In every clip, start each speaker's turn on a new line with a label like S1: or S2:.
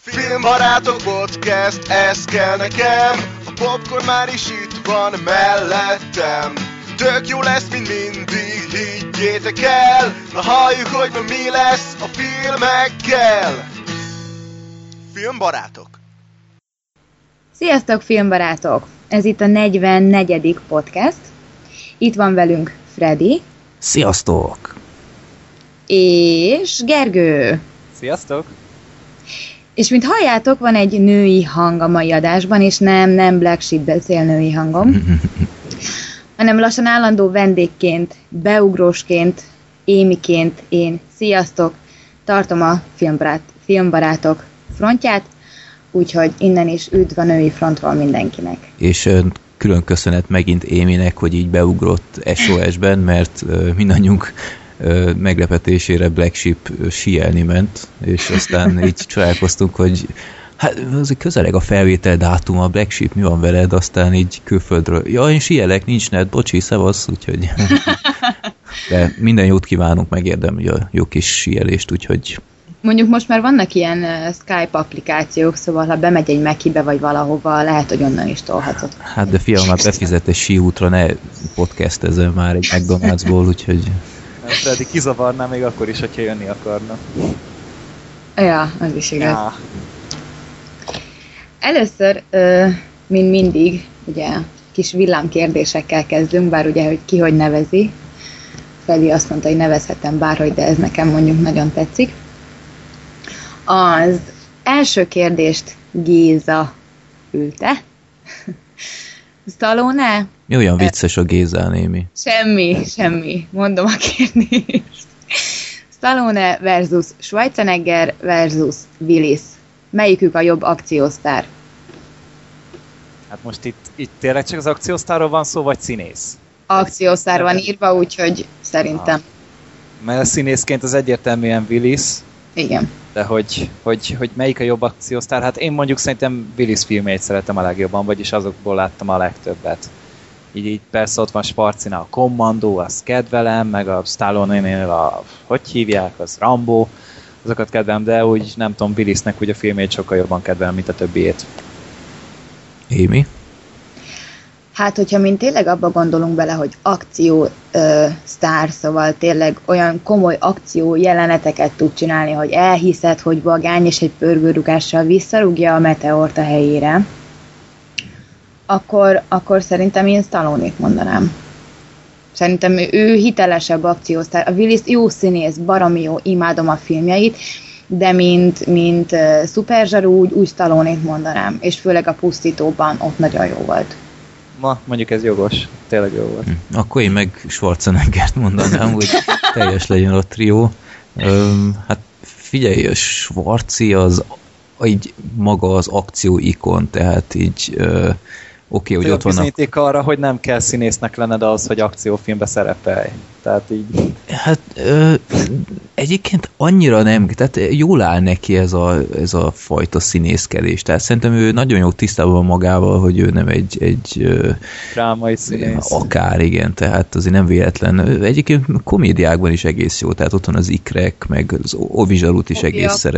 S1: Filmbarátok podcast, ez kell nekem A popcorn már is itt van mellettem Tök jó lesz, mint mindig, higgyétek el Na halljuk, hogy ma mi lesz a filmekkel Filmbarátok
S2: Sziasztok, filmbarátok! Ez itt a 44. podcast. Itt van velünk Freddy
S3: Sziasztok!
S2: és Gergő.
S4: Sziasztok!
S2: És mint halljátok, van egy női hang a mai adásban, és nem, nem Black Sheep beszél női hangom, hanem lassan állandó vendégként, beugrósként, émiként én, sziasztok, tartom a filmbarát, filmbarátok frontját, úgyhogy innen is üdv a női frontról mindenkinek.
S3: És külön köszönet megint Éminek, hogy így beugrott SOS-ben, mert mindannyiunk meglepetésére Black Sheep sielni ment, és aztán így csodálkoztunk, hogy hát az közeleg a felvétel dátum, a Black Sheep, mi van veled, aztán így külföldről, ja, én sielek, nincs net, bocsi, szevasz, úgyhogy de minden jót kívánunk, megérdemli a jó kis sielést, úgyhogy
S2: Mondjuk most már vannak ilyen Skype applikációk, szóval ha bemegy egy Mekibe vagy valahova, lehet, hogy onnan is tolhatod.
S3: hát de fiam, már befizet egy síútra, ne podcastezzel már egy McDonald'sból, úgyhogy
S4: Freddy kizavarná még akkor is, hogyha jönni akarna.
S2: Ja, az is igaz.
S4: Ja.
S2: Először, mint mindig, ugye kis villámkérdésekkel kezdünk, bár ugye, hogy ki hogy nevezi. Feli azt mondta, hogy nevezhetem bárhogy, de ez nekem mondjuk nagyon tetszik. Az első kérdést Géza ülte. Stallone?
S3: Mi olyan vicces a Gézán, Émi?
S2: Semmi, semmi. Mondom a kérdést. Stallone versus Schwarzenegger versus Willis. Melyikük a jobb akciósztár?
S4: Hát most itt, itt tényleg csak az akciósztárról van szó, vagy színész?
S2: Akciósztár van írva, úgyhogy szerintem.
S4: Mert a színészként az egyértelműen Willis,
S2: Igen.
S4: de hogy, hogy, hogy melyik a jobb akciósztár? Hát én mondjuk szerintem Willis filmjeit szeretem a legjobban, vagyis azokból láttam a legtöbbet. Így, így persze ott van Sparcinál a Commando, azt kedvelem, meg a Stallone-nél a, hogy hívják, az Rambo, azokat kedvelem, de úgy nem tudom, Willisnek úgy a filmjét sokkal jobban kedvelem, mint a többiét.
S3: Émi?
S2: Hát, hogyha mint tényleg abba gondolunk bele, hogy akció ö, sztár, szóval tényleg olyan komoly akció jeleneteket tud csinálni, hogy elhiszed, hogy vagány és egy pörgőrugással visszarúgja a meteort a helyére, akkor, akkor szerintem én Stallone-t mondanám. Szerintem ő, ő hitelesebb akciósztár. A Willis jó színész, baromi jó, imádom a filmjeit, de mint, mint uh, szuperzsarú, úgy, úgy Stallone-t mondanám. És főleg a pusztítóban ott nagyon jó volt.
S4: Ma mondjuk ez jogos, tényleg jó volt.
S3: Hm. Akkor én meg Schwarzeneggert mondanám, hogy teljes legyen a trió. Öm, hát figyelj, a Schwarzi az így maga az akció ikon, tehát így ö, oké, hogy
S4: Hogy
S3: ott vannak
S4: bizonyíték arra, hogy nem kell színésznek lenned ahhoz, hogy akciófilmbe szerepelj. Tehát így...
S3: Hát ö, egyébként annyira nem, tehát jól áll neki ez a, ez a fajta színészkedés. Tehát szerintem ő nagyon jó tisztában magával, hogy ő nem egy, egy
S4: drámai színész.
S3: akár, igen, tehát azért nem véletlen. Egyébként komédiákban is egész jó, tehát ott van az Ikrek, meg az Ovizsarút is
S2: Ovi,
S3: egész
S2: a-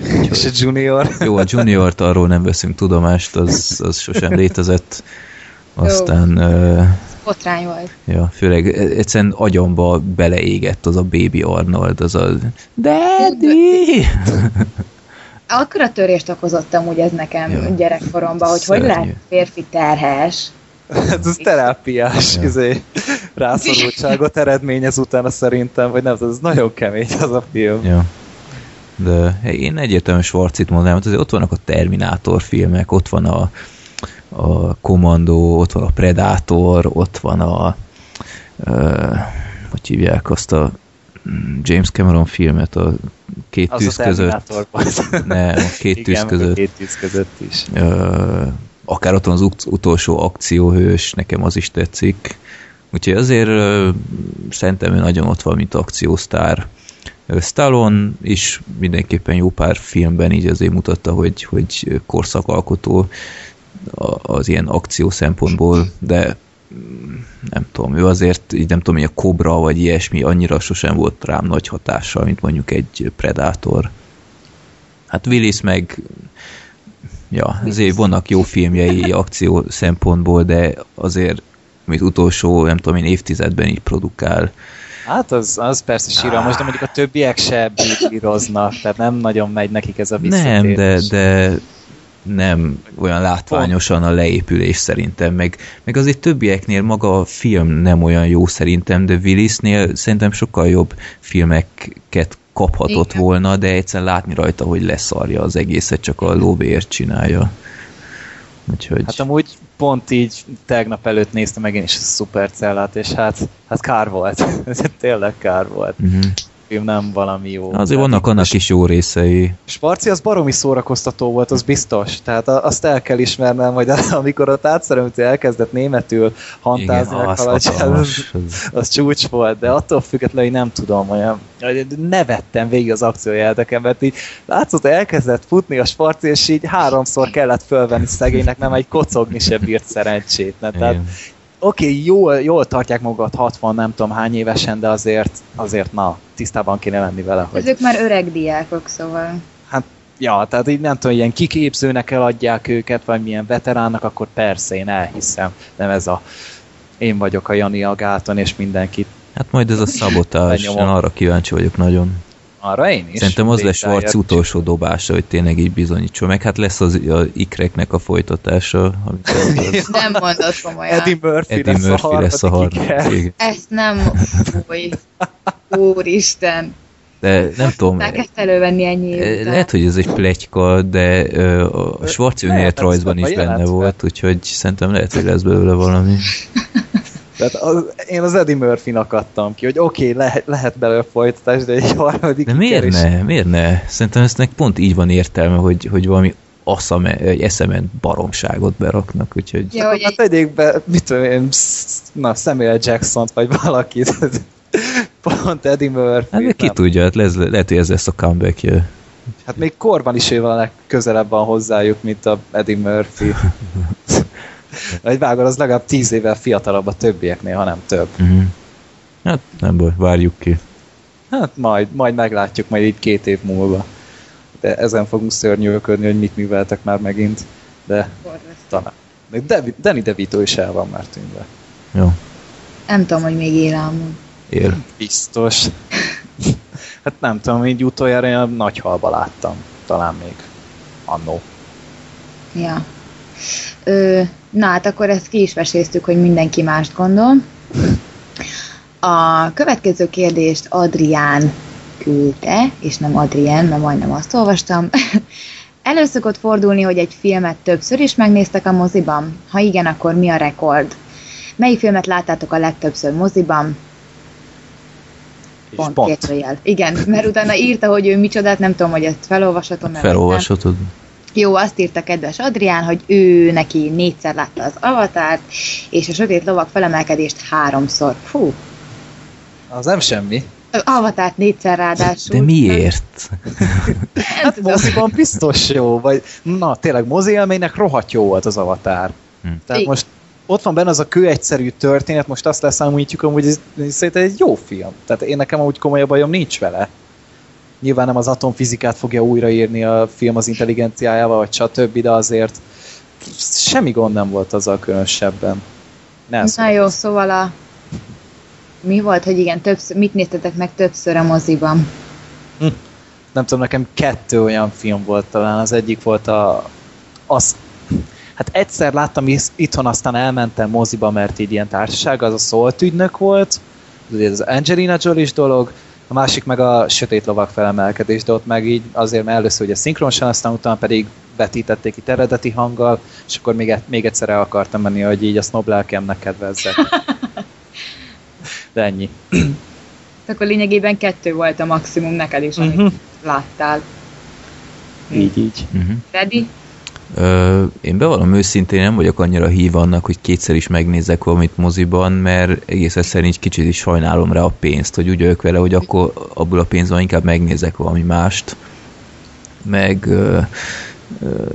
S3: szeretem.
S4: És a Junior.
S3: Jó, a Juniort arról nem veszünk tudomást, az, az sosem létezett. Aztán, ö,
S2: Botrány volt.
S3: ja, főleg egyszerűen agyamba beleégett az a Baby Arnold, az a Daddy!
S2: Akkor a törést okozottam úgy ez nekem
S3: Ja.
S2: gyerekkoromban, hogy hogy
S3: Szörnyű.
S2: lehet férfi terhes.
S4: Hát ez terápiás
S3: Ja.
S4: izé, rászorultságot eredményez utána szerintem, vagy nem, ez nagyon kemény az a film.
S3: Ja. De én egyértelműen Schwarzit mondanám, hát azért ott vannak a Terminátor filmek, ott van a, a Commando, ott van a Predator, ott van a ö, hogy hívják azt a mm, James Cameron filmet a két
S4: Az
S3: tűz
S4: a
S3: között. Nem, a két tűz
S4: Igen, a
S3: között.
S4: két tűz között is.
S3: Ö, akár ott van az ut- utolsó akcióhős, nekem az is tetszik. Úgyhogy azért ö, szerintem ő nagyon ott van, mint akciósztár. Ö, Stallone is mindenképpen jó pár filmben így azért mutatta, hogy, hogy korszakalkotó az ilyen akció szempontból, de nem tudom, ő azért, így nem tudom, hogy a Cobra vagy ilyesmi annyira sosem volt rám nagy hatással, mint mondjuk egy Predator. Hát Willis meg ja, azért vannak jó filmjei akció szempontból, de azért, amit utolsó, nem tudom én, évtizedben így produkál.
S4: Hát az, az persze síralmas, de mondjuk a többiek se bíroznak, tehát nem nagyon megy nekik ez a visszatérés.
S3: Nem, de, de nem olyan látványosan a leépülés szerintem, meg, meg azért többieknél maga a film nem olyan jó szerintem, de Willisnél szerintem sokkal jobb filmeket kaphatott Igen. volna, de egyszer látni rajta, hogy leszarja az egészet, csak a lóvéért csinálja.
S4: Úgyhogy... Hát amúgy pont így tegnap előtt néztem meg én is a szupercellát, és hát, hát kár volt. Tényleg kár volt. Uh-huh film nem valami jó.
S3: Azért vannak annak is jó részei.
S4: Sparci az baromi szórakoztató volt, az biztos. Tehát azt el kell ismernem, hogy amikor ott átszerűnt, elkezdett németül hantázni, Igen, az, az, az, az csúcs volt, de attól függetlenül nem tudom, olyan nevettem végig az akciójelteken, mert így látszott, elkezdett futni a Sparci, és így háromszor kellett fölvenni szegénynek, nem egy kocogni se bírt szerencsét. Tehát oké, okay, jól, jól tartják magukat 60 nem tudom hány évesen, de azért, azért na, tisztában kéne lenni vele.
S2: Hogy... Ezek már öreg diákok, szóval.
S4: Hát, ja, tehát így nem tudom, ilyen kiképzőnek eladják őket, vagy milyen veteránnak, akkor persze, én elhiszem. Nem ez a én vagyok a Jani a gáton, és mindenkit.
S3: Hát majd ez a szabotás, én arra kíváncsi vagyok nagyon.
S4: Arra én is.
S3: Szerintem az lesz Schwarz utolsó dobása, hogy tényleg így bizonyítson. Meg hát lesz az a ikreknek a folytatása.
S2: nem mondod komolyan.
S4: Eddie Murphy,
S3: Eddie lesz, Murphy a lesz a harmadik.
S2: Ezt nem... Fúj. Úristen.
S3: De nem tudom.
S2: ezt elővenni ennyi
S3: után. Lehet, hogy ez egy pletyka, de a Schwarz önéletrajzban is benne volt, úgyhogy szerintem lehet, hogy lesz belőle valami.
S4: Tehát az, én az Eddie Murphy-nak akadtam ki, hogy oké, okay, lehet, lehet belőle folytatás, de egy harmadik
S3: De miért ne? Miért ne? Szerintem ezt pont így van értelme, hogy, hogy valami aszame, egy eszement baromságot beraknak, úgyhogy...
S4: Ja, hogy hát tegyék be, mit tudom én, na, Samuel Jackson-t, vagy valakit. Pont Eddie Murphy.
S3: Hát ki tudja, hát lesz, lehet, hogy ez lesz a comeback -je.
S4: Hát még korban is ő van a legközelebb van hozzájuk, mint a Eddie Murphy. Egy vágod, az legalább tíz évvel fiatalabb a többieknél, ha nem több.
S3: Uh-huh. Hát nem baj, várjuk ki.
S4: Hát majd, majd meglátjuk, majd így két év múlva. De ezen fogunk szörnyűködni, hogy mit műveltek már megint. De talán. De Danny DeVito is el van már tűnve.
S3: Jó.
S2: Nem tudom, hogy még él amúgy.
S3: Él.
S4: Biztos. hát nem tudom, így utoljára én a nagy halba láttam. Talán még annó.
S2: Ja. Ö, na hát akkor ezt ki is veséztük, hogy mindenki mást gondol. A következő kérdést Adrián küldte, és nem Adrián, mert majdnem azt olvastam. Előszokott fordulni, hogy egy filmet többször is megnéztek a moziban? Ha igen, akkor mi a rekord? Melyik filmet láttátok a legtöbbször moziban? Pont, pont. Igen, mert utána írta, hogy ő micsodát, nem tudom, hogy ezt felolvashatom.
S3: Felolvashatod.
S2: Jó, azt írta kedves Adrián, hogy ő neki négyszer látta az avatárt, és a sötét lovak felemelkedést háromszor. Fú.
S4: Az nem semmi.
S2: Az avatárt négyszer ráadásul.
S3: De miért?
S4: hát moziban biztos jó, vagy na tényleg mozi élménynek rohadt jó volt az avatár. Hm. Tehát I- most ott van benne az a kő egyszerű történet, most azt leszámolítjuk, hogy ez, ez szerintem egy jó film. Tehát én nekem úgy komolyabb bajom nincs vele nyilván nem az atomfizikát fogja újraírni a film az intelligenciájával, vagy stb., de azért semmi gond nem volt azzal különösebben.
S2: Ne Na jó, az. szóval a... Mi volt, hogy igen, többször, mit néztetek meg többször a moziban?
S4: Hm. Nem tudom, nekem kettő olyan film volt talán. Az egyik volt a... Az, hát egyszer láttam itthon, aztán elmentem moziba, mert így ilyen társaság, az a szólt ügynök volt, ez az Angelina Jolie-is dolog, a másik meg a sötét lovak felemelkedés, de ott meg így azért, mert először ugye szinkronosan, aztán utána pedig vetítették itt eredeti hanggal, és akkor még, még egyszer el akartam menni, hogy így a snob lelkemnek kedvezzek. De ennyi.
S2: Akkor lényegében kettő volt a maximum neked is, amit uh-huh. láttál.
S4: Így, így.
S3: Uh-huh.
S2: Freddy?
S3: Én bevallom őszintén nem vagyok annyira hív annak, hogy kétszer is megnézek valamit moziban, mert egész egyszerűen így kicsit is sajnálom rá a pénzt, hogy úgy vagyok vele, hogy akkor abból a pénzből inkább megnézek valami mást. Meg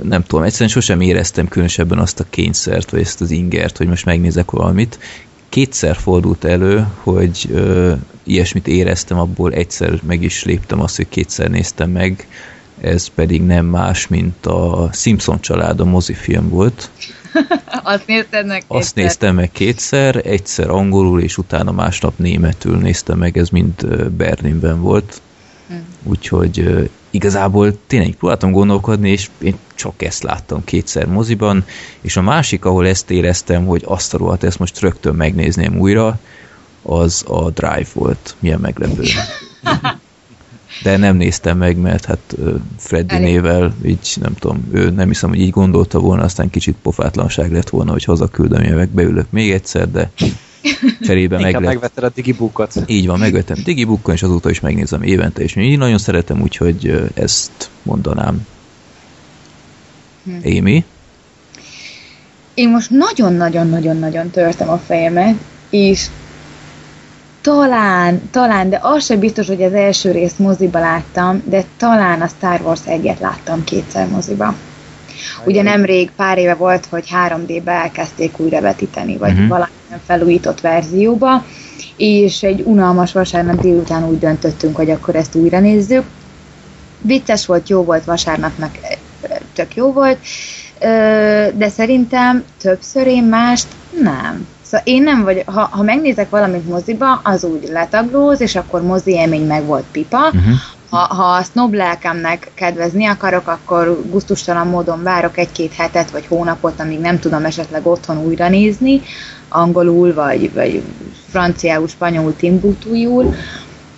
S3: nem tudom, egyszerűen sosem éreztem különösebben azt a kényszert, vagy ezt az ingert, hogy most megnézek valamit. Kétszer fordult elő, hogy ö, ilyesmit éreztem, abból egyszer meg is léptem azt, hogy kétszer néztem meg ez pedig nem más, mint a Simpson család, a mozifilm volt.
S2: Azt nézted meg kétszer?
S3: Azt néztem meg kétszer, egyszer angolul, és utána másnap németül néztem meg, ez mind Berlinben volt. Hm. Úgyhogy igazából tényleg próbáltam gondolkodni, és én csak ezt láttam kétszer moziban, és a másik, ahol ezt éreztem, hogy azt a rohadt, ezt most rögtön megnézném újra, az a Drive volt. Milyen meglepő. De nem néztem meg, mert hát Freddy Elég. nével így nem tudom, ő nem hiszem, hogy így gondolta volna, aztán kicsit pofátlanság lett volna, hogy hazaküldöm jövök, beülök még egyszer, de cserébe meg lett.
S4: megvetted a Digibookot.
S3: Így van, megvettem Digibookon, és azóta is megnézem évente, és én nagyon szeretem, úgyhogy ezt mondanám. Hm. Émi?
S2: Én most nagyon-nagyon-nagyon-nagyon törtem a fejemet, és talán, talán, de az sem biztos, hogy az első részt moziba láttam, de talán a Star Wars egyet láttam kétszer moziba. Ugye nemrég pár éve volt, hogy 3D-be elkezdték újra vetíteni, vagy uh-huh. valamilyen felújított verzióba, és egy unalmas vasárnap délután úgy döntöttünk, hogy akkor ezt újra nézzük. Vicces volt, jó volt, vasárnapnak tök jó volt, de szerintem többször én mást nem. Szóval én nem vagy, ha, ha megnézek valamit moziba, az úgy letaglóz, és akkor mozi élmény meg volt pipa. Uh-huh. Ha, ha a snob lelkemnek kedvezni akarok, akkor guztustalan módon várok egy-két hetet vagy hónapot, amíg nem tudom esetleg otthon újra nézni, angolul, vagy, vagy franciául, spanyolul, timbutújul,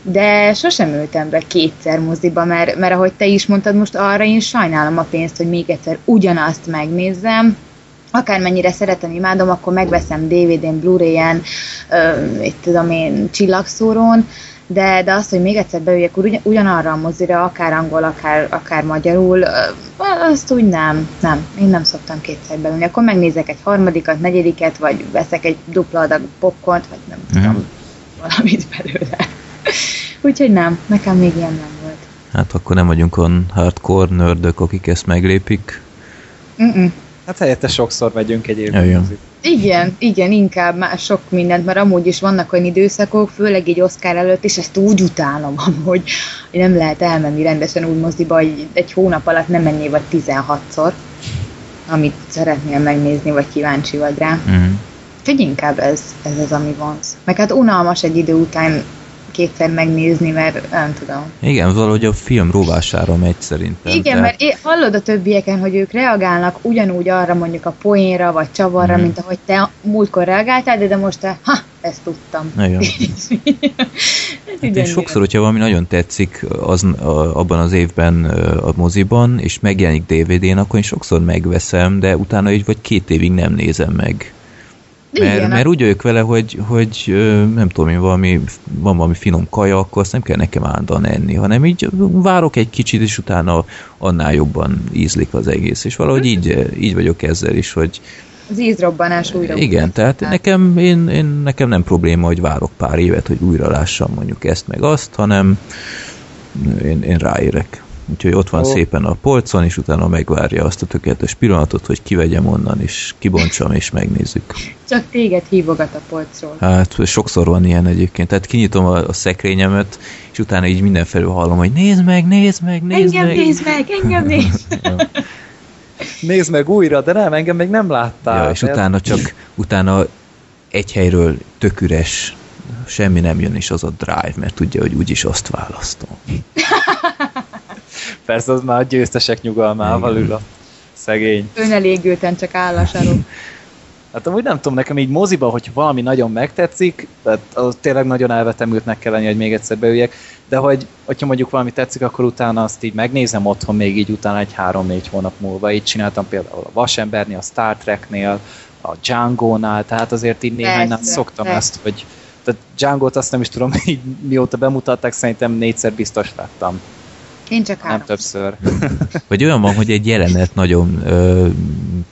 S2: de sosem ültem be kétszer moziba, mert, mert ahogy te is mondtad, most arra én sajnálom a pénzt, hogy még egyszer ugyanazt megnézzem, akármennyire szeretem, imádom, akkor megveszem DVD-n, Blu-ray-en, itt tudom én, csillagszórón, de, de azt, hogy még egyszer beüljek ugyan, ugyanarra a mozira, akár angol, akár, akár magyarul, azt úgy nem, nem, én nem szoktam kétszer beülni. Akkor megnézek egy harmadikat, negyediket, vagy veszek egy dupla adag popcornt, vagy nem mm. tudom, valamit belőle. Úgyhogy nem, nekem még ilyen nem volt.
S3: Hát akkor nem vagyunk on hardcore nördök, akik ezt meglépik.
S4: Mm-mm. Hát helyette sokszor megyünk egyébként.
S2: Igen. igen, igen, inkább már sok mindent, mert amúgy is vannak olyan időszakok, főleg egy Oscar előtt, és ezt úgy utálom hogy nem lehet elmenni rendesen úgy moziba, hogy egy hónap alatt nem menjél vagy 16-szor, amit szeretnél megnézni, vagy kíváncsi vagy rá. Mm. Úgyhogy inkább ez, ez az, ami van. Meg hát unalmas egy idő után kétszer megnézni, mert nem tudom.
S3: Igen, valahogy a film rovására megy szerintem.
S2: Igen, tehát... mert én hallod a többieken, hogy ők reagálnak ugyanúgy arra mondjuk a poénra, vagy csavarra, mm. mint ahogy te múltkor reagáltál, de, de most te, ha, ezt tudtam.
S3: Igen. hát én sokszor, hogyha valami nagyon tetszik az, a, abban az évben a moziban, és megjelenik DVD-n, akkor én sokszor megveszem, de utána így vagy két évig nem nézem meg. Mert, Igen, mert úgy vagyok vele, hogy, hogy nem tudom én, valami, van valami finom kaja, akkor azt nem kell nekem állandóan enni, hanem így várok egy kicsit, és utána annál jobban ízlik az egész. És valahogy így, így vagyok ezzel is, hogy
S2: az ízrobbanás újra.
S3: Igen, újra. tehát nekem, én, én, nekem nem probléma, hogy várok pár évet, hogy újra lássam mondjuk ezt meg azt, hanem én, én ráérek. Úgyhogy ott van oh. szépen a polcon, és utána megvárja azt a tökéletes pillanatot, hogy kivegyem onnan, és kibontsam, és megnézzük.
S2: Csak téged hívogat a polcról.
S3: Hát sokszor van ilyen egyébként. Tehát kinyitom a, a szekrényemet, és utána így mindenfelől hallom, hogy nézd meg, nézd meg, nézd
S2: engem meg. nézd meg, engem nézd meg.
S4: nézd meg újra, de nem, engem még nem láttál.
S3: Ja, és utána csak, utána egy helyről tök üres, semmi nem jön, és az a drive, mert tudja, hogy úgyis azt választom.
S4: Persze az már a győztesek nyugalmával ül a szegény.
S2: Önelégülten csak állasarok.
S4: Hát amúgy nem tudom, nekem így moziba, hogy valami nagyon megtetszik, tehát az tényleg nagyon elvetemültnek kell lenni, hogy még egyszer beüljek, de hogy, hogyha mondjuk valami tetszik, akkor utána azt így megnézem otthon még így utána egy három-négy hónap múlva. Így csináltam például a Vasembernél, a Star Treknél, a Django-nál, tehát azért így néhánynál szoktam persze. ezt, hogy tehát Django-t azt nem is tudom, így mióta bemutatták, szerintem négyszer biztos láttam.
S2: Én csak
S4: három. Nem többször.
S3: Vagy olyan van, hogy egy jelenet nagyon ö,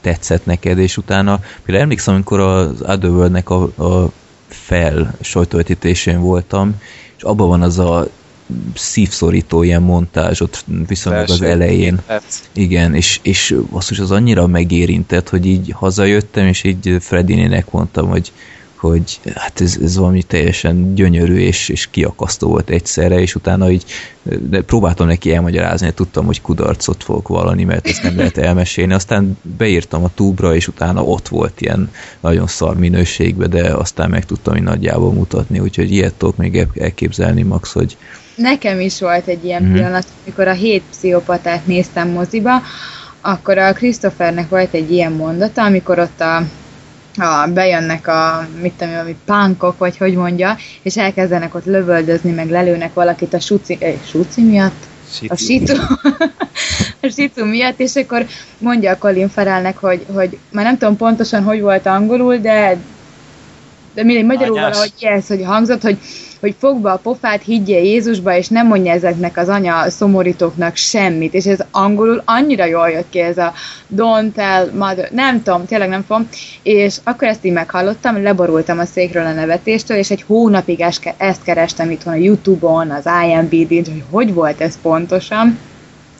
S3: tetszett neked, és utána, például emlékszem, amikor az Otherworld-nek a, a fel sajtóvetítésén voltam, és abban van az a szívszorító ilyen montázs ott viszonylag az elején. Igen, és, és azt az annyira megérintett, hogy így hazajöttem, és így Freddy-nének mondtam, hogy hogy hát ez, ez valami teljesen gyönyörű és, és kiakasztó volt egyszerre, és utána így de próbáltam neki elmagyarázni, hogy tudtam, hogy kudarcot fogok valani, mert ezt nem lehet elmesélni. Aztán beírtam a túbra, és utána ott volt ilyen nagyon szar minőségben, de aztán meg tudtam így nagyjából mutatni, úgyhogy ilyet tudok még elképzelni, Max, hogy
S2: Nekem is volt egy ilyen mm-hmm. pillanat, amikor a hét pszichopatát néztem moziba, akkor a Christophernek volt egy ilyen mondata, amikor ott a a, bejönnek a, mit tudom, ami pánkok, vagy hogy mondja, és elkezdenek ott lövöldözni, meg lelőnek valakit a suci, eh, suci miatt? A situ, a situ miatt, és akkor mondja a Colin Farrellnek, hogy, hogy már nem tudom pontosan, hogy volt angolul, de de mindegy, magyarul Anyás. valahogy ez, hogy hangzott, hogy hogy fogba a pofát, higgye Jézusba, és nem mondja ezeknek az anya szomorítóknak semmit, és ez angolul annyira jól jött ki, ez a don't tell mother, nem tudom, tényleg nem fogom, és akkor ezt így meghallottam, leborultam a székről a nevetéstől, és egy hónapig ezt kerestem itthon a Youtube-on, az IMBD-n, hogy hogy volt ez pontosan,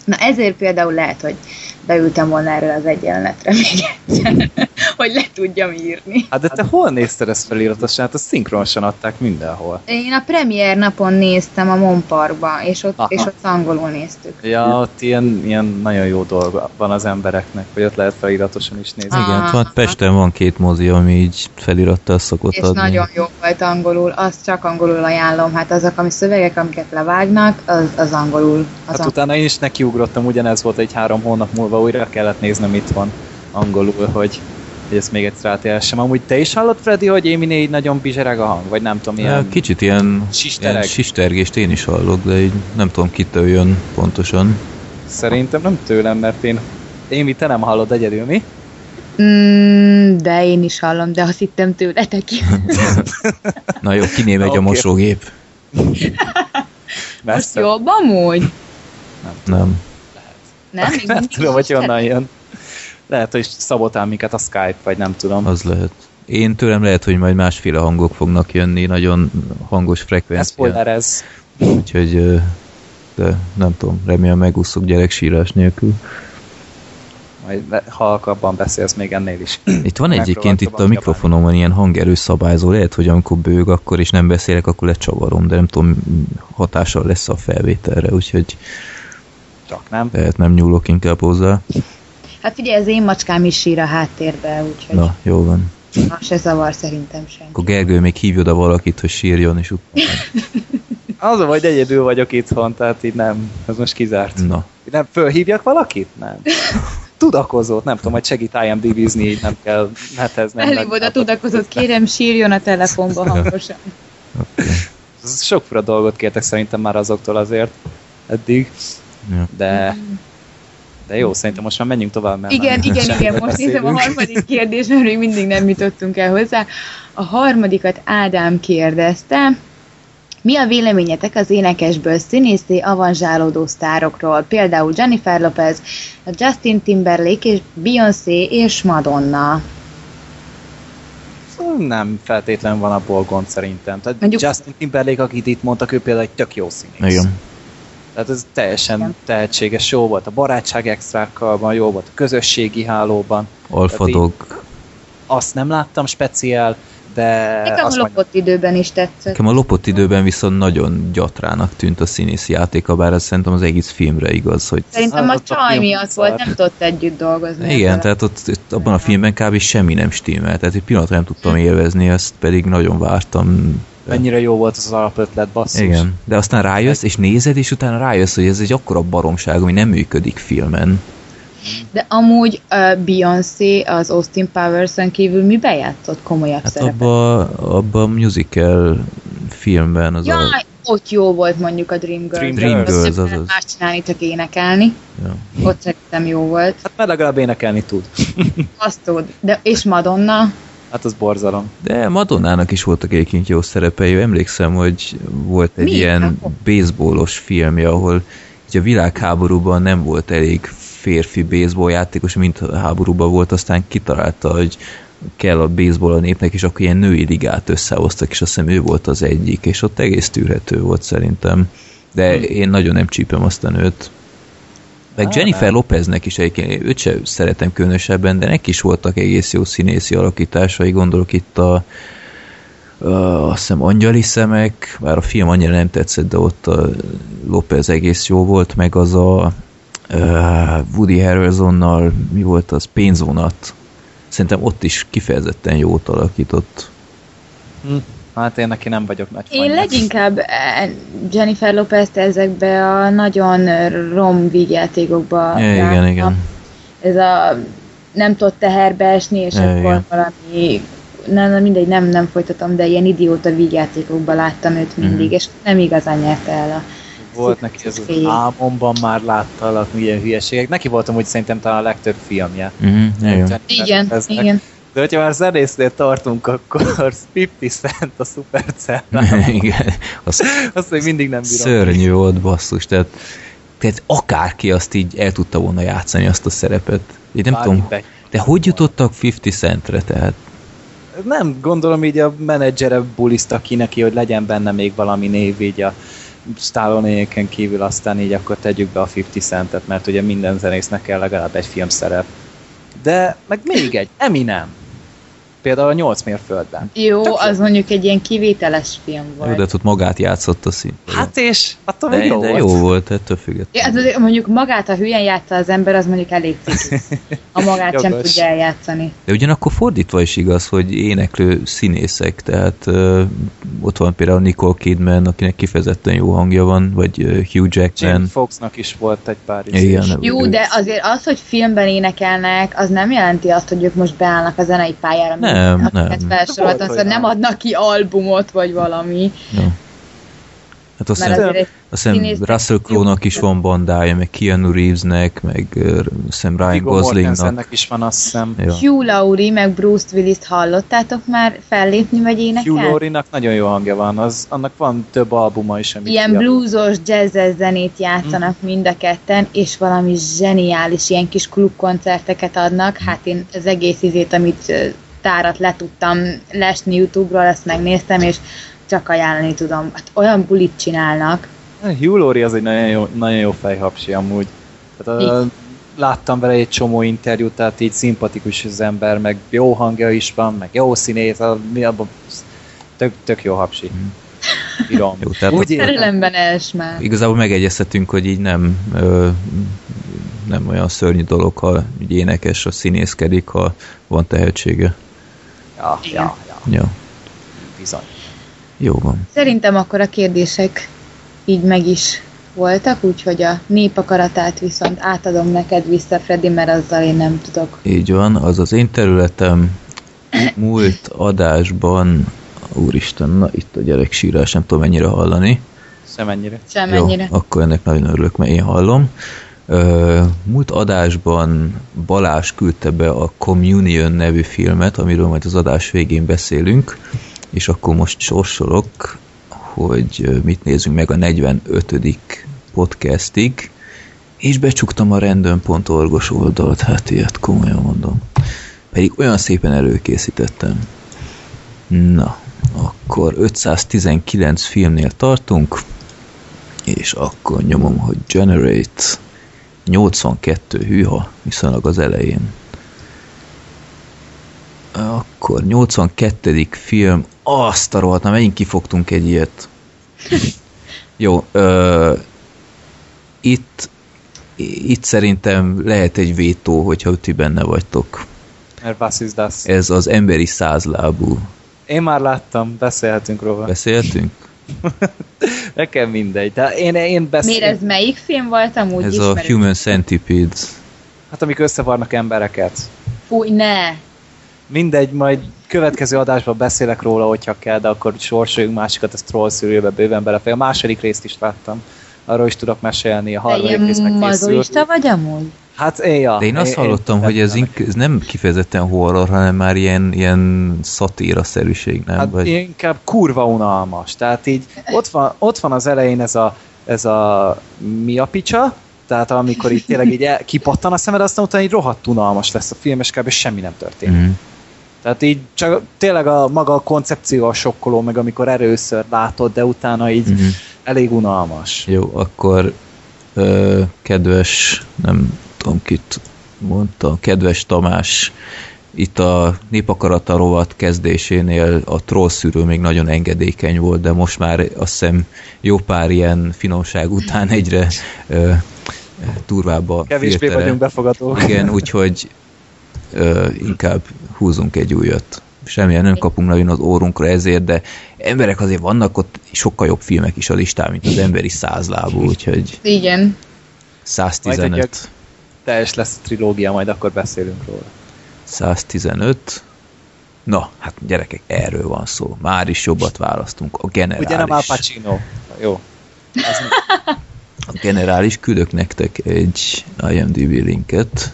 S2: Na ezért például lehet, hogy beültem volna erről az egyenletre még egyszer, hogy le tudjam írni.
S4: Hát de te hol nézted ezt feliratosan? Hát azt szinkronosan adták mindenhol.
S2: Én a premier napon néztem a Monparkba, és ott, és ott angolul néztük.
S4: Ja, ott ilyen, ilyen nagyon jó dolga van az embereknek, hogy ott lehet feliratosan is nézni.
S3: Igen, van, hát Pesten van két mozi, ami így felirattal szokott
S2: és
S3: adni.
S2: nagyon jó volt angolul, azt csak angolul ajánlom. Hát azok, ami szövegek, amiket levágnak, az, az angolul. Az
S4: hát angolul. utána én is nekiugrottam, ugyanez volt egy három hónap múlva újra kellett néznem itt van angolul, hogy, hogy ezt még egyszer átélhessem. Amúgy te is hallott, Freddy, hogy Éminé így nagyon bizsereg a hang? Vagy nem tudom, ilyen...
S3: Kicsit ilyen, ilyen sistergést én is hallok, de így nem tudom, kitől jön pontosan.
S4: Szerintem nem tőlem, mert én... Émi, te nem hallod egyedül, mi?
S2: Mm, de én is hallom, de azt hittem tőletek.
S3: Na jó, kiné megy okay. a mosógép.
S2: Most jobb amúgy?
S3: Nem. nem.
S2: Nem?
S4: nem tudom, hogy honnan jön. Lehet, hogy szabotál minket a Skype, vagy nem tudom.
S3: Az lehet. Én tőlem lehet, hogy majd másféle hangok fognak jönni, nagyon hangos frekvencia.
S4: Ez ez.
S3: Úgyhogy, de nem tudom, remélem megúszok gyerek sírás nélkül.
S4: Majd halkabban beszélsz még ennél is.
S3: Itt van egyébként itt a mikrofonomon ilyen hangerő szabályzó, lehet, hogy amikor bőg akkor és nem beszélek, akkor lecsavarom, de nem tudom, hatással lesz a felvételre, úgyhogy
S4: csak, nem?
S3: Tehát nem nyúlok inkább hozzá.
S2: Hát figyelj, az én macskám is sír a háttérbe, úgyhogy...
S3: Na, jó van.
S2: Na, se zavar szerintem sem.
S3: Akkor Gergő még hívja oda valakit, hogy sírjon, és utána...
S4: Az vagy egyedül vagyok itthon, tehát így nem, ez most kizárt.
S3: Na.
S4: Nem, fölhívjak valakit? Nem. Tudakozót, nem tudom, hogy segít IMDb-zni, így nem kell netezni.
S2: Elég oda tudakozót, kérem sírjon a telefonba hangosan.
S4: okay. Sokfura dolgot kértek szerintem már azoktól azért eddig. Ja. De, de jó, szerintem most már menjünk tovább. Mert
S2: igen, igen, igen, most nézem a harmadik kérdés, mert még mindig nem jutottunk el hozzá. A harmadikat Ádám kérdezte, mi a véleményetek az énekesből színészé avanzsálódó sztárokról, például Jennifer Lopez, Justin Timberlake és Beyoncé és Madonna?
S4: Nem feltétlen van abból gond szerintem. Tehát Mondjuk... Justin Timberlake, akit itt mondtak, ő például egy tök jó színész.
S3: Igen.
S4: Tehát ez teljesen Igen. tehetséges, jó volt a barátság extrákkal, jó volt a közösségi hálóban.
S3: Alfadog.
S4: Azt nem láttam speciál, de...
S2: Nekem a lopott majd... időben is tetszett.
S3: Nekem a lopott időben viszont nagyon gyatrának tűnt a színész játéka, bár ez szerintem az egész filmre igaz, hogy...
S2: Szerintem a csaj miatt volt, nem tudott együtt dolgozni.
S3: Igen, ezzel. tehát ott, ott abban a filmben kb. semmi nem stimmel, tehát egy pillanatra nem tudtam élvezni, ezt pedig nagyon vártam
S4: Mennyire jó volt az, az alapötlet, basszus.
S3: Igen, de aztán rájössz, és nézed, és utána rájössz, hogy ez egy akkora baromság, ami nem működik filmen.
S2: De amúgy uh, Beyoncé az Austin Powers-en kívül mi bejátszott komolyabb hát szerepet?
S3: Abba, abba a musical filmben az
S2: Jaj, a... ott jó volt mondjuk a Dream Girls.
S3: Dream, Dream Girls, az az.
S2: Más csinálni, csak énekelni. Ja. Ott szerintem jó volt.
S4: Hát mert legalább énekelni tud.
S2: Azt tud. De, és Madonna?
S4: Hát az borzalom.
S3: De Madonnának is voltak egyébként jó szerepei. Emlékszem, hogy volt egy Mi? ilyen baseballos filmje, ahol így a világháborúban nem volt elég férfi baseball játékos, mint a háborúban volt, aztán kitalálta, hogy kell a baseball a népnek, és akkor ilyen női ligát összehoztak, és azt hiszem ő volt az egyik, és ott egész tűrhető volt szerintem. De hm. én nagyon nem csípem azt a nőt. Meg ah, Jennifer nem. Lopeznek is egyébként, őt sem szeretem különösebben, de neki is voltak egész jó színészi alakításai, gondolok itt a uh, azt hiszem Angyali szemek, bár a film annyira nem tetszett, de ott a López egész jó volt, meg az a uh, Woody Harrelsonnal, mi volt az, pénzvonat. Szerintem ott is kifejezetten jót alakított.
S4: Hm. Hát én neki nem vagyok nagy
S2: Én leginkább eh, Jennifer Lopez-t ezekbe a nagyon rom vígjátékokba
S3: Ja, igen,
S2: láttam.
S3: igen.
S2: Ez a nem tudott teherbe esni, és
S3: Ja,
S2: akkor
S3: igen.
S2: valami nem, nem, mindegy, nem, nem folytatom, de ilyen idióta vígjátékokban láttam őt mindig,
S3: Mhm.
S2: és nem igazán nyerte el a
S4: Volt neki ez az álmomban már láttalak milyen hülyeségek. Neki voltam úgy szerintem talán a legtöbb filmje.
S3: Uh-huh, igen.
S2: Igen, igen.
S4: De hogyha már zenésznél tartunk, akkor 50 Cent a Supercell.
S3: igen. Az
S4: Azt még mindig nem bírom.
S3: szörnyű volt basszus, tehát, tehát akárki azt így el tudta volna játszani azt a szerepet. Én nem
S4: Bárki
S3: tudom,
S4: be-
S3: de hogy jutottak 50 centre, tehát
S4: Nem, gondolom így a menedzsere buliszta ki neki, hogy legyen benne még valami név így a Stallone-éken kívül, aztán így akkor tegyük be a 50 centet, mert ugye minden zenésznek kell legalább egy filmszerep. De meg még egy, Eminem. Például a 8 mérföldben.
S2: Jó,
S4: Tök jó.
S2: az mondjuk egy ilyen kivételes film
S3: jó,
S2: volt.
S3: de ott magát játszott a szín.
S4: Hát és attól még
S3: de,
S4: jó,
S3: de
S4: volt.
S3: jó volt, ettől
S2: Ja,
S3: függetlenül.
S2: hát azért mondjuk magát, ha hülyen játsza az ember, az mondjuk elég ciki. Ha magát sem tudja eljátszani.
S3: De ugyanakkor fordítva is igaz, hogy éneklő színészek, tehát uh, ott van például Nicole Kidman, akinek kifejezetten jó hangja van, vagy uh, Hugh Jackman.
S4: Jim Foxnak is volt egy pár
S3: Igen,
S2: Jó, de azért az, hogy filmben énekelnek, az nem jelenti azt, hogy ők most beállnak a zenei pályára,
S3: Nem,
S2: akiket
S3: nem.
S2: felsoroltam,
S4: Volt
S2: szóval nem adnak ki albumot, vagy valami.
S3: Ja. Hát azt hiszem, azt Russell Crowe-nak is van bandája, meg Keanu Reevesnek, meg uh, hiszem Ryan
S4: Viggo
S3: Goslingnak.
S4: Is van, azt hiszem.
S3: Ja.
S2: Hugh Laurie, meg Bruce Willis-t hallottátok már fellépni, vagy
S4: Hugh
S2: énekelni?
S4: Laurie-nak nagyon jó hangja van, az, annak van több albuma is, amit
S2: Ilyen
S4: kiadott.
S2: bluesos, jazzes zenét játszanak
S3: Mm.
S2: mind a ketten, és valami zseniális ilyen kis klubkoncerteket adnak.
S3: Mm.
S2: Hát én az egész izét, amit tárat le tudtam lesni YouTube-ról, ezt megnéztem, és csak ajánlani tudom. Hát olyan bulit csinálnak.
S4: Hugh Laurie az egy nagyon jó, nagyon jó fejhapsi amúgy. Tehát, a, láttam vele egy csomó interjút, tehát így szimpatikus az ember, meg jó hangja is van, meg jó színész, a, mi abban tök, tök jó hapsi. Bírom.
S3: Jó, tehát
S4: Úgy.
S2: Szerelemben elsmár.
S3: Igazából megegyezhetünk, hogy így nem, ö, nem olyan szörnyű dolog, ha így énekes, a színészkedik, ha van tehetsége.
S4: Ja,
S2: Igen.
S4: ja, ja,
S3: Ja,
S4: bizony.
S3: jó van.
S2: Szerintem akkor a kérdések így meg is voltak, úgyhogy a népakaratát viszont átadom neked vissza, Freddy, mert azzal én nem tudok.
S3: Így van, az az én területem múlt adásban, úristen, na itt a gyerek sírás, nem tudom mennyire hallani.
S4: Semennyire.
S2: Semennyire.
S3: Jó, akkor ennek nagyon örülök, mert én hallom. Múlt adásban Balázs küldte be a Communion nevű filmet, amiről majd az adás végén beszélünk, és akkor most sorsolok, hogy mit nézzünk meg a 45. podcastig, és becsuktam a random.orgos oldalt, hát ilyet komolyan mondom. Pedig olyan szépen előkészítettem. Na, akkor 519 filmnél tartunk, és akkor nyomom, hogy Generate 82 hűha, viszonylag az elején. Akkor 82. film, azt a rohadt, na megint kifogtunk egy ilyet. Jó, ö, itt, itt szerintem lehet egy vétó, hogyha ti benne vagytok.
S4: Mert was is das?
S3: Ez az emberi százlábú.
S4: Én már láttam, beszélhetünk róla.
S3: Beszéltünk?
S4: Nekem mindegy. De én, én beszél...
S2: Miért ez melyik film volt amúgy
S3: Ez a
S2: ismerős?
S3: Human Centipede.
S4: Hát amik összevarnak embereket.
S2: Fúj, ne!
S4: Mindegy, majd következő adásban beszélek róla, hogyha kell, de akkor sorsoljunk másikat, ezt troll szűrőbe bőven belefér. A második részt is láttam. Arról is tudok mesélni, a
S2: Te
S4: harmadik rész megkészült.
S2: mazoista vagy amúgy?
S4: Hát én, ja.
S3: De én azt hallottam, hogy ez, ink- ez nem kifejezetten horror, hanem már ilyen, ilyen szatíra-szerűség, nem?
S4: Hát
S3: Vagy...
S4: inkább kurva unalmas. Tehát így ott van, ott van az elején ez a, ez a mi a picsa, tehát amikor így tényleg így el, kipattan a szemed, aztán utána így rohadt unalmas lesz a film, és kb. semmi nem történik.
S3: Mm.
S4: Tehát így csak tényleg a maga a koncepció a sokkoló, meg amikor először látod, de utána így
S3: Mhm.
S4: elég unalmas.
S3: Jó, akkor ö, kedves, nem tudom kit mondta, kedves Tamás, itt a népakarata rovat kezdésénél a troll szűrő még nagyon engedékeny volt, de most már azt hiszem jó pár ilyen finomság után egyre ö, turvább a
S4: Kevésbé
S3: filtere.
S4: vagyunk befogadók.
S3: Igen, úgyhogy ö, inkább húzunk egy újat. Semmilyen nem kapunk nagyon az órunkra ezért, de emberek azért vannak ott sokkal jobb filmek is a listán, mint az emberi százlábú, úgyhogy
S2: Igen.
S4: Majd
S3: 115.
S4: egy- Teljes lesz a trilógia, majd akkor beszélünk róla.
S3: 115. Na, hát gyerekek, erről van szó. Már is jobbat választunk. A generális.
S4: Ugye nem Al Pacino? Jó.
S3: A generális küldök nektek egy IMDb linket.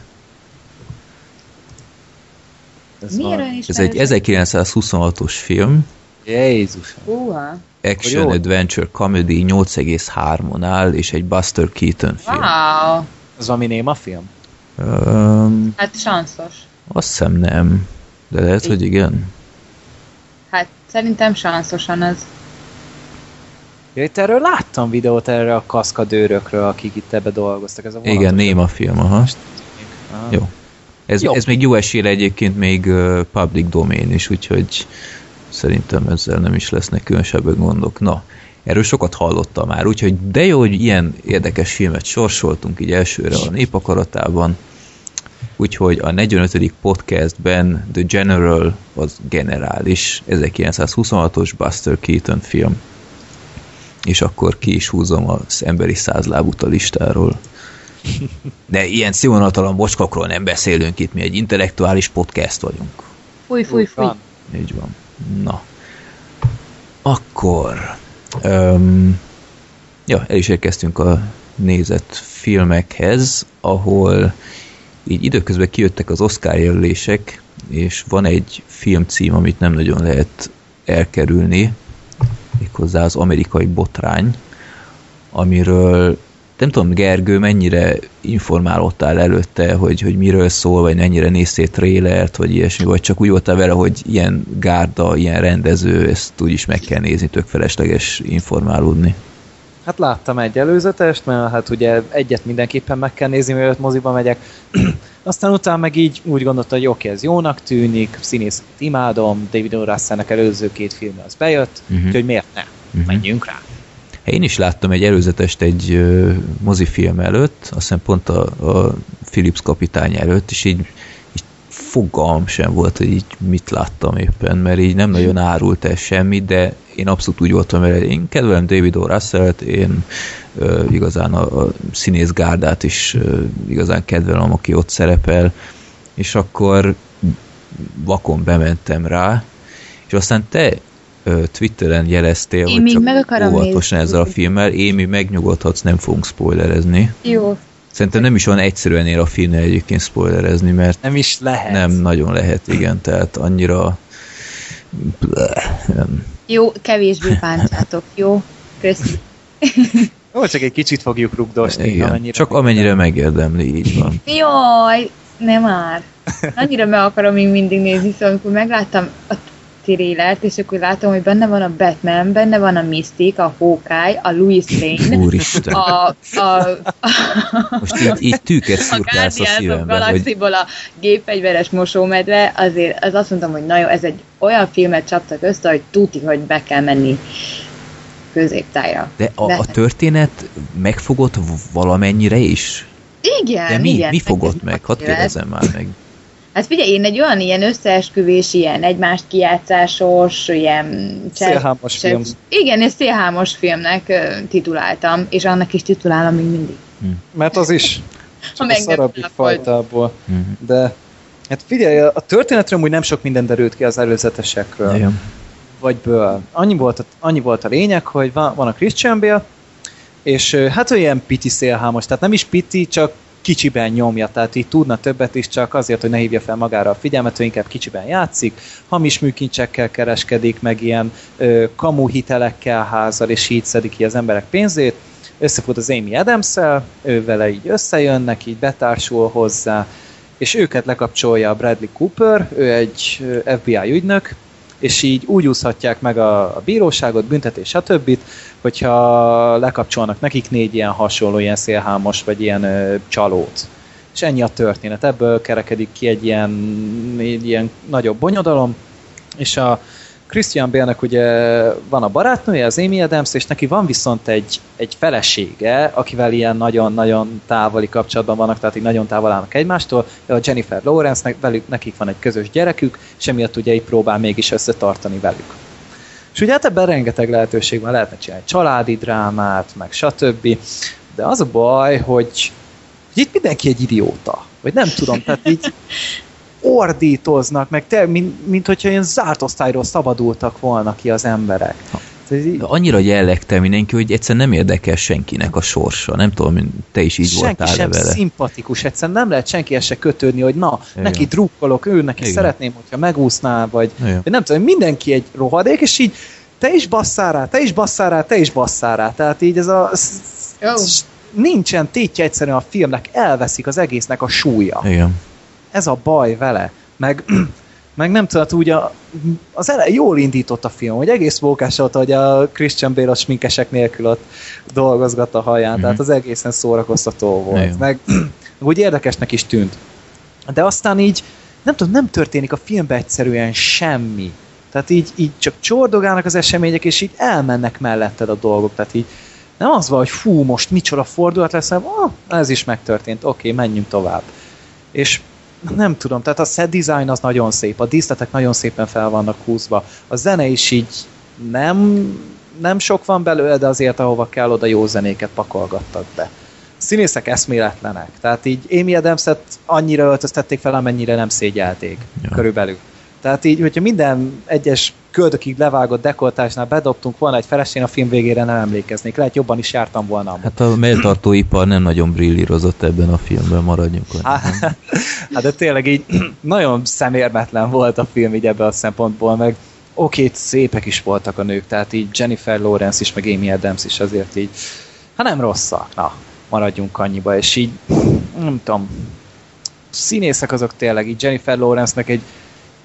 S4: ez
S3: Ez egy 1926-os film.
S4: Jézus.
S2: Húha.
S3: Action. Adventure Comedy 8,3-on áll, és egy Buster Keaton film.
S2: Wow.
S4: Ez valami néma film?
S3: Um,
S2: Hát sanszos.
S3: azt hiszem nem. De lehet, hogy igen.
S2: Hát szerintem sanszosan az.
S4: Ja, itt erről láttam videót erre a kaszkadőrökről, akik itt ebbe dolgoztak. Ez a
S3: Igen, néma film, aha.
S4: Aha.
S3: Jó. Ez,
S4: Jó.
S3: ez még jó esélye egyébként még uh, public domain is, úgyhogy szerintem ezzel nem is lesznek különösebb gondok. Na, erről sokat hallottam már, úgyhogy de jó, hogy ilyen érdekes filmet sorsoltunk így elsőre a népakaratában. Úgyhogy a 45. podcastben The General az generális 1926-os Buster Keaton film. És akkor ki is húzom az emberi százlábút a listáról. De ilyen színvonaltalan bocskakról nem beszélünk itt, mi egy intellektuális podcast vagyunk.
S2: Fúj, fúj, fúj.
S3: Így van. Na. Akkor... Um, ja, el is érkeztünk a nézett filmekhez, ahol így időközben kijöttek az Oscar jelölések, és van egy filmcím, amit nem nagyon lehet elkerülni, méghozzá az amerikai botrány, amiről nem tudom, Gergő, mennyire informálódtál előtte, hogy, hogy miről szól, vagy mennyire néztél trélert, vagy ilyesmi, vagy csak úgy voltál vele, hogy ilyen gárda, ilyen rendező, ezt úgyis meg kell nézni, tök felesleges informálódni.
S4: Hát láttam egy előzetest, mert hát ugye egyet mindenképpen meg kell nézni, mielőtt moziba megyek. Aztán utána meg így úgy gondolta, hogy oké, ez jónak tűnik, színész imádom, David O. Russellnek előző két filmje az bejött, uh-huh. úgyhogy miért ne? Uh-huh. Menjünk rá.
S3: Én is láttam egy előzetest egy mozifilm előtt, azt hiszem pont a, a Philips kapitány előtt, és így, így fogalm sem volt, hogy így mit láttam éppen, mert így nem nagyon árult el semmit, de én abszolút úgy voltam vele, én kedvelem David O. Russell-t, én ö, igazán a, a színész gárdát is ö, igazán kedvelem, aki ott szerepel, és akkor vakon bementem rá, és aztán te Twitteren jeleztél,
S2: Én
S3: hogy
S2: még
S3: csak
S2: meg akarom
S3: óvatosan
S2: nézni.
S3: ezzel a filmmel, Émi megnyugodhatsz, nem fogunk spoilerezni.
S2: Jó.
S3: Szerintem nem is van egyszerű ennél a filmnél egyébként spoilerezni, mert
S4: Nem is lehet.
S3: nem nagyon lehet, igen, tehát annyira.
S2: Jó, kevésbé páncátok, jó? Köszi.
S4: Jó, csak egy kicsit fogjuk rugdosni.
S3: Igen,
S4: amennyire
S3: csak amennyire megérdemli, így van.
S2: Jaj, nem már. Annyira meg akarom még mindig nézni, szóval amikor megláttam a trélert, és akkor látom, hogy benne van a Batman, benne van a Mystic, a Hawkeye, a Louis Lane,
S3: Úristen.
S2: a, a, a,
S3: Most így, így tűket
S2: a
S3: szurkálsz a
S2: Guardians of
S3: szívemben, hogy
S2: a gépfegyveres mosómedve, azért az azt mondtam, hogy na jó, ez egy olyan filmet csaptak össze, hogy tuti, hogy be kell menni középtájra.
S3: de a,
S2: De-
S3: a történet megfogott valamennyire is?
S2: Igen,
S3: De mi,
S2: igen.
S3: mi fogott meg? Hadd kérdezem már meg.
S2: Hát figyelj, én egy olyan ilyen összeesküvés, ilyen egymást kijátszásos, ilyen...
S4: Szélhámos film.
S2: Igen, és szélhámos filmnek tituláltam, és annak is titulálom még mindig.
S4: Mert az is csak a
S2: volt.
S4: fajtából.
S3: Mhm.
S4: De hát figyelj, a történetről úgy nem sok minden derült ki az előzetesekről.
S3: Igen.
S4: vagy ből. Annyi volt, a, annyi volt a lényeg, hogy van, van a Christian Bale, és hát ő ilyen piti szélhámos, tehát nem is piti, csak kicsiben nyomja, tehát így tudna többet is, csak azért, hogy ne hívja fel magára a figyelmet, ő inkább kicsiben játszik, hamis műkincsekkel kereskedik, meg ilyen ö, kamu hitelekkel házal, és így szedik ki az emberek pénzét, összefut az Amy adams ő vele így összejönnek, így betársul hozzá, és őket lekapcsolja a Bradley Cooper, ő egy FBI ügynök, és így úgy úszhatják meg a, a bíróságot, büntetés, stb., hogyha lekapcsolnak nekik négy ilyen hasonló, ilyen szélhámos, vagy ilyen ö, csalót. és ennyi a történet. Ebből kerekedik ki egy ilyen, egy ilyen nagyobb bonyodalom, és a Christian Bale-nek ugye van a barátnője, az Amy Adams, és neki van viszont egy, egy felesége, akivel ilyen nagyon-nagyon távoli kapcsolatban vannak, tehát így nagyon távol állnak egymástól, a Jennifer Lawrence, velük, nekik van egy közös gyerekük, és emiatt ugye így próbál mégis összetartani velük. És ugye hát ebben rengeteg lehetőség van, lehetne csinálni családi drámát, meg stb. De az a baj, hogy itt mindenki egy idióta. Vagy nem tudom, tehát így ordítoznak, meg te, mint, mint hogyha ilyen zárt osztályról szabadultak volna ki az emberek.
S3: De annyira jellegtel mindenki, hogy egyszerűen nem érdekel senkinek a sorsa. Nem tudom, te is így
S4: senki
S3: voltál
S4: sem
S3: vele.
S4: szimpatikus, egyszerűen nem lehet senki se kötődni, hogy na,
S3: Igen.
S4: neki drukkolok, ő neki
S3: Igen.
S4: szeretném, hogyha megúszná, vagy,
S3: Igen.
S4: nem tudom, mindenki egy rohadék, és így te is basszál rá, te is basszál rá, te is basszál rá. Tehát így ez a... Nincsen tétje egyszerűen a filmnek, elveszik az egésznek a súlya.
S3: Igen.
S4: Ez a baj vele. Meg, meg nem tudod, úgy a, az ele, jól indított a film, hogy egész mókás volt, hogy a Christian Bale a sminkesek nélkül ott dolgozgat a haján,
S3: Mhm.
S4: tehát az egészen szórakoztató volt.
S3: Igen.
S4: Meg, úgy érdekesnek is tűnt. De aztán így, nem tudom, nem történik a filmben egyszerűen semmi. Tehát így, így csak csordogálnak az események, és így elmennek melletted a dolgok. Tehát így nem az van, hogy fú, most micsoda fordulat lesz, hanem ah, ez is megtörtént, oké, menjünk tovább. És nem tudom, tehát a set design az nagyon szép, a díszletek nagyon szépen fel vannak húzva, a zene is így nem, nem sok van belőle, de azért ahova kell, oda jó zenéket pakolgattak be. A színészek eszméletlenek, tehát így Amy Adams-et annyira öltöztették fel, amennyire nem szégyelték,
S3: ja.
S4: körülbelül. Tehát így, hogyha minden egyes köldökig levágott dekoltásnál bedobtunk volna egy felesén, a film végére nem emlékeznék. Lehet jobban is jártam volna amúgy.
S3: Hát a melltartóipar nem nagyon brillírozott ebben a filmben, maradjunk. annyiban.
S4: Hát de tényleg így nagyon szemérmetlen volt a film így ebből a szempontból, meg oké, szépek is voltak a nők, tehát így Jennifer Lawrence is, meg Amy Adams is azért így, hát nem rosszak, na, maradjunk annyiba, és így, nem tudom, színészek azok tényleg, így Jennifer Lawrence-nek egy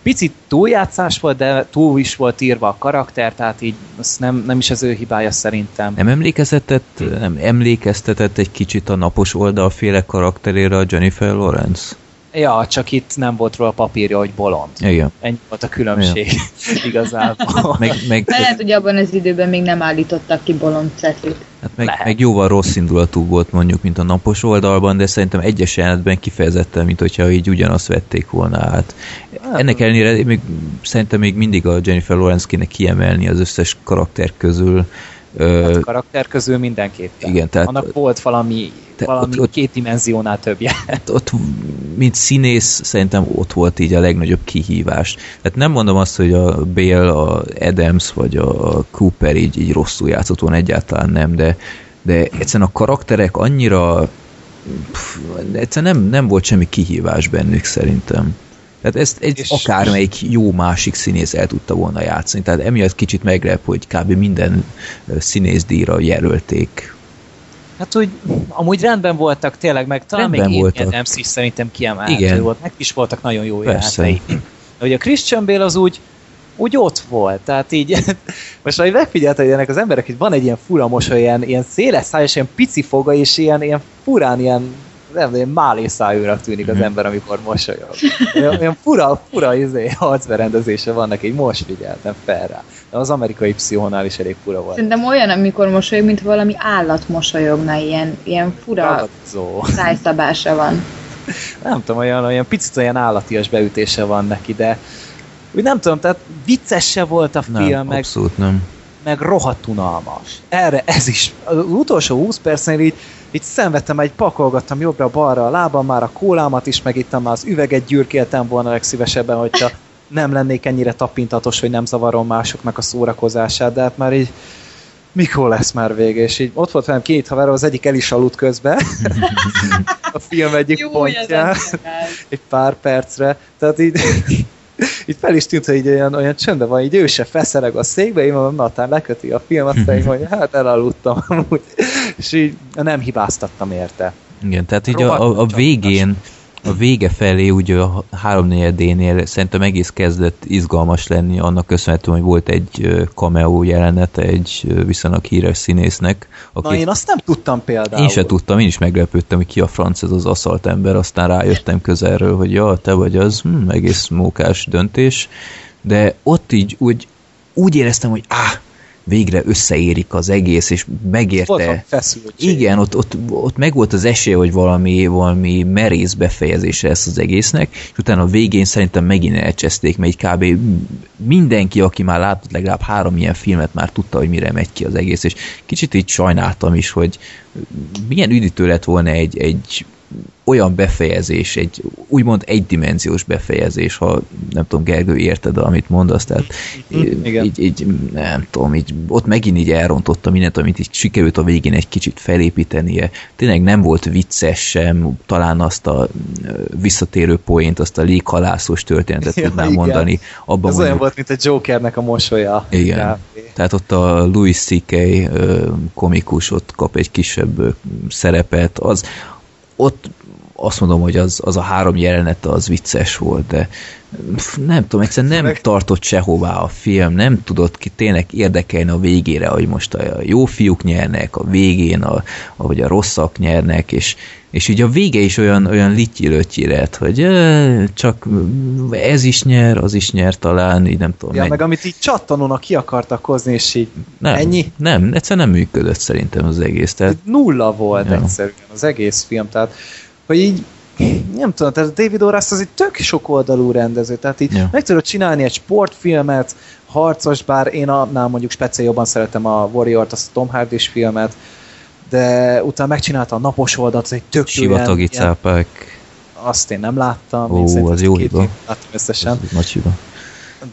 S4: picit túljátszás volt, de túl is volt írva a karakter, tehát így az nem, nem is az ő hibája szerintem.
S3: Nem emlékeztetett, nem emlékeztetett egy kicsit a napos oldalféle karakterére a Jennifer Lawrence?
S4: Ja, csak itt nem volt róla papírja, hogy bolond.
S3: Igen.
S4: Ennyi volt a különbség igazából.
S3: Meg, meg,
S2: Lehet, hogy abban az időben még nem állítottak ki bolond cetlit.
S3: Hát meg,
S4: lehet.
S3: meg jóval rossz indulatú volt mondjuk, mint a napos oldalban, de szerintem egyes jelenetben kifejezetten, mint hogyha így ugyanazt vették volna át. Ennek ellenére még, szerintem még mindig a Jennifer Lawrence kéne kiemelni az összes karakter közül. Ö,
S4: Hát a karakter közül mindenképpen.
S3: Igen, tehát-
S4: Annak volt valami,
S3: Te-
S4: valami
S3: ott- ott-
S4: két dimenziónál többje.
S3: Hát ott, mint színész, szerintem ott volt így a legnagyobb kihívás. Tehát nem mondom azt, hogy a Bale, a Adams vagy a Cooper így, így rosszul játszott volna, egyáltalán nem, de, de egyszerűen a karakterek annyira pff, egyszerűen nem, nem volt semmi kihívás bennük szerintem. Tehát ezt egy
S4: És-
S3: akármelyik jó másik színész el tudta volna játszani. Tehát emiatt kicsit meglep, hogy kb. minden színészdíjra jelölték.
S4: Hát úgy, amúgy rendben voltak tényleg, meg talán
S3: Rendben
S4: még
S3: voltak.
S4: Is szerintem kiemelhető
S3: Igen.
S4: volt. Meg is voltak nagyon jó jelenetek. De ugye a Christian Bale az úgy, úgy ott volt, tehát így, most ahogy megfigyelte, hogy ennek az emberek, itt van egy ilyen fura mosoly, ilyen, ilyen széles szájas, ilyen pici foga, és ilyen, ilyen furán, ilyen nem, ilyen málé szájúnak tűnik az
S3: Mhm.
S4: ember, amikor mosolyog. Olyan, olyan fura, fura izé, arcberendezése van neki, így most figyeltem fel rá. De az amerikai pszichónál is elég fura volt.
S2: Szerintem olyan, amikor mosolyog, mint valami állat mosolyogna, ilyen, ilyen fura szájszabása van.
S4: nem tudom, olyan, olyan picit olyan állatias beütése van neki, de úgy nem tudom, tehát vicces se volt a film,
S3: Nem,
S4: meg,
S3: abszolút nem.
S4: Meg rohadt unalmas. Erre ez is. Az utolsó 20 percnél így, így szenvedtem, egy pakolgattam jobbra-balra a lábam, már a kólámat is megittam, már az üveget gyűrkéltem volna legszívesebben, hogyha nem lennék ennyire tapintatos, hogy nem zavarom másoknak a szórakozását, de hát már így mikor lesz már vége, és így ott volt velem két haver, az egyik el is aludt közben a film egyik pontján egy pár percre, tehát így, így fel is tűnt, hogy így olyan, olyan csöndben van, így ő se fesszereg a székbe, én mondom, na, aztán leköti a film, aztán így mondja, hát elaludtam amúgy, és így nem hibáztattam érte.
S3: Igen, tehát így a, a, a végén a vége felé ugye a háromnegyedénél szerintem egész kezdett izgalmas lenni, annak köszönhetően, hogy volt egy cameo jelenete egy viszonylag híres színésznek.
S4: Aki... Na én azt nem tudtam például.
S3: Én se tudtam, én is meglepődtem, hogy ki a franc ez az aszalt ember, aztán rájöttem közelről, hogy ja, te vagy az, hm, egész mókás döntés, de ott így úgy, úgy éreztem, hogy áh, végre összeérik az egész, és megérte. Igen, ott, ott, ott meg volt az esély, hogy valami, valami merész befejezése lesz az egésznek, és utána a végén szerintem megint elcseszték, mert kb. mindenki, aki már látott legalább három ilyen filmet, már tudta, hogy mire megy ki az egész, és kicsit így sajnáltam is, hogy milyen üdítő lett volna egy, egy olyan befejezés, egy úgymond egydimenziós befejezés, ha nem tudom, Gergő, érted, amit mondasz, tehát mhm, Igen. így, így, nem tudom, így, ott megint így elrontotta mindent, amit így sikerült a végén egy kicsit felépítenie. Tényleg nem volt vicces sem, talán azt a visszatérő poént, azt a léghalászos történetet ja, tudnám igen. mondani.
S4: Abban Ez mondjuk, olyan volt, mint a Jokernek a mosolya.
S3: Igen. Kávé. Tehát ott a Louis C.K. komikus ott kap egy kisebb szerepet, az, ott azt mondom, hogy az, az a három jelenet az vicces volt, de nem tudom, egyszerűen nem tartott sehová a film, nem tudott ki tényleg érdekelni a végére, hogy most a jó fiúk nyernek, a végén, a, vagy a rosszak nyernek, és, és így a vége is olyan, olyan lityi lett, hogy csak ez is nyer, az is nyer talán, így nem tudom.
S4: Ja, meg amit így csattanónak ki akartak hozni, és így
S3: nem,
S4: ennyi?
S3: Nem, egyszerűen nem működött szerintem az egész. Tehát...
S4: Nulla volt ja. egyszerűen az egész film, tehát hogy így nem tudom, tehát David Orras az egy tök sok oldalú rendező, tehát így ja. meg tudod csinálni egy sportfilmet, harcos, bár én annál mondjuk speciál jobban szeretem a Warrior-t, azt a Tom hardy filmet, de utána megcsinálta a napos oldalt, az egy tök
S3: Sivatagi ilyen, cápák.
S4: Azt én nem láttam.
S3: Ó, az jó hiba.
S4: Láttam összesen.
S3: Ez nagy hiba.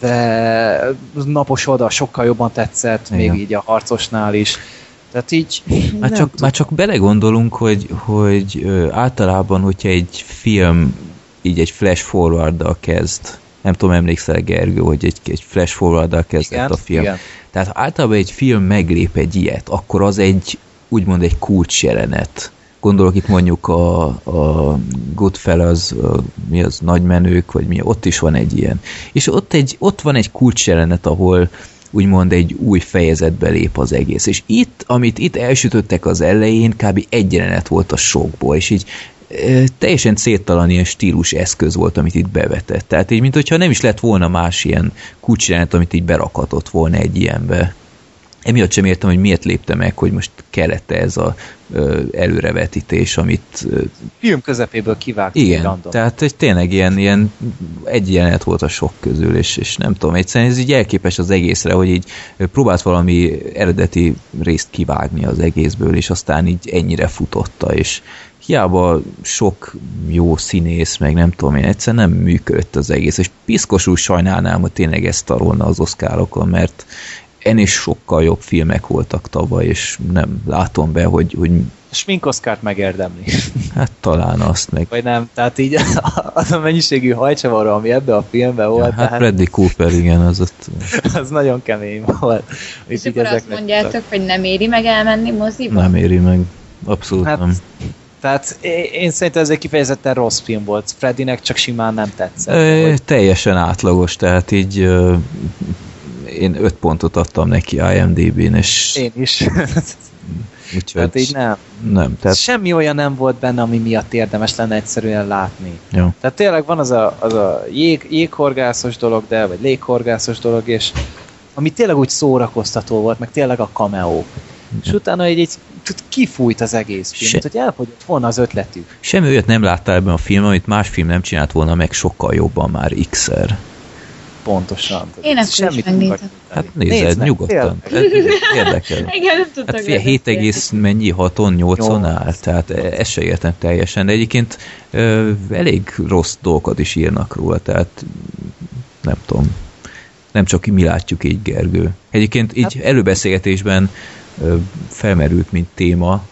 S4: De napos oldal sokkal jobban tetszett, Igen. még így a harcosnál is. Tehát így...
S3: Már csak, már csak belegondolunk, hogy, hogy ö, általában, hogyha egy film így egy flash forward kezd, nem tudom, emlékszel Gergő, hogy egy, egy flash forward kezdett igen, a film. Igen. Tehát ha általában egy film meglép egy ilyet, akkor az egy úgymond egy kulcs. Gondolok itt mondjuk a, a Goodfellas, a, mi az, nagymenők, vagy mi, ott is van egy ilyen. És ott, egy, ott van egy kulcs jelenet, ahol úgymond egy új fejezetbe lép az egész. És itt, amit itt elsütöttek az elején, kb. egy jelenet volt a sokból, és így e, teljesen céltalan ilyen stílus eszköz volt, amit itt bevetett. Tehát így, mint hogyha nem is lett volna más ilyen kulcsjelenet, amit így berakhatott volna egy ilyenbe emiatt sem értem, hogy miért lépte meg, hogy most kellett ez a ö, előrevetítés, amit... Ö,
S4: Film közepéből kivágt.
S3: Igen, random. tehát egy, tényleg ilyen, ilyen egy jelenet volt a sok közül, és, és nem tudom, egyszerűen ez így elképes az egészre, hogy így próbált valami eredeti részt kivágni az egészből, és aztán így ennyire futotta, és hiába sok jó színész, meg nem tudom én, egyszerűen nem működött az egész, és piszkosul sajnálnám, hogy tényleg ezt tarolna az oszkárokon, mert ennél sokkal jobb filmek voltak tavaly, és nem látom be, hogy... hogy...
S4: Sminkoszkárt megérdemli.
S3: Hát talán azt meg.
S4: Vagy nem, tehát így az a mennyiségű hajcsavaró, ami ebbe a filmben volt. Ja,
S3: hát tehát... Bradley Cooper, igen, az ott...
S4: az nagyon kemény volt.
S2: És, akkor azt mondjátok, csak... hogy nem éri meg elmenni moziba?
S3: Nem éri meg, abszolút hát, nem.
S4: Tehát én szerintem ez egy kifejezetten rossz film volt. Freddynek csak simán nem tetszett.
S3: E, teljesen átlagos, tehát így én öt pontot adtam neki IMDb-n, és...
S4: Én is.
S3: Úgyhogy hát így nem. Nem.
S4: Tehát... Semmi olyan nem volt benne, ami miatt érdemes lenne egyszerűen látni.
S3: Jó.
S4: Tehát tényleg van az a, az a jég, jéghorgászos dolog, de, vagy léghorgászos dolog, és ami tényleg úgy szórakoztató volt, meg tényleg a cameo. Ja. És utána egy, egy kifújt az egész film, Se... hogy elfogyott volna az ötletük.
S3: Semmi olyat nem láttál ebben a filmben, amit más film nem csinált volna meg sokkal jobban már x-szer
S4: pontosan.
S2: Én ezt semmit is megnézem.
S3: Hát nézed, Nézd nyugodtan. Érdekel.
S2: Igen, nem tudtam.
S3: Hát fél 7, egész mennyi, 6-on, 8-on áll, tehát ezt se értem teljesen, de egyébként ö, elég rossz dolgokat is írnak róla, tehát nem tudom. Nem csak mi látjuk így, Gergő. Egyébként így hát... előbeszélgetésben ö, felmerült, mint téma,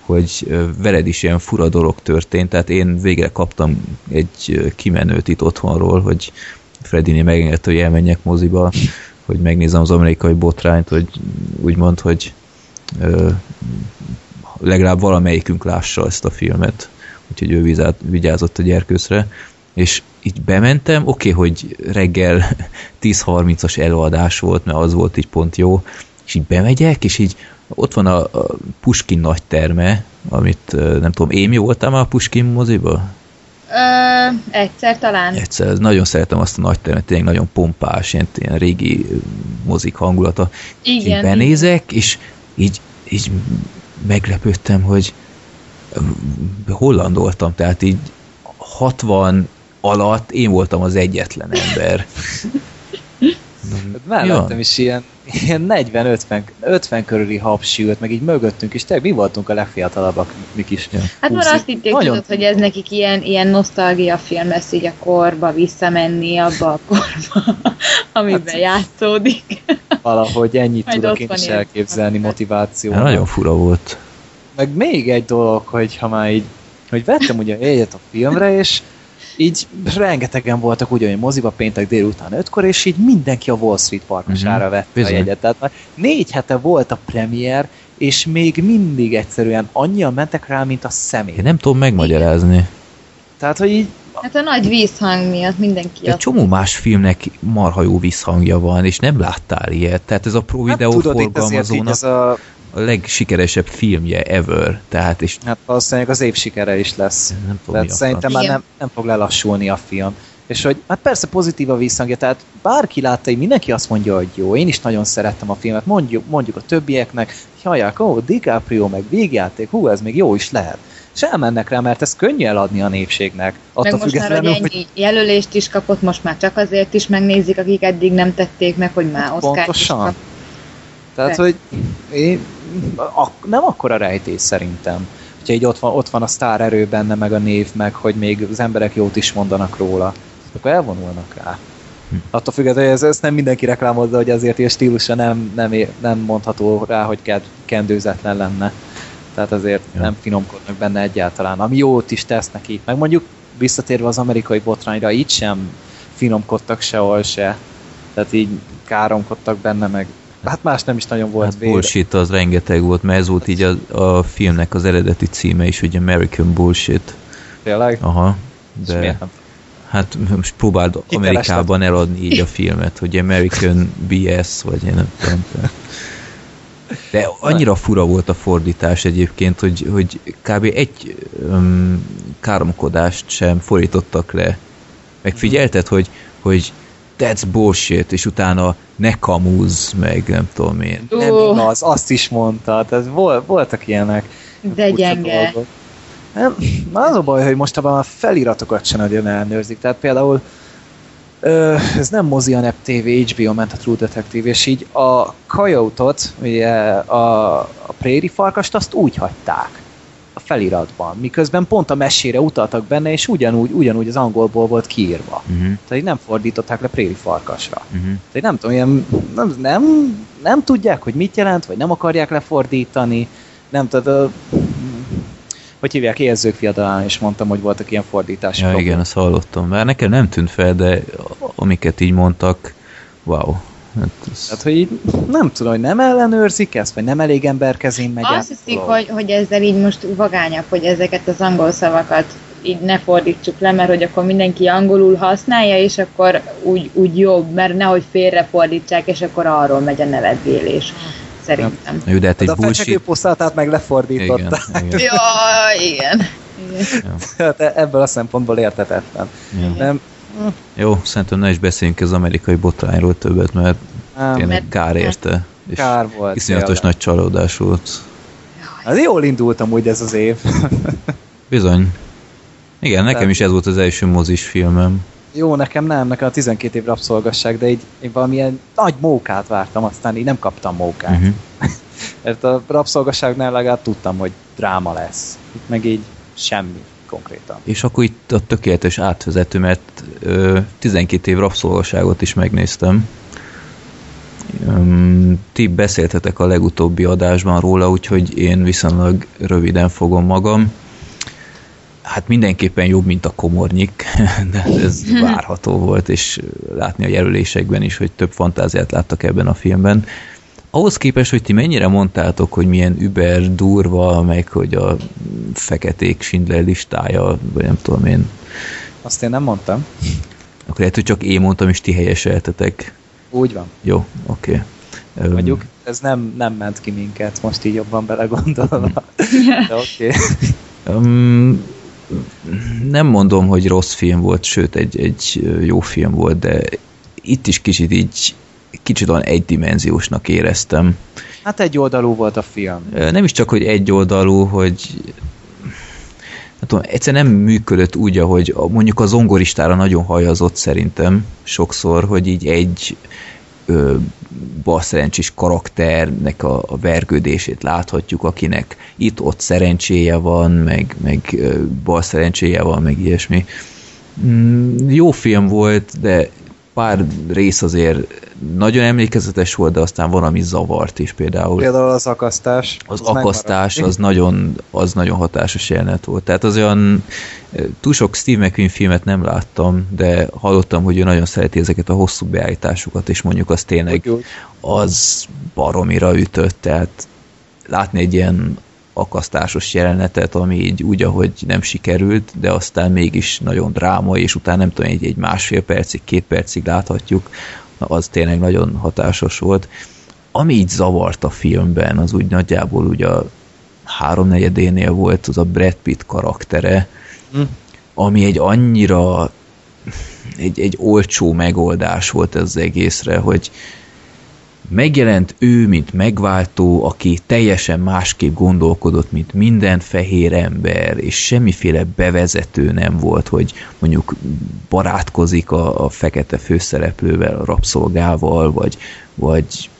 S3: hogy veled is ilyen fura dolog történt, tehát én végre kaptam egy kimenőt itt otthonról, hogy Freddy megengedte, hogy elmenjek moziba, hogy megnézem az amerikai botrányt, hogy úgymond, hogy ö, legalább valamelyikünk lássa ezt a filmet. úgyhogy ő vizát, vigyázott a gyerkőszre, és így bementem, oké, okay, hogy reggel 10.30-as előadás volt, mert az volt így pont jó, és így bemegyek, és így ott van a, a Puskin nagy terme, amit nem tudom, én mi voltam a Puskin moziba?
S2: Ö, egyszer talán.
S3: Egyszer, nagyon szeretem azt a nagy termet, tényleg nagyon pompás, ilyen, ilyen régi mozik hangulata.
S2: Igen.
S3: Így benézek, és így, így meglepődtem, hogy hollandoltam, tehát így 60 alatt én voltam az egyetlen ember.
S4: Hát mellettem is ilyen, ilyen 40-50 50 körüli hapsült, meg így mögöttünk is, tényleg mi voltunk a legfiatalabbak, mik is. Ja.
S2: Hát már azt hitték, Nagyon... tudod, hogy ez nekik ilyen, ilyen nosztalgia film lesz így a korba visszamenni, abba a korba, amiben hát, játszódik.
S4: Valahogy ennyit tudok én is elképzelni motiváció.
S3: Ja, nagyon fura volt.
S4: Meg még egy dolog, hogy ha már így, hogy vettem ugye egyet a filmre, és így rengetegen voltak ugyanúgy moziba péntek délután ötkor, és így mindenki a Wall Street parkosára uh-huh. vette Bizony. a jegyet. Tehát már négy hete volt a premier, és még mindig egyszerűen annyian mentek rá, mint a személy.
S3: Én nem tudom megmagyarázni.
S4: Tehát, hogy így
S2: Hát a nagy vízhang miatt mindenki...
S3: Egy csomó más filmnek marha jó vízhangja van, és nem láttál ilyet. Tehát ez a Pro Video hát, tudod, forgalmazónak... Ez a a legsikeresebb filmje ever. Tehát, és
S4: hát valószínűleg az év sikere is lesz. Nem tudom, tehát szerintem már nem, nem fog lelassulni a film. És hogy, hát persze pozitív a visszhangja, tehát bárki látta, hogy mindenki azt mondja, hogy jó, én is nagyon szerettem a filmet, mondjuk, mondjuk a többieknek, hogy hallják, ó, DiCaprio, meg végjáték, hú, ez még jó is lehet. És elmennek rá, mert ez könnyű eladni a népségnek.
S2: Attól meg most már, hogy ennyi hogy... jelölést is kapott, most már csak azért is megnézik, akik eddig nem tették meg, hogy már Oscar is kap.
S4: Tehát, De. hogy én, a, nem akkora rejtés szerintem. Hogyha így ott van, ott van a sztár erő benne, meg a név, meg hogy még az emberek jót is mondanak róla, akkor elvonulnak rá. Hm. Attól függetlenül, hogy ez, ezt nem mindenki reklámozza, hogy azért ilyen stílusa nem, nem, nem mondható rá, hogy kendőzetlen lenne. Tehát azért ja. nem finomkodnak benne egyáltalán. Ami jót is tesz neki. Meg mondjuk visszatérve az amerikai botrányra, így sem finomkodtak sehol se. Tehát így káromkodtak benne, meg Hát más nem is nagyon volt hát
S3: véle. Bullshit az rengeteg volt, mert ez volt így a, a filmnek az eredeti címe is, hogy American Bullshit.
S4: Tényleg?
S3: Aha. De hát most próbáld Amerikában eladni így a filmet, hogy American BS, vagy én nem tudom. De annyira fura volt a fordítás egyébként, hogy, hogy kb. egy um, káromkodást sem fordítottak le. Megfigyelted, hogy, hogy that's bullshit, és utána ne kamúz, meg nem tudom én.
S4: Uh. Nem igaz, azt is mondta, tehát vol, voltak ilyenek.
S2: De gyenge.
S4: Nem, az a baj, hogy mostában a feliratokat sem nagyon elnőrzik, tehát például ö, ez nem mozi, hanem TV, HBO ment a True Detective, és így a Coyote-ot, ugye a, a Prairie farkast, azt úgy hagyták feliratban, miközben pont a mesére utaltak benne, és ugyanúgy, ugyanúgy az angolból volt kiírva. Uh-huh. Tehát nem fordították le préri farkasra. Uh-huh. Tehát nem tudom, ilyen, nem, nem, nem tudják, hogy mit jelent, vagy nem akarják lefordítani, nem tudom, hogy hívják, érzők fiadalán, és mondtam, hogy voltak ilyen fordítási
S3: ja, igen, ezt hallottam. Már nekem nem tűnt fel, de amiket így mondtak, wow,
S4: Hát ez... Tehát, hogy így nem tudom, hogy nem ellenőrzik ezt, vagy nem elég ember kezén megy
S2: Azt hiszik, hogy, hogy ezzel így most vagányabb, hogy ezeket az angol szavakat így ne fordítsuk le, mert hogy akkor mindenki angolul használja, és akkor úgy, úgy jobb, mert nehogy fordítsák, és akkor arról megy a nevetgélés. Szerintem.
S3: Jó, de hát egy
S4: a bullshit... posztátát meg lefordították.
S2: Igen, igen. ja, igen. igen.
S4: Hát ebből a szempontból értetetlen.
S3: Igen. Nem, jó, szerintem ne is beszéljünk az amerikai botrányról többet, mert nem, tényleg mert kár érte. És
S4: kár volt.
S3: Iszonyatos nagy csalódás volt.
S4: Az jól indultam úgy ez az év.
S3: Bizony. Igen, nekem Tehát... is ez volt az első mozis filmem.
S4: Jó, nekem nem, nekem a 12 év rabszolgasság, de így én valamilyen nagy mókát vártam, aztán így nem kaptam mókát. Uh-huh. Mert a rabszolgasságnál legalább tudtam, hogy dráma lesz. Itt meg így semmi konkrétan.
S3: És akkor itt a tökéletes átvezető, mert ö, 12 év rabszolgaságot is megnéztem. Um, ti beszéltetek a legutóbbi adásban róla, úgyhogy én viszonylag röviden fogom magam. Hát mindenképpen jobb, mint a komornyik, de ez várható volt, és látni a jelölésekben is, hogy több fantáziát láttak ebben a filmben. Ahhoz képest, hogy ti mennyire mondtátok, hogy milyen über durva, meg hogy a feketék Schindler listája, vagy nem tudom én.
S4: Azt én nem mondtam.
S3: Akkor lehet, hogy csak én mondtam, és ti helyeseltetek.
S4: Úgy van.
S3: Jó, oké. Okay.
S4: Mondjuk ez nem, nem ment ki minket, most így jobban belegondolva. De oké. Okay.
S3: Um, nem mondom, hogy rossz film volt, sőt, egy, egy jó film volt, de itt is kicsit így kicsit olyan egydimenziósnak éreztem.
S4: Hát egy oldalú volt a film.
S3: Nem is csak, hogy egy oldalú, hogy nem tudom, egyszer nem működött úgy, ahogy mondjuk a zongoristára nagyon hajazott szerintem sokszor, hogy így egy balszerencsés karakternek a, a vergődését láthatjuk, akinek itt-ott szerencséje van, meg, meg balszerencséje van, meg ilyesmi. Mm, jó film volt, de pár rész azért nagyon emlékezetes volt, de aztán van, ami zavart is például.
S4: Például az akasztás.
S3: Az, az akasztás, az nagyon, az nagyon hatásos jelenet volt. Tehát az olyan, túl sok Steve McQueen filmet nem láttam, de hallottam, hogy ő nagyon szereti ezeket a hosszú beállításokat, és mondjuk az tényleg az baromira ütött, tehát látni egy ilyen akasztásos jelenetet, ami így úgy, ahogy nem sikerült, de aztán mégis nagyon dráma, és utána nem tudom, egy, egy másfél percig, két percig láthatjuk, az tényleg nagyon hatásos volt. Ami így zavart a filmben, az úgy nagyjából úgy a háromnegyedénél volt az a Brad Pitt karaktere, hm. ami egy annyira egy, egy olcsó megoldás volt ez az egészre, hogy megjelent ő, mint megváltó, aki teljesen másképp gondolkodott, mint minden fehér ember, és semmiféle bevezető nem volt, hogy mondjuk barátkozik a, a fekete főszereplővel, a rabszolgával, vagy, vagy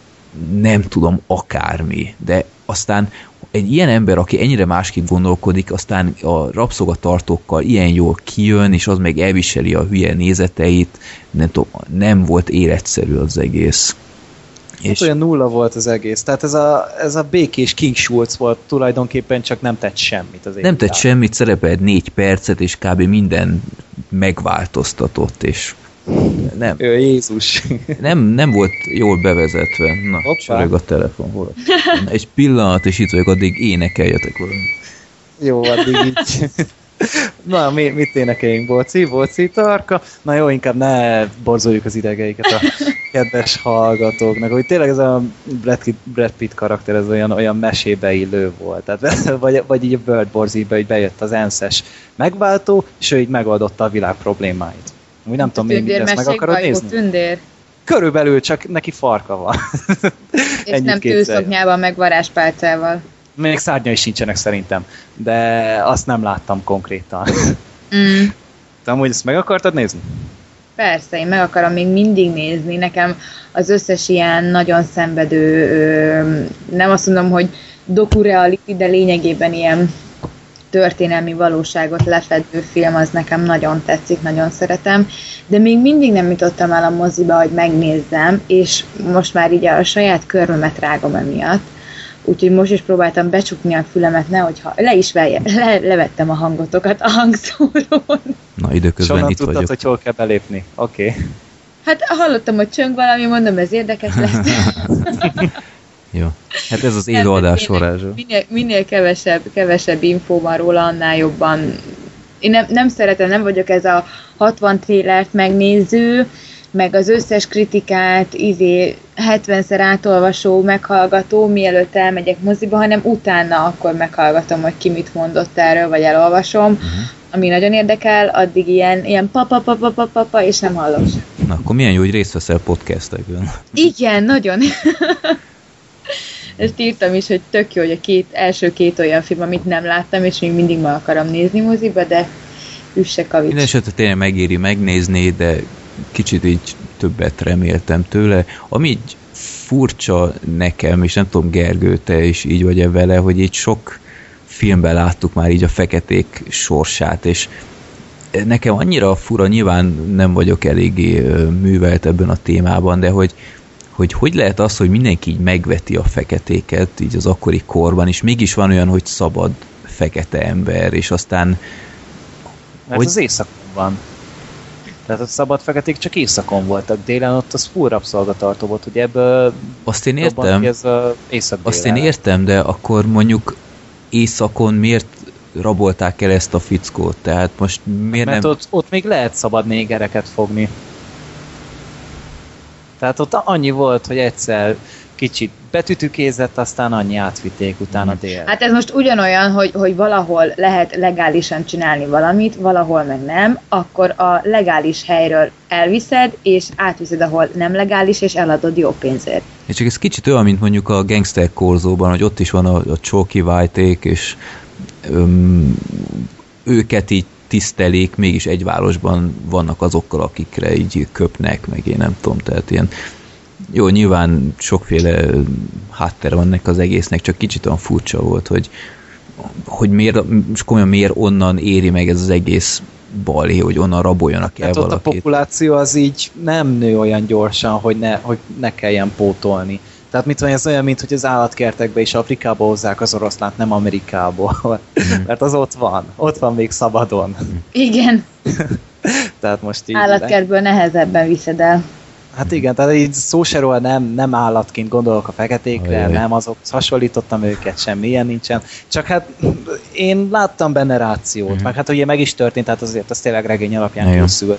S3: nem tudom, akármi. De aztán egy ilyen ember, aki ennyire másképp gondolkodik, aztán a rabszolgatartókkal ilyen jól kijön, és az meg elviseli a hülye nézeteit, nem, tudom, nem volt életszerű az egész.
S4: Hát és olyan nulla volt az egész. Tehát ez a, ez a békés King Schultz volt tulajdonképpen, csak nem tett semmit az
S3: Nem tett semmit, szerepelt négy percet, és kb. minden megváltoztatott, és nem.
S4: Ő Jézus.
S3: Nem, nem volt jól bevezetve. Na, csörög a telefon. Hol? Egy pillanat, és itt vagyok, addig énekeljetek valami.
S4: Jó, addig így. Na, mi, mit énekeljünk? Boci, boci, tarka? Na jó, inkább ne borzoljuk az idegeiket a kedves hallgatóknak, hogy tényleg ez a Brad Pitt, Brad Pitt karakter, ez olyan, olyan mesébe illő volt. Tehát, vagy, vagy így a Bird Borzébe, hogy bejött az enszes megváltó, és ő így megoldotta a világ problémáit. Úgy nem tudom, még ezt meg akarod nézni?
S2: Tündér.
S4: Körülbelül csak neki farka van.
S2: és nem tűzszoknyával, meg varázspálcával.
S4: Még szárnya is sincsenek szerintem, de azt nem láttam konkrétan.
S2: Mm.
S4: Te amúgy ezt meg akartad nézni?
S2: Persze, én meg akarom még mindig nézni. Nekem az összes ilyen nagyon szenvedő, nem azt mondom, hogy dokureality, de lényegében ilyen történelmi valóságot lefedő film, az nekem nagyon tetszik, nagyon szeretem, de még mindig nem jutottam el a moziba, hogy megnézzem, és most már így a saját körmömet rágom emiatt, úgyhogy most is próbáltam becsukni a fülemet, nehogy ha le is velje, le, levettem a hangotokat a hangszórón.
S3: Na, időközben itt
S4: tudtad,
S3: vagyok.
S4: hogy hol kell belépni. Oké. Okay.
S2: Hát hallottam, hogy csöng valami, mondom, ez érdekes lesz.
S3: Jó. Hát ez az élőadás varázsa.
S2: Minél, minél kevesebb, kevesebb infó van róla, annál jobban. Én nem, nem szeretem, nem vagyok ez a 60 trélert megnéző, meg az összes kritikát izé 70-szer átolvasó, meghallgató, mielőtt elmegyek moziba, hanem utána akkor meghallgatom, hogy ki mit mondott erről, vagy elolvasom, uh-huh. ami nagyon érdekel, addig ilyen, ilyen papa, papa, papa, papa, és nem hallom
S3: Na, akkor milyen jó, hogy részt veszel podcastekben.
S2: Igen, nagyon. Ezt írtam is, hogy tök jó, hogy a két, első két olyan film, amit nem láttam, és még mindig ma akarom nézni moziba, de üsse kavics.
S3: Minden esetre tényleg megéri megnézni, de kicsit így többet reméltem tőle. Ami így furcsa nekem, és nem tudom, Gergő, te is így vagy-e vele, hogy így sok filmben láttuk már így a feketék sorsát, és nekem annyira fura, nyilván nem vagyok eléggé művelt ebben a témában, de hogy hogy hogy lehet az, hogy mindenki így megveti a feketéket így az akkori korban, és mégis van olyan, hogy szabad fekete ember, és aztán...
S4: Mert hogy... az éjszakon van. Tehát a szabad feketék csak éjszakon voltak, délen ott az full rabszolgatartó volt, ugye ebből
S3: Azt én értem,
S4: ez a észak
S3: azt én értem, de akkor mondjuk éjszakon miért rabolták el ezt a fickót? Tehát most miért
S4: Mert
S3: nem...
S4: ott, ott még lehet szabad négereket fogni. Tehát ott annyi volt, hogy egyszer kicsit betütükézett, aztán annyi átvitték utána dél.
S2: Hát ez most ugyanolyan, hogy, hogy valahol lehet legálisan csinálni valamit, valahol meg nem, akkor a legális helyről elviszed, és átviszed, ahol nem legális, és eladod jó pénzért.
S3: És csak ez kicsit olyan, mint mondjuk a Gangster korzóban, hogy ott is van a, a Chalky White-ék, és öm, őket így tisztelik, mégis egy városban vannak azokkal, akikre így köpnek, meg én nem tudom, tehát ilyen jó, nyilván sokféle háttere van ennek az egésznek, csak kicsit olyan furcsa volt, hogy hogy miért, és komolyan miért onnan éri meg ez az egész balé, hogy onnan raboljanak el
S4: Tehát ott a
S3: valakit.
S4: populáció az így nem nő olyan gyorsan, hogy ne, hogy ne kelljen pótolni. Tehát mit van, ez olyan, mint hogy az állatkertekbe is Afrikába hozzák az oroszlánt, nem Amerikából.
S3: Mhm.
S4: Mert az ott van. Ott van még szabadon.
S2: Igen,
S4: Tehát most így...
S2: állatkertből nehezebben viszed el.
S4: Hát igen, tehát így szó se róla nem, nem állatként gondolok a feketékre,
S3: Ajaj.
S4: nem azok, hasonlítottam őket, semmi ilyen nincsen. Csak hát én láttam benne rációt,
S3: Mhm.
S4: meg hát ugye meg is történt, tehát azért az tényleg regény alapján
S3: Igen.
S4: készült.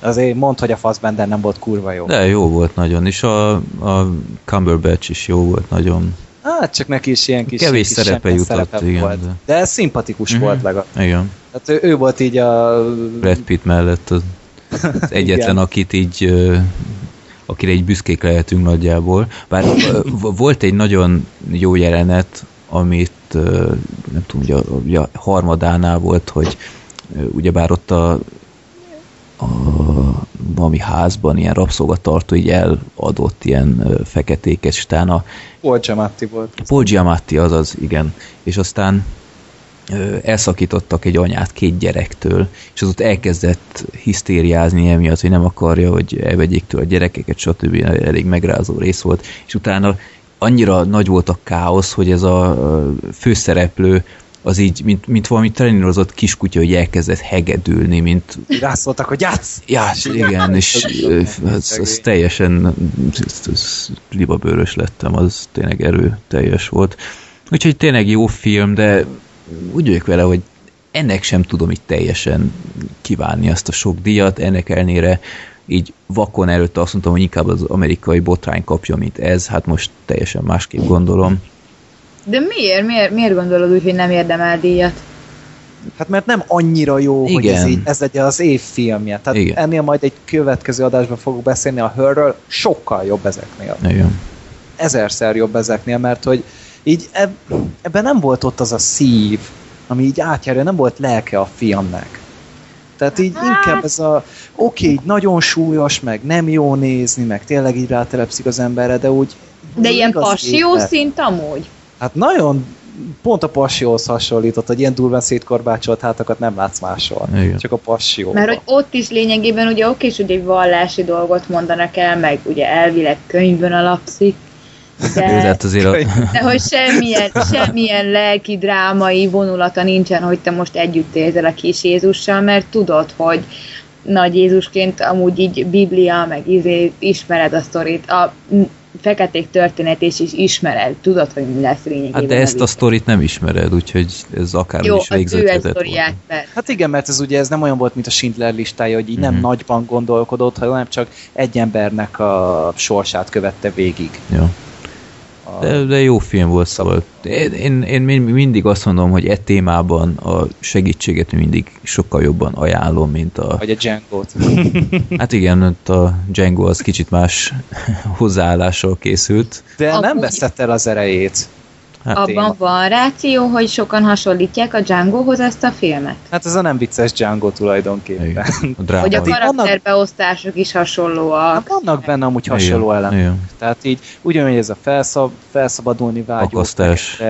S4: Azért mondd, hogy a Fassbender nem volt kurva jó.
S3: De jó volt nagyon, és a, a Cumberbatch is jó volt nagyon.
S4: Hát csak neki is ilyen kis
S3: Kevés
S4: kis
S3: szerepe
S4: semmilyen
S3: jutott,
S4: szerepe
S3: igen,
S4: Volt.
S3: de-
S4: De... ez szimpatikus
S3: Mhm.
S4: volt legalább.
S3: Igen.
S4: Tehát ő, ő volt így a...
S3: Brad Pitt mellett az, az egyetlen, akit így akire így büszkék lehetünk nagyjából. Bár volt egy nagyon jó jelenet, amit nem tudom, ugye, a- ugye a harmadánál volt, hogy ugyebár ott a, a valami házban ilyen rabszolgatartó így eladott ilyen feketéket, és utána
S4: Paul Giamatti volt.
S3: Paul Giamatti, azaz, igen. És aztán elszakítottak egy anyát két gyerektől, és az ott elkezdett hisztériázni emiatt, hogy nem akarja, hogy elvegyék tőle a gyerekeket, stb. Elég megrázó rész volt. És utána annyira nagy volt a káosz, hogy ez a főszereplő az így, mint, mint valami trénírozott kiskutya, hogy elkezdett hegedülni, mint
S4: Rászóltak, hogy játsz!
S3: Ja, igen, és az, az teljesen ez, ez, libabőrös lettem, az tényleg erő teljes volt. Úgyhogy tényleg jó film, de úgy vagyok vele, hogy ennek sem tudom így teljesen kívánni azt a sok díjat, ennek ellenére így vakon előtte azt mondtam, hogy inkább az amerikai botrány kapja, mint ez, hát most teljesen másképp gondolom.
S2: De miért? Miért, miért gondolod úgy, hogy nem érdemel díjat?
S4: Hát mert nem annyira jó, hogy ez,
S3: Igen.
S4: így, ez legyen az év filmje. Tehát
S3: Igen.
S4: ennél majd egy következő adásban fogok beszélni a Hörről, sokkal jobb ezeknél.
S3: Igen.
S4: Ezerszer jobb ezeknél, mert hogy így eb, ebben nem volt ott az a szív, ami így átjárja, nem volt lelke a filmnek. Tehát így
S2: Hát.
S4: inkább ez a, oké, okay, nagyon súlyos, meg nem jó nézni, meg tényleg így rátelepszik az emberre, de úgy...
S2: De ilyen passió
S4: élet.
S2: szint amúgy?
S4: Hát nagyon pont a passióhoz hasonlított, hogy ilyen durván szétkorbácsolt hátakat nem látsz máshol.
S3: Igen.
S4: Csak a passzió.
S2: Mert hogy ott is lényegében ugye oké, hogy egy vallási dolgot mondanak el, meg ugye elvileg könyvön alapszik,
S3: de
S2: de,
S3: hát azért a,
S2: de hogy semmilyen, semmilyen lelki, drámai vonulata nincsen, hogy te most együtt érzel a kis Jézussal, mert tudod, hogy nagy Jézusként amúgy így Biblia, meg izé, ismered a sztorit, a feketék történetét is ismered, tudod, hogy mi lesz lényegében.
S3: hát de ezt a
S2: vicc.
S3: sztorit nem ismered, úgyhogy ez akár
S2: Jó,
S3: is
S2: sztoriát, persze.
S4: Hát igen, mert ez ugye ez nem olyan volt, mint a Schindler listája, hogy így nem
S3: Mhm.
S4: nagyban gondolkodott, hanem csak egy embernek a sorsát követte végig.
S3: Ja. De, de jó film volt, szóval én, én, én min- mindig azt mondom, hogy e témában a segítséget mindig sokkal jobban ajánlom, mint a...
S4: Vagy a Django-t.
S3: Hát igen, a Django az kicsit más hozzáállással készült.
S4: De
S2: Amúgy-
S4: nem vesztette el az erejét.
S3: Hát,
S2: Abban
S4: téma.
S2: van ráció, hogy sokan hasonlítják a Djangohoz ezt a filmet?
S4: Hát ez a nem vicces Django tulajdonképpen.
S3: igen, a
S2: Hogy a karakterbeosztások is hasonlóak.
S4: Hát vannak benne amúgy hasonló
S3: Igen,
S4: elemek.
S3: igen.
S4: Tehát így ugyanúgy ez a felszab, felszabadulni vágyó.
S3: Akasztás.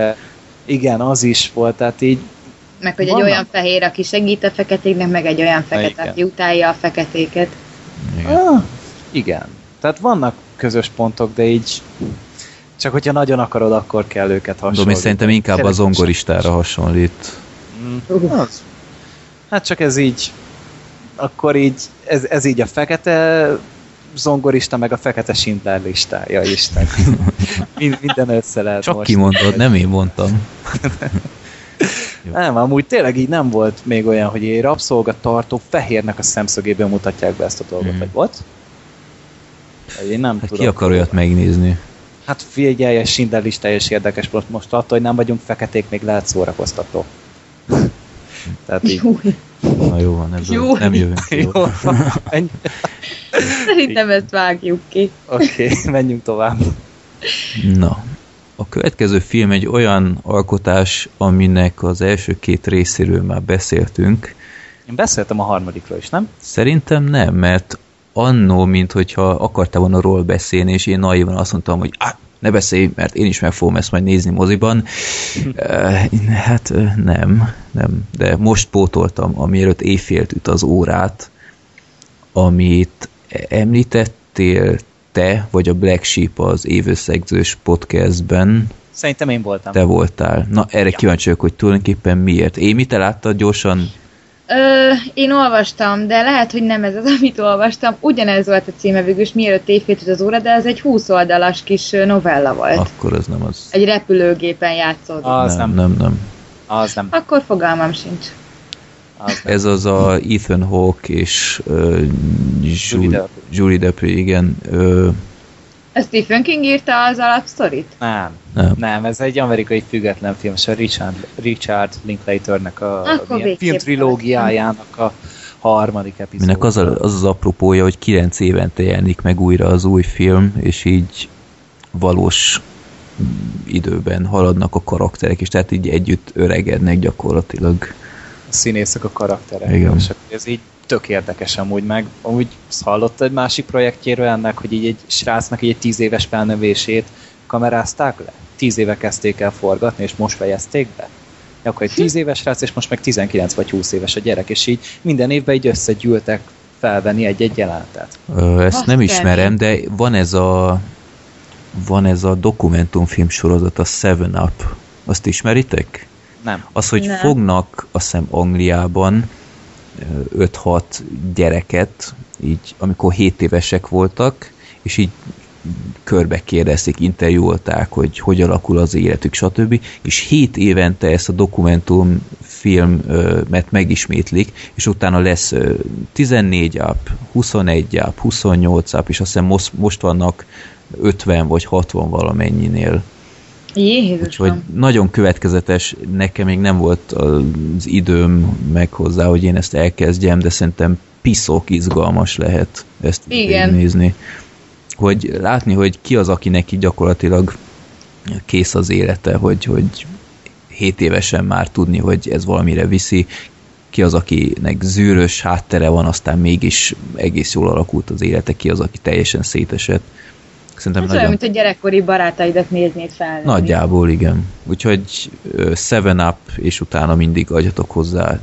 S4: Igen, az is volt, tehát így
S2: Meg hogy egy olyan fehér, aki segít a feketéknek, meg egy olyan fekete,
S4: igen.
S2: aki utálja a feketéket.
S3: igen.
S4: Ah, igen. Tehát vannak közös pontok, de így csak hogyha nagyon akarod, akkor kell őket hasonlítani.
S3: és szerintem inkább a
S4: Tényleg
S3: zongoristára hasonlít.
S4: Mm, az. Hát csak ez így akkor így, ez, ez így a fekete zongorista, meg a fekete Schindler listája, Isten. Mind, minden össze lehet
S3: Csak
S4: most.
S3: kimondod, nem én mondtam.
S4: Nem, amúgy tényleg így nem volt még olyan, hogy egy rabszolgatartó fehérnek a szemszögéből mutatják be ezt a dolgot,
S3: Mhm.
S4: vagy volt? Én nem
S3: Hát
S4: tudom.
S3: ki akar olyat megnézni?
S4: Hát figyelj, ez Schindler listája is érdekes, most, most attól, hogy nem vagyunk feketék, még lehet szórakoztató. Tehát így,
S2: Jó,
S3: Na jó van, ebből
S2: Jó.
S3: nem jövünk ki.
S4: jó, menj,
S2: szerintem ezt vágjuk ki.
S4: oké, okay, menjünk tovább.
S3: Na, a következő film egy olyan alkotás, aminek az első két részéről már beszéltünk.
S4: Én beszéltem a harmadikról is, nem?
S3: Szerintem nem, mert annó, mint hogyha akartál volna róla beszélni, és én naivan azt mondtam, hogy ah, ne beszélj, mert én is meg fogom ezt majd nézni moziban. Eh, hát nem, nem. De most pótoltam, amielőtt éjfélt üt az órát, amit említettél te, vagy a Black Sheep az évösszegzős podcastben,
S4: Szerintem én voltam.
S3: te voltál. Na, erre kíváncsi vagyok, hogy tulajdonképpen miért. Émi, te láttad gyorsan?
S2: Ö, én olvastam, de lehet, hogy nem ez az, amit olvastam. Ugyanez volt a címe végül is, mielőtt évfélt az óra, de ez egy 20 oldalas kis novella volt.
S3: Akkor az nem az.
S2: Egy repülőgépen játszódik.
S4: Az
S3: nem,
S4: nem.
S3: nem, nem.
S4: Az nem.
S2: Akkor fogalmam sincs.
S4: Az nem.
S3: Ez az a Ethan Hawke és uh,
S4: Julie.
S3: Julie Delpy, igen. Uh,
S2: Stephen King írta az alapsztorit?
S4: Nem.
S3: nem.
S4: Nem, ez egy amerikai független film, és a Richard, Richard Linklaternek a filmtrilógiájának a harmadik epizód.
S3: Minek az, a, az az apropója, hogy kilenc évente jelenik meg újra az új film, és így valós időben haladnak a karakterek, és tehát így együtt öregednek gyakorlatilag.
S4: a színészek a karakterek.
S3: Igen.
S4: És ez így tök érdekes amúgy meg. Amúgy azt hallottad egy másik projektjéről ennek, hogy így egy srácnak így egy tíz éves felnövését kamerázták le? Tíz éve kezdték el forgatni, és most fejezték be? Akkor egy tíz éves srác, és most meg 19 vagy 20 éves a gyerek, és így minden évben így összegyűltek felvenni egy-egy jelentet.
S3: Ö, Ezt
S2: Azt
S3: nem ismerem, de van ez a van ez a dokumentumfilm sorozat, a Seven Up. Azt ismeritek?
S4: Nem.
S3: Az, hogy
S2: Nem.
S3: fognak, azt hiszem Angliában 5-6 gyereket, így amikor 7 évesek voltak, és így körbe kérdezték, interjúolták, hogy hogy alakul az életük, stb. És 7 évente ezt a dokumentumfilmet megismétlik, és utána lesz ö, 14 app, 21 app, 28 app, és azt hiszem most, most vannak 50 vagy 60 valamennyinél. Úgyhogy nagyon következetes, nekem még nem volt az időm meg hozzá, hogy én ezt elkezdjem, de szerintem piszok izgalmas lehet ezt
S2: Igen.
S3: nézni. Hogy látni, hogy ki az, akinek így gyakorlatilag kész az élete, hogy, hogy 7 évesen már tudni, hogy ez valamire viszi, ki az, akinek zűrös háttere van, aztán mégis egész jól alakult az élete, ki az, aki teljesen szétesett. Szerintem
S2: Ez olyan,
S3: nagyon
S2: mint a gyerekkori barátaidat néznéd fel.
S3: Nagyjából igen. Úgyhogy ö, Seven Up, és utána mindig adjatok hozzá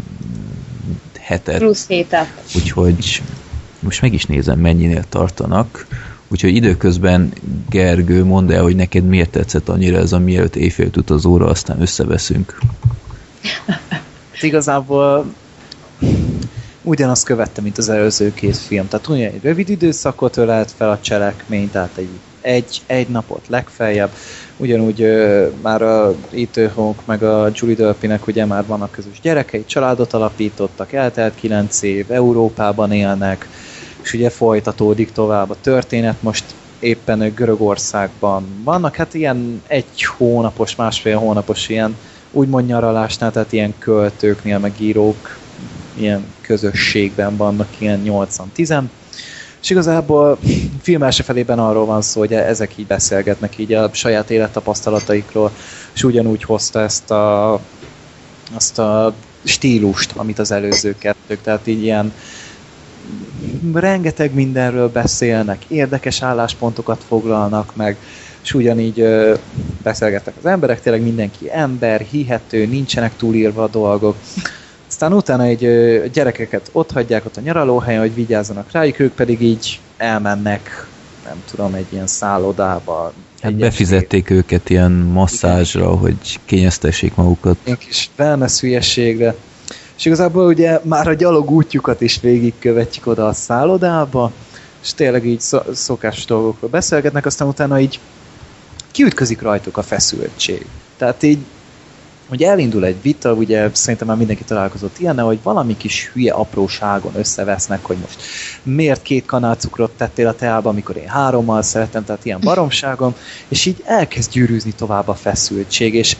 S3: hetet.
S2: Plusz hétap.
S3: Úgyhogy most meg is nézem, mennyinél tartanak. Úgyhogy időközben Gergő, mondd el, hogy neked miért tetszett annyira ez a mielőtt éjfél tud az óra, aztán összeveszünk.
S4: Hát igazából ugyanazt követte, mint az előző két film. Tehát ugyan egy rövid időszakot ölelt fel a cselekmény, tehát egy, egy, egy napot legfeljebb. Ugyanúgy ö, már a Ethan meg a Julie Delpynek ugye már vannak közös gyerekei, családot alapítottak, eltelt kilenc év, Európában élnek, és ugye folytatódik tovább a történet. Most éppen ők Görögországban vannak, hát ilyen egy hónapos, másfél hónapos ilyen úgymond nyaralásnál, tehát ilyen költőknél, meg írók, ilyen közösségben vannak, ilyen 80-10. És igazából film első felében arról van szó, hogy ezek így beszélgetnek így a saját élettapasztalataikról, és ugyanúgy hozta ezt a, azt a stílust, amit az előző kettők, tehát így ilyen rengeteg mindenről beszélnek, érdekes álláspontokat foglalnak meg, és ugyanígy ö, beszélgetnek az emberek, tényleg mindenki ember, hihető, nincsenek túlírva a dolgok. Aztán utána egy gyerekeket ott hagyják ott a nyaralóhelyen, hogy vigyázzanak rájuk, ők pedig így elmennek, nem tudom, egy ilyen szállodába.
S3: Hát
S4: egy
S3: befizették őket ilyen masszázsra, hogy kényeztessék magukat.
S4: Ilyen kis wellness hülyeségre. És igazából ugye már a gyalog útjukat is végigkövetjük oda a szállodába, és tényleg így szokás dolgokról beszélgetnek, aztán utána így kiütközik rajtuk a feszültség. Tehát így hogy elindul egy vita, ugye szerintem már mindenki találkozott ilyen, hogy valami kis hülye apróságon összevesznek, hogy most miért két kanál cukrot tettél a teába, amikor én hárommal szeretem, tehát ilyen baromságom, és így elkezd gyűrűzni tovább a feszültség, és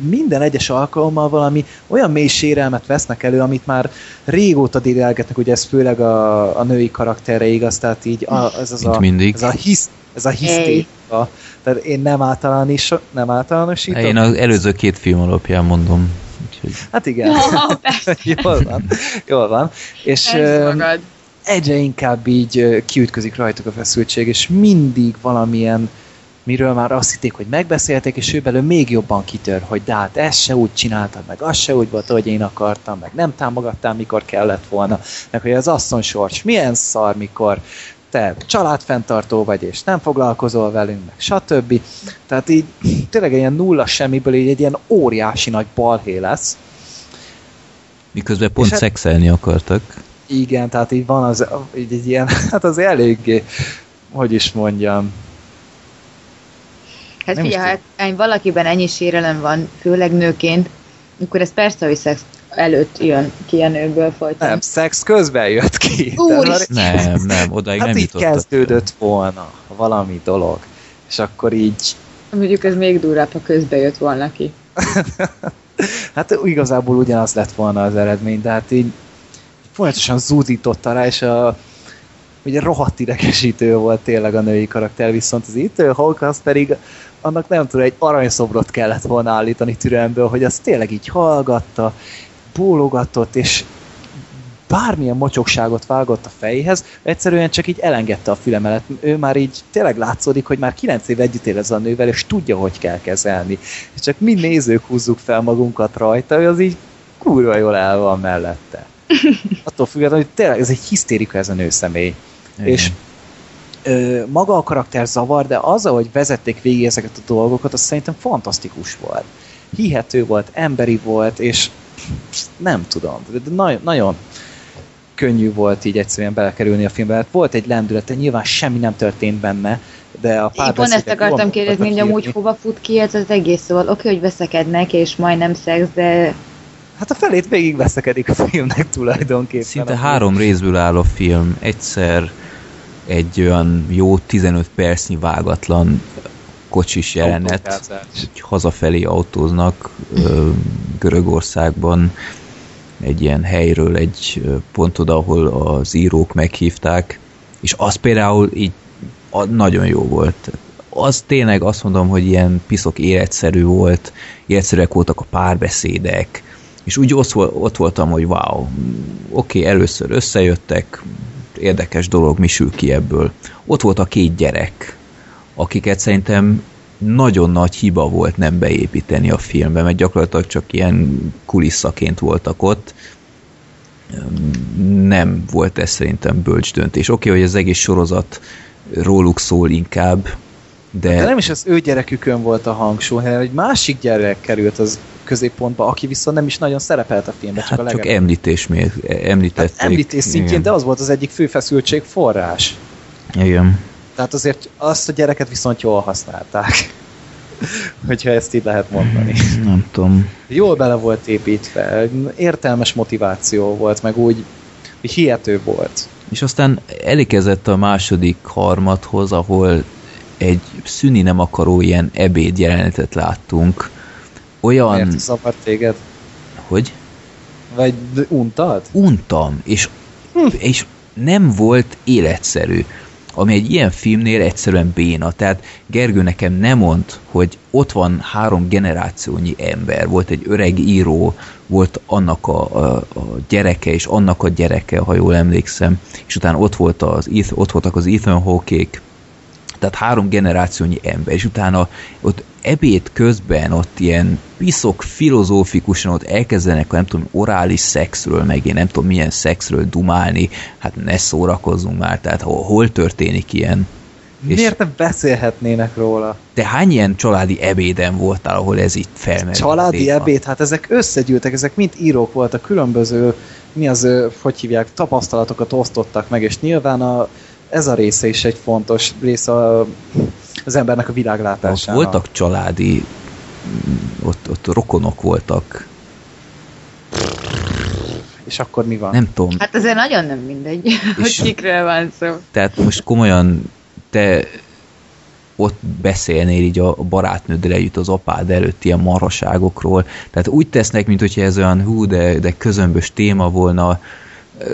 S4: minden egyes alkalommal valami olyan mély sérelmet vesznek elő, amit már régóta dédelgetnek, ugye ez főleg a, a női karakterre igaz, tehát így a, ez az a,
S3: mindig.
S4: ez a hisz, ez a hisztéka. Tehát én nem, általános, nem általánosítom.
S3: Én az előző két film alapján mondom. Úgyhogy...
S4: Hát igen. jól van. Jól van. És egyre inkább így kiütközik rajtuk a feszültség, és mindig valamilyen miről már azt hitték, hogy megbeszélték, és ő belőle még jobban kitör, hogy de hát ezt se úgy csináltad, meg az se úgy volt, hogy én akartam, meg nem támogattál, mikor kellett volna, meg hogy az asszony sors milyen szar, mikor te családfenntartó vagy, és nem foglalkozol velünk, meg stb. Tehát így tényleg ilyen nulla semmiből így egy ilyen óriási nagy balhé lesz.
S3: Miközben pont hát, szexelni akartak.
S4: Igen, tehát így van az, így egy ilyen, hát az eléggé, hogy is mondjam,
S2: Hát figyelj, ha valakiben ennyi sérelem van, főleg nőként, akkor ez persze, hogy szex előtt jön ki a nőből folyton.
S4: Nem, szex közben jött ki.
S2: Úr
S3: Nem, nem, odaig
S4: hát
S3: nem
S4: így kezdődött volna valami dolog. És akkor így...
S2: Mondjuk ez még durvább, ha közben jött volna ki.
S4: hát igazából ugyanaz lett volna az eredmény, de hát így folyamatosan zúdította rá, és a ugye rohadt idegesítő volt tényleg a női karakter, viszont az itt Hulk az pedig annak nem tudom, egy aranyszobrot kellett volna állítani türelmből, hogy az tényleg így hallgatta, bólogatott, és bármilyen mocsokságot vágott a fejéhez, egyszerűen csak így elengedte a fülemelet. Ő már így tényleg látszódik, hogy már 9 év együtt él ez a nővel, és tudja, hogy kell kezelni. És csak mi nézők húzzuk fel magunkat rajta, hogy az így kurva jól el van mellette. Attól függetlenül, hogy tényleg ez egy hisztérika ez a nő személy. Igen. És ö, maga a karakter zavar, de az, hogy vezették végig ezeket a dolgokat, az szerintem fantasztikus volt. Hihető volt, emberi volt, és nem tudom, de nagyon, nagyon könnyű volt így egyszerűen belekerülni a filmbe. Hát volt egy lendülete, nyilván semmi nem történt benne, de a
S2: pár Én ezt akartam kérdezni, hogy amúgy hova fut ki ez az egész, szóval oké, okay, hogy veszekednek, és majdnem szex, de
S4: Hát a felét végig veszekedik a filmnek tulajdonképpen.
S3: Szinte három részből áll a film. Egyszer egy olyan jó 15 percnyi vágatlan kocsis jelenet, hogy hazafelé autóznak Görögországban egy ilyen helyről egy pont oda, ahol az írók meghívták, és az például így nagyon jó volt. Az tényleg azt mondom, hogy ilyen piszok életszerű volt, életszerűek voltak a párbeszédek, és úgy ott, ott voltam, hogy wow, oké, okay, először összejöttek, érdekes dolog, mi sül ki ebből. Ott volt a két gyerek, akiket szerintem nagyon nagy hiba volt nem beépíteni a filmbe, mert gyakorlatilag csak ilyen kuliszaként voltak ott. Nem volt ez szerintem bölcs döntés. Oké, okay, hogy az egész sorozat róluk szól inkább, de...
S4: de nem is az ő gyerekükön volt a hangsúly, hanem egy másik gyerek került az középpontba, aki viszont nem is nagyon szerepelt a filmben.
S3: Csak, hát a csak említés még, említették. Hát
S4: említés szintjén, igen. de az volt az egyik fő feszültség forrás.
S3: Igen.
S4: Tehát azért azt a gyereket viszont jól használták. Hogyha ezt így lehet mondani.
S3: Nem tudom.
S4: Jól bele volt építve, értelmes motiváció volt, meg úgy, hihető volt.
S3: És aztán elékezett a második harmadhoz, ahol egy szüni nem akaró ilyen ebéd jelenetet láttunk, olyan...
S4: Miért zavart téged?
S3: Hogy?
S4: Vagy untad?
S3: Untam, és, hm. és nem volt életszerű ami egy ilyen filmnél egyszerűen béna. Tehát Gergő nekem nem mond, hogy ott van három generációnyi ember, volt egy öreg író, volt annak a, a, a gyereke, és annak a gyereke, ha jól emlékszem, és utána ott, volt az, ott voltak az Ethan Hawkék, tehát három generációnyi ember, és utána ott ebéd közben ott ilyen piszok filozófikusan ott elkezdenek, nem tudom, orális szexről, meg én nem tudom milyen szexről dumálni, hát ne szórakozzunk már, tehát hol, hol történik ilyen? És-
S4: Miért ne beszélhetnének róla?
S3: De hány ilyen családi ebéden voltál, ahol ez itt felmerült?
S4: Családi
S3: téma?
S4: ebéd, hát ezek összegyűltek, ezek mind írók voltak, különböző, mi az, hogy hívják, tapasztalatokat osztottak meg, és nyilván a, ez a része is egy fontos része a, az embernek a
S3: Ott
S4: világlátásának.
S3: voltak családi, mm, ott, ott rokonok voltak.
S4: És akkor mi van?
S3: Nem tudom,
S2: Hát azért nagyon nem mindegy, hogy kikről van szó.
S3: tehát most komolyan te ott beszélnél így a barátnőddel együtt az apád előtt ilyen marhaságokról. Tehát úgy tesznek, mint hogyha ez olyan hú, de, de közömbös téma volna,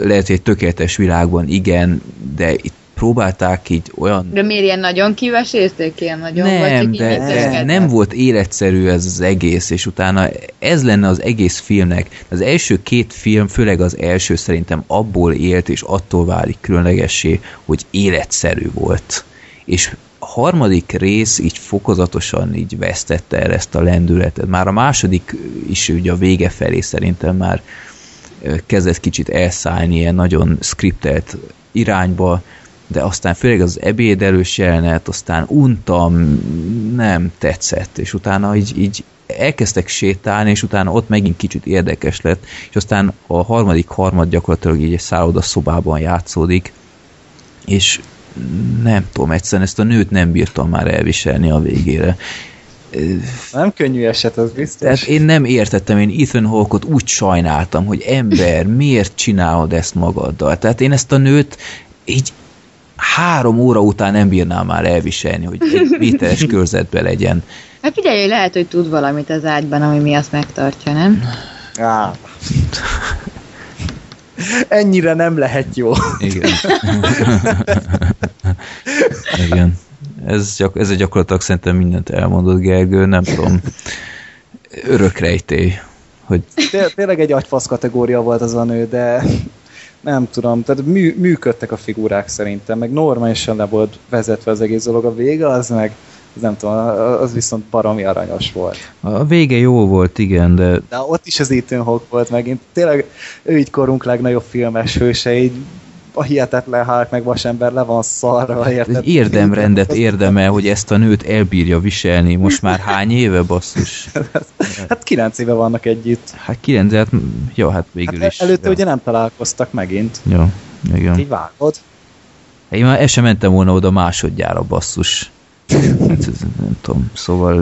S3: lehet, hogy egy tökéletes világban igen, de itt próbálták így olyan
S2: De miért ilyen nagyon kivesézték ilyen nagyon? vagy
S3: nem,
S2: csak így
S3: de, de nem volt életszerű ez az egész, és utána ez lenne az egész filmnek. Az első két film, főleg az első szerintem abból élt, és attól válik különlegessé, hogy életszerű volt. És a harmadik rész így fokozatosan így vesztette el ezt a lendületet. Már a második is ugye a vége felé szerintem már kezdett kicsit elszállni ilyen nagyon skriptelt irányba, de aztán főleg az ebédelős jelenet, aztán untam, nem tetszett, és utána így, így elkezdtek sétálni, és utána ott megint kicsit érdekes lett, és aztán a harmadik harmad gyakorlatilag így egy szálloda szobában játszódik, és nem tudom, egyszerűen ezt a nőt nem bírtam már elviselni a végére.
S4: Nem könnyű eset, az biztos.
S3: Tehát én nem értettem, én Ethan Hawke-ot úgy sajnáltam, hogy ember, miért csinálod ezt magaddal? Tehát én ezt a nőt így három óra után nem bírnám már elviselni, hogy egy méteres körzetbe legyen.
S2: Hát figyelj, hogy lehet, hogy tud valamit az ágyban, ami mi azt megtartja, nem?
S4: Á. Ennyire nem lehet jó.
S3: Igen. Igen. Ez, gyak, ez gyakorlatilag szerintem mindent elmondott Gergő, nem tudom. Örök rejtély, hogy
S4: Té- Tényleg egy agyfasz kategória volt az a nő, de nem tudom, tehát mű, működtek a figurák szerintem, meg normálisan le volt vezetve az egész dolog, a vége az meg, az nem tudom, az viszont baromi aranyos volt.
S3: a vége jó volt, igen, de
S4: De ott is az Ethan Hawke volt megint. Tényleg ő így korunk legnagyobb filmes hőse, így a hihetetlen Hulk meg vasember le van szarva, érted?
S3: érdemrendet érdemel, hogy ezt a nőt elbírja viselni. Most már hány éve, basszus?
S4: Hát kilenc éve vannak együtt.
S3: Hát kilenc, hát, jó, hát végül
S4: Hát
S3: is.
S4: előtte
S3: ja.
S4: ugye nem találkoztak megint.
S3: Jó, igen.
S4: Így vágod.
S3: Én már el sem mentem volna oda másodjára, basszus. Hát, nem tudom, szóval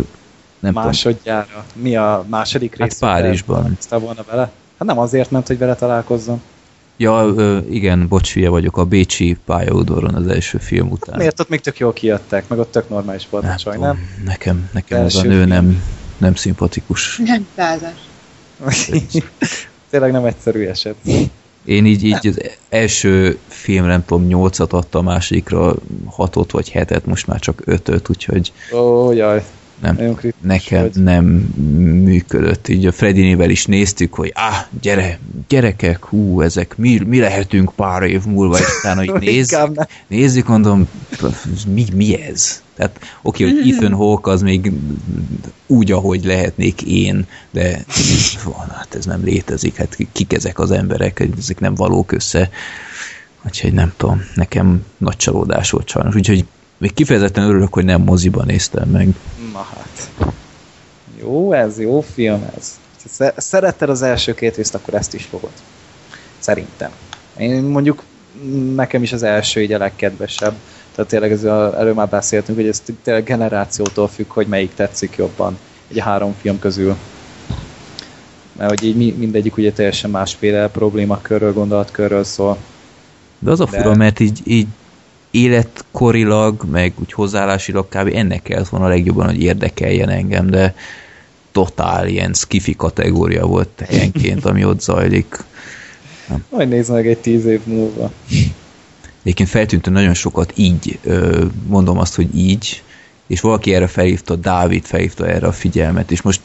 S3: nem tudom.
S4: Másodjára. Mi a második
S3: Hát
S4: rész?
S3: Párizsban.
S4: Találkoztál volna vele? Hát nem azért ment, hogy vele találkozzon.
S3: Ja, igen, bocs, hülye vagyok, a Bécsi pályaudvaron az első film után.
S4: Miért ott még tök jól kijöttek, meg ott tök normális volt
S3: Nem
S4: a csaj, nem?
S3: Nekem, nekem ez a nő nem, nem szimpatikus.
S2: Nem százas.
S4: Tényleg nem egyszerű eset.
S3: Én így, így az első film, nem tudom, nyolcat adta a másikra, hatot vagy hetet, most már csak ötöt, úgyhogy
S4: Ó, jaj.
S3: Nem,
S4: Nagyon kritikus
S3: nekem
S4: vagy.
S3: nem működött. Így a Fredinével is néztük, hogy ah, gyere, gyerekek, hú, ezek mi, mi lehetünk pár év múlva, és utána így néz, nézzük, mondom, mi, mi ez? Tehát oké, hogy Ethan Hawke az még úgy, ahogy lehetnék én, de hát ez nem létezik, hát kik ezek az emberek, ezek nem valók össze. Úgyhogy nem tudom, nekem nagy csalódás volt sajnos, úgyhogy még kifejezetten örülök, hogy nem moziban néztem meg.
S4: Na hát. Jó ez, jó film ez. Ha sze- Szeretted az első két részt, akkor ezt is fogod. Szerintem. Én mondjuk nekem is az első így a legkedvesebb. Tehát tényleg ez a, erről már beszéltünk, hogy ez tényleg generációtól függ, hogy melyik tetszik jobban egy három film közül. Mert hogy így mi- mindegyik ugye teljesen másféle problémakörről, gondolatkörről szól.
S3: De az a
S4: De-
S3: fura, mert így, így életkorilag, meg úgy hozzáállásilag kb. ennek kellett volna a legjobban, hogy érdekeljen engem, de totál ilyen skifi kategória volt helyenként, ami ott zajlik.
S4: Majd nézd meg egy tíz év múlva.
S3: Egyébként feltűnt, hogy nagyon sokat így, mondom azt, hogy így, és valaki erre felhívta, Dávid felhívta erre a figyelmet, és most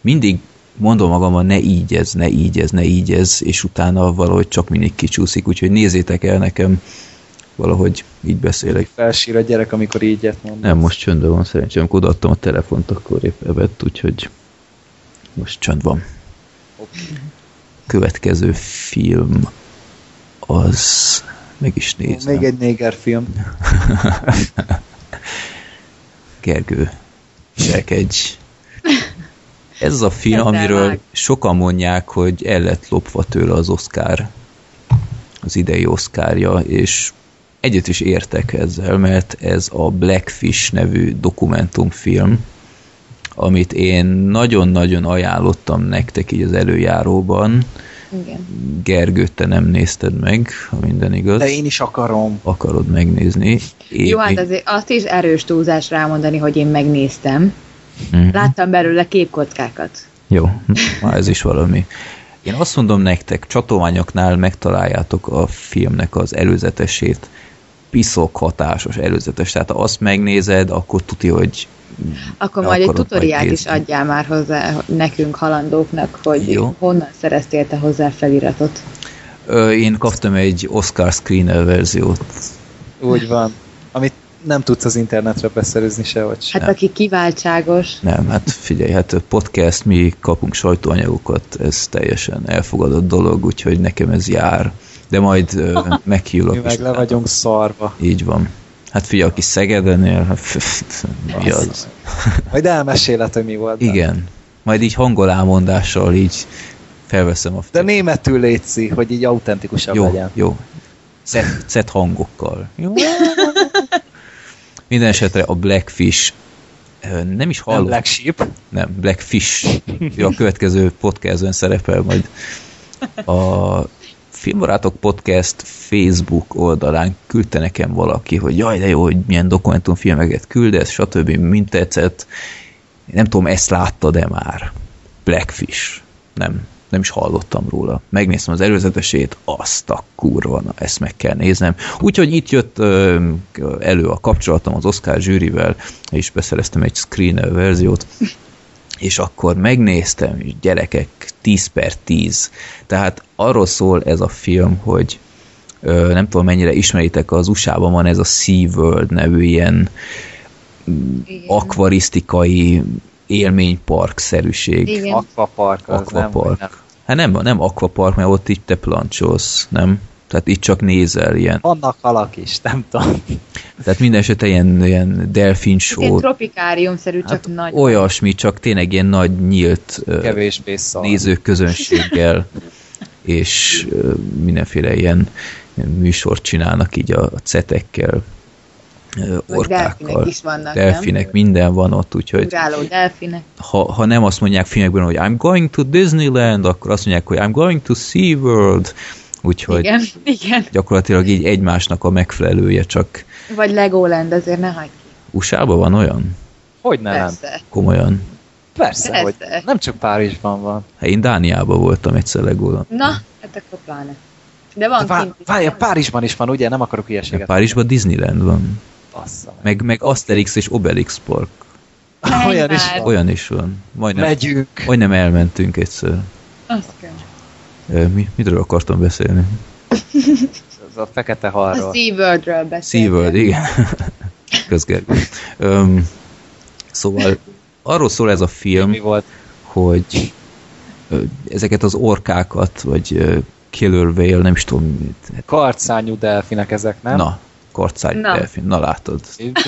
S3: mindig mondom magamban, ne így ez, ne így ez, ne így ez, és utána valahogy csak mindig kicsúszik, úgyhogy nézzétek el nekem, valahogy így beszélek.
S4: Felsír a gyerek, amikor így mond.
S3: Nem, most csöndben van szerencsém, amikor odaadtam a telefont, akkor épp evett, úgyhogy most csönd van. Következő film az meg is nézem.
S4: Még egy néger film.
S3: Gergő, viselkedj. Ez az a film, amiről sokan mondják, hogy el lett lopva tőle az Oscar, az idei Oscarja, és egyet is értek ezzel, mert ez a Blackfish nevű dokumentumfilm, amit én nagyon-nagyon ajánlottam nektek így az előjáróban.
S2: Igen.
S3: Gergő, te nem nézted meg, ha minden igaz.
S4: De én is akarom.
S3: Akarod megnézni. Én,
S2: Jó, hát azért azt is erős túlzás rámondani, hogy én megnéztem.
S3: Mhm.
S2: Láttam belőle képkockákat.
S3: Jó, már ez is valami. Én azt mondom nektek, csatolmányoknál megtaláljátok a filmnek az előzetesét. Piszok hatásos előzetes. Tehát ha azt megnézed, akkor tuti, hogy
S2: Akkor majd egy tutoriát is adjál már hozzá nekünk halandóknak, hogy
S3: Jó.
S2: honnan szereztél te hozzá feliratot.
S3: ö, én kaptam egy Oscar screener verziót.
S4: Úgy van. Amit nem tudsz az internetre beszerezni sehogy sem.
S2: Hát aki kiváltságos,
S3: Nem, hát figyelj, hát podcast, mi kapunk sajtóanyagokat, ez teljesen elfogadott dolog, úgyhogy nekem ez jár. De majd meghívlak
S4: Mi meg le vagyunk szarva.
S3: Így van. Hát figyelj, aki Szegeden él, hát mi az?
S4: Majd elmeséled, hogy mi volt.
S3: Igen. Majd így hangolámondással így felveszem a
S4: De németül létszi, hogy így autentikusabb
S3: Jó,
S4: legyen.
S3: jó. Cet, cet hangokkal. Jó. Minden esetre a Blackfish nem is
S4: Nem
S3: hallom.
S4: Black Sheep.
S3: Nem, Blackfish. Jó, a következő podcastben szerepel majd. A Filmbarátok Podcast Facebook oldalán küldte nekem valaki, hogy jaj, de jó, hogy milyen dokumentumfilmeket küldesz, stb. mint tetszett. Nem tudom, ezt látta de már. Blackfish. Nem, nem is hallottam róla. Megnéztem az előzetesét, azt a kurva, na ezt meg kell néznem. Úgyhogy itt jött ö, elő a kapcsolatom az Oscar zsűrivel, és beszereztem egy screener verziót, és akkor megnéztem, és gyerekek, 10 per 10. Tehát arról szól ez a film, hogy ö, nem tudom mennyire ismeritek, az USA-ban van ez a Sea World nevű ilyen
S2: Igen.
S3: akvarisztikai élménypark-szerűség.
S2: Igen.
S4: Aquapark az
S3: Aquapark.
S4: nem, nem.
S3: Hát nem, nem aquapark, mert ott itt te plancsolsz, nem? Tehát itt csak nézel ilyen.
S4: Vannak halak is, nem tudom.
S3: Tehát minden esetre ilyen, ilyen delfin
S2: Ez ilyen
S3: show,
S2: tropikárium-szerű, csak
S3: hát
S2: nagy.
S3: olyasmi, csak tényleg ilyen nagy nyílt
S4: Kevésbé szar.
S3: nézőközönséggel, és mindenféle ilyen, műsort csinálnak így a, cetekkel, orkákkal.
S2: delfinek is vannak,
S3: delfinek,
S2: nem?
S3: minden van ott, úgyhogy
S2: delfinek.
S3: ha, ha nem azt mondják filmekben, hogy I'm going to Disneyland, akkor azt mondják, hogy I'm going to SeaWorld, úgyhogy
S2: Igen, igen.
S3: gyakorlatilag így egymásnak a megfelelője, csak
S2: Vagy Legoland, azért ne hagyd ki.
S3: USA-ban van olyan?
S4: Hogy ne nem?
S2: Persze.
S3: Komolyan.
S4: Persze,
S2: Persze.
S4: hogy nem csak Párizsban van.
S3: Hát én Dániában voltam egyszer Legoland.
S2: Na, hát akkor pláne. De van
S4: De
S2: kint is.
S4: Várj, Párizsban is van, ugye? Nem akarok
S3: De
S4: hülyeséget.
S3: Párizsban Disneyland van.
S4: Bassza.
S3: Meg, meg Asterix és Obelix Park.
S2: Menj
S4: Olyan is van.
S3: Olyan is van. Majdnem,
S4: Megyünk.
S3: majdnem elmentünk egyszer.
S2: Azt kell.
S3: Mi, mitről akartam beszélni?
S4: Ez a fekete
S2: A
S4: halról.
S2: SeaWorldről beszéltem.
S3: SeaWorld, igen. Közgergő. Öm, szóval arról szól ez a film,
S4: Mi volt?
S3: hogy ezeket az orkákat, vagy killer whale, nem is tudom, mit,
S4: Karcányú delfinek ezek, nem?
S3: na, karcány
S2: Na.
S3: delfin, na látod.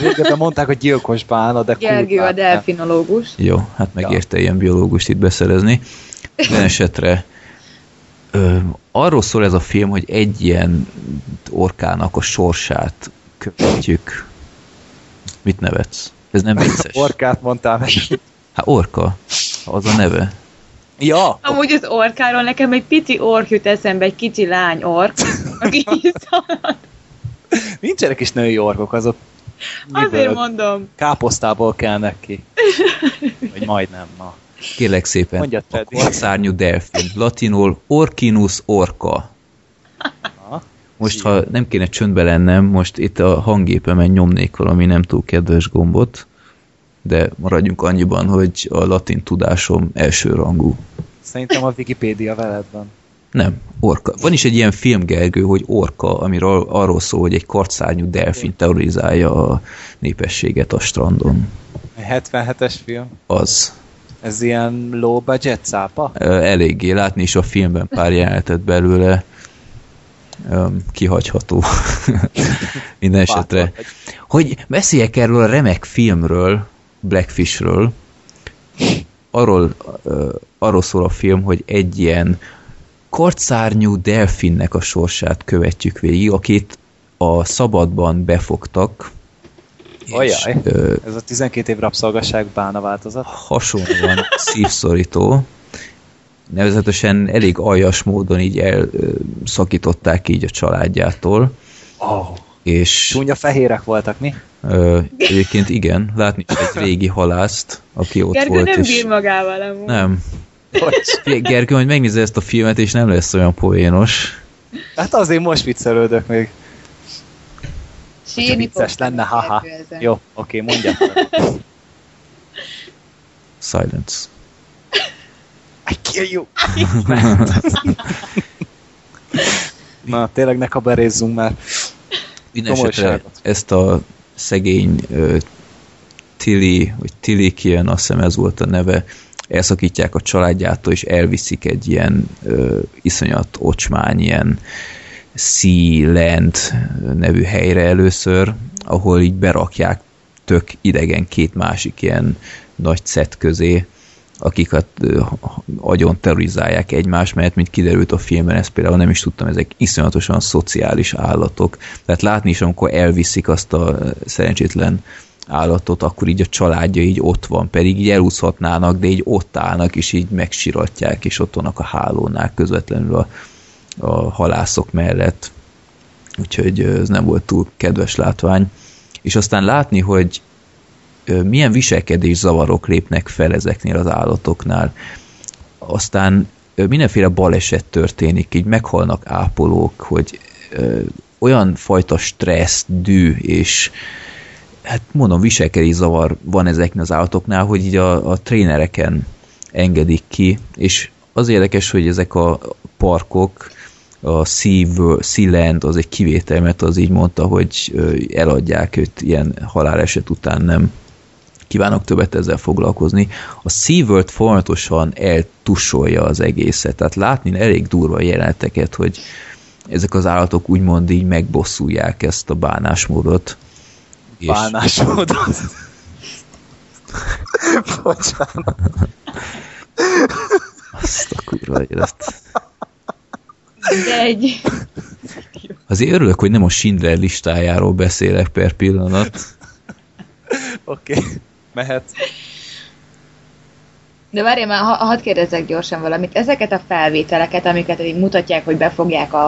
S4: Régebben mondták, hogy gyilkos bálna, de
S2: Gergő a
S4: kurvát nem.
S2: delfinológus.
S3: Jó, hát megérte ilyen biológust itt beszerezni. Minden esetre ö, arról szól ez a film, hogy egy ilyen orkának a sorsát követjük. Mit nevetsz? Ez nem vicces.
S4: Orkát mondtál meg.
S3: Hát orka, az a neve.
S4: Ja,
S2: Amúgy az orkáról nekem egy pici ork jut eszembe, egy kicsi lány ork, aki szalad.
S4: nincsenek is női orkok, azok
S2: Azért
S4: miből?
S2: mondom.
S4: káposztából kelnek ki. Vagy majdnem, na.
S3: Kérlek szépen,
S4: Mondjad,
S3: a karszárnyú delfin, latinul Orkinus orca. Most, ha nem kéne csöndbe lennem, most itt a hangépemen nyomnék valami nem túl kedves gombot, de maradjunk annyiban, hogy a latin tudásom elsőrangú.
S4: Szerintem a Wikipédia veled van.
S3: Nem, orka. Van is egy ilyen film, Gergő, hogy orka, amiről arról szól, hogy egy kartszárnyú delfin terrorizálja a népességet a strandon.
S4: A 77-es film.
S3: Az.
S4: Ez ilyen low budget?
S3: Ö, Eléggé látni is a filmben pár jelenetet belőle. Kihagyható. Minden esetre. hogy beszéljek erről a remek filmről, Blackfishről, arról, arról szól a film, hogy egy ilyen kortszárnyú delfinnek a sorsát követjük végig, akit a szabadban befogtak.
S4: Ajaj, ö, ez a 12 év rabszolgasság bána változat.
S3: Hasonlóan szívszorító. Nevezetesen elég aljas módon így elszakították így a családjától.
S4: Oh. És Csúnya fehérek voltak, mi?
S3: Ö, egyébként igen, látni egy régi halászt, aki ott
S2: Gergő
S3: volt.
S2: nem és... bír magával amúgy.
S3: Nem. Gergő, hogy megnézze ezt a filmet, és nem lesz olyan poénos.
S4: Hát azért most viccelődök még.
S2: Sírni
S4: vicces lenne, haha. Jó, oké, okay, mondja.
S3: Silence.
S4: I kill you. Na, tényleg ne kabarézzunk már.
S3: Mindenesetre ezt a szegény uh, Tilly, vagy Tilikian, azt hiszem ez volt a neve, elszakítják a családjától, és elviszik egy ilyen uh, iszonyat ocsmány, ilyen Sea Land nevű helyre először, ahol így berakják tök idegen két másik ilyen nagy szett közé, akiket agyon terrorizálják egymást, mert mint kiderült a filmben, ezt például nem is tudtam, ezek iszonyatosan szociális állatok. Tehát látni is, amikor elviszik azt a szerencsétlen állatot, akkor így a családja így ott van, pedig így elúszhatnának, de így ott állnak, és így megsiratják, és ott vannak a hálónál közvetlenül a, a halászok mellett. Úgyhogy ez nem volt túl kedves látvány. És aztán látni, hogy milyen viselkedés zavarok lépnek fel ezeknél az állatoknál. Aztán mindenféle baleset történik, így meghalnak ápolók, hogy olyan fajta stressz, dű és hát mondom, viselkedés zavar van ezeknél az állatoknál, hogy így a, a trénereken engedik ki, és az érdekes, hogy ezek a parkok, a sea Land az egy kivétel, mert az így mondta, hogy eladják őt ilyen haláleset után nem kívánok többet ezzel foglalkozni. A SeaWorld folyamatosan eltussolja az egészet, tehát látni elég durva jeleneteket, hogy ezek az állatok úgymond így megbosszulják ezt a bánásmódot.
S4: Bánásmódot? Bocsánat.
S3: Azt a kurva élet.
S2: De egy...
S3: Azért örülök, hogy nem a Schindler listájáról beszélek per pillanat.
S4: Oké. Okay mehet.
S2: De várjál már, ha, hadd kérdezzek gyorsan valamit. Ezeket a felvételeket, amiket így mutatják, hogy befogják a,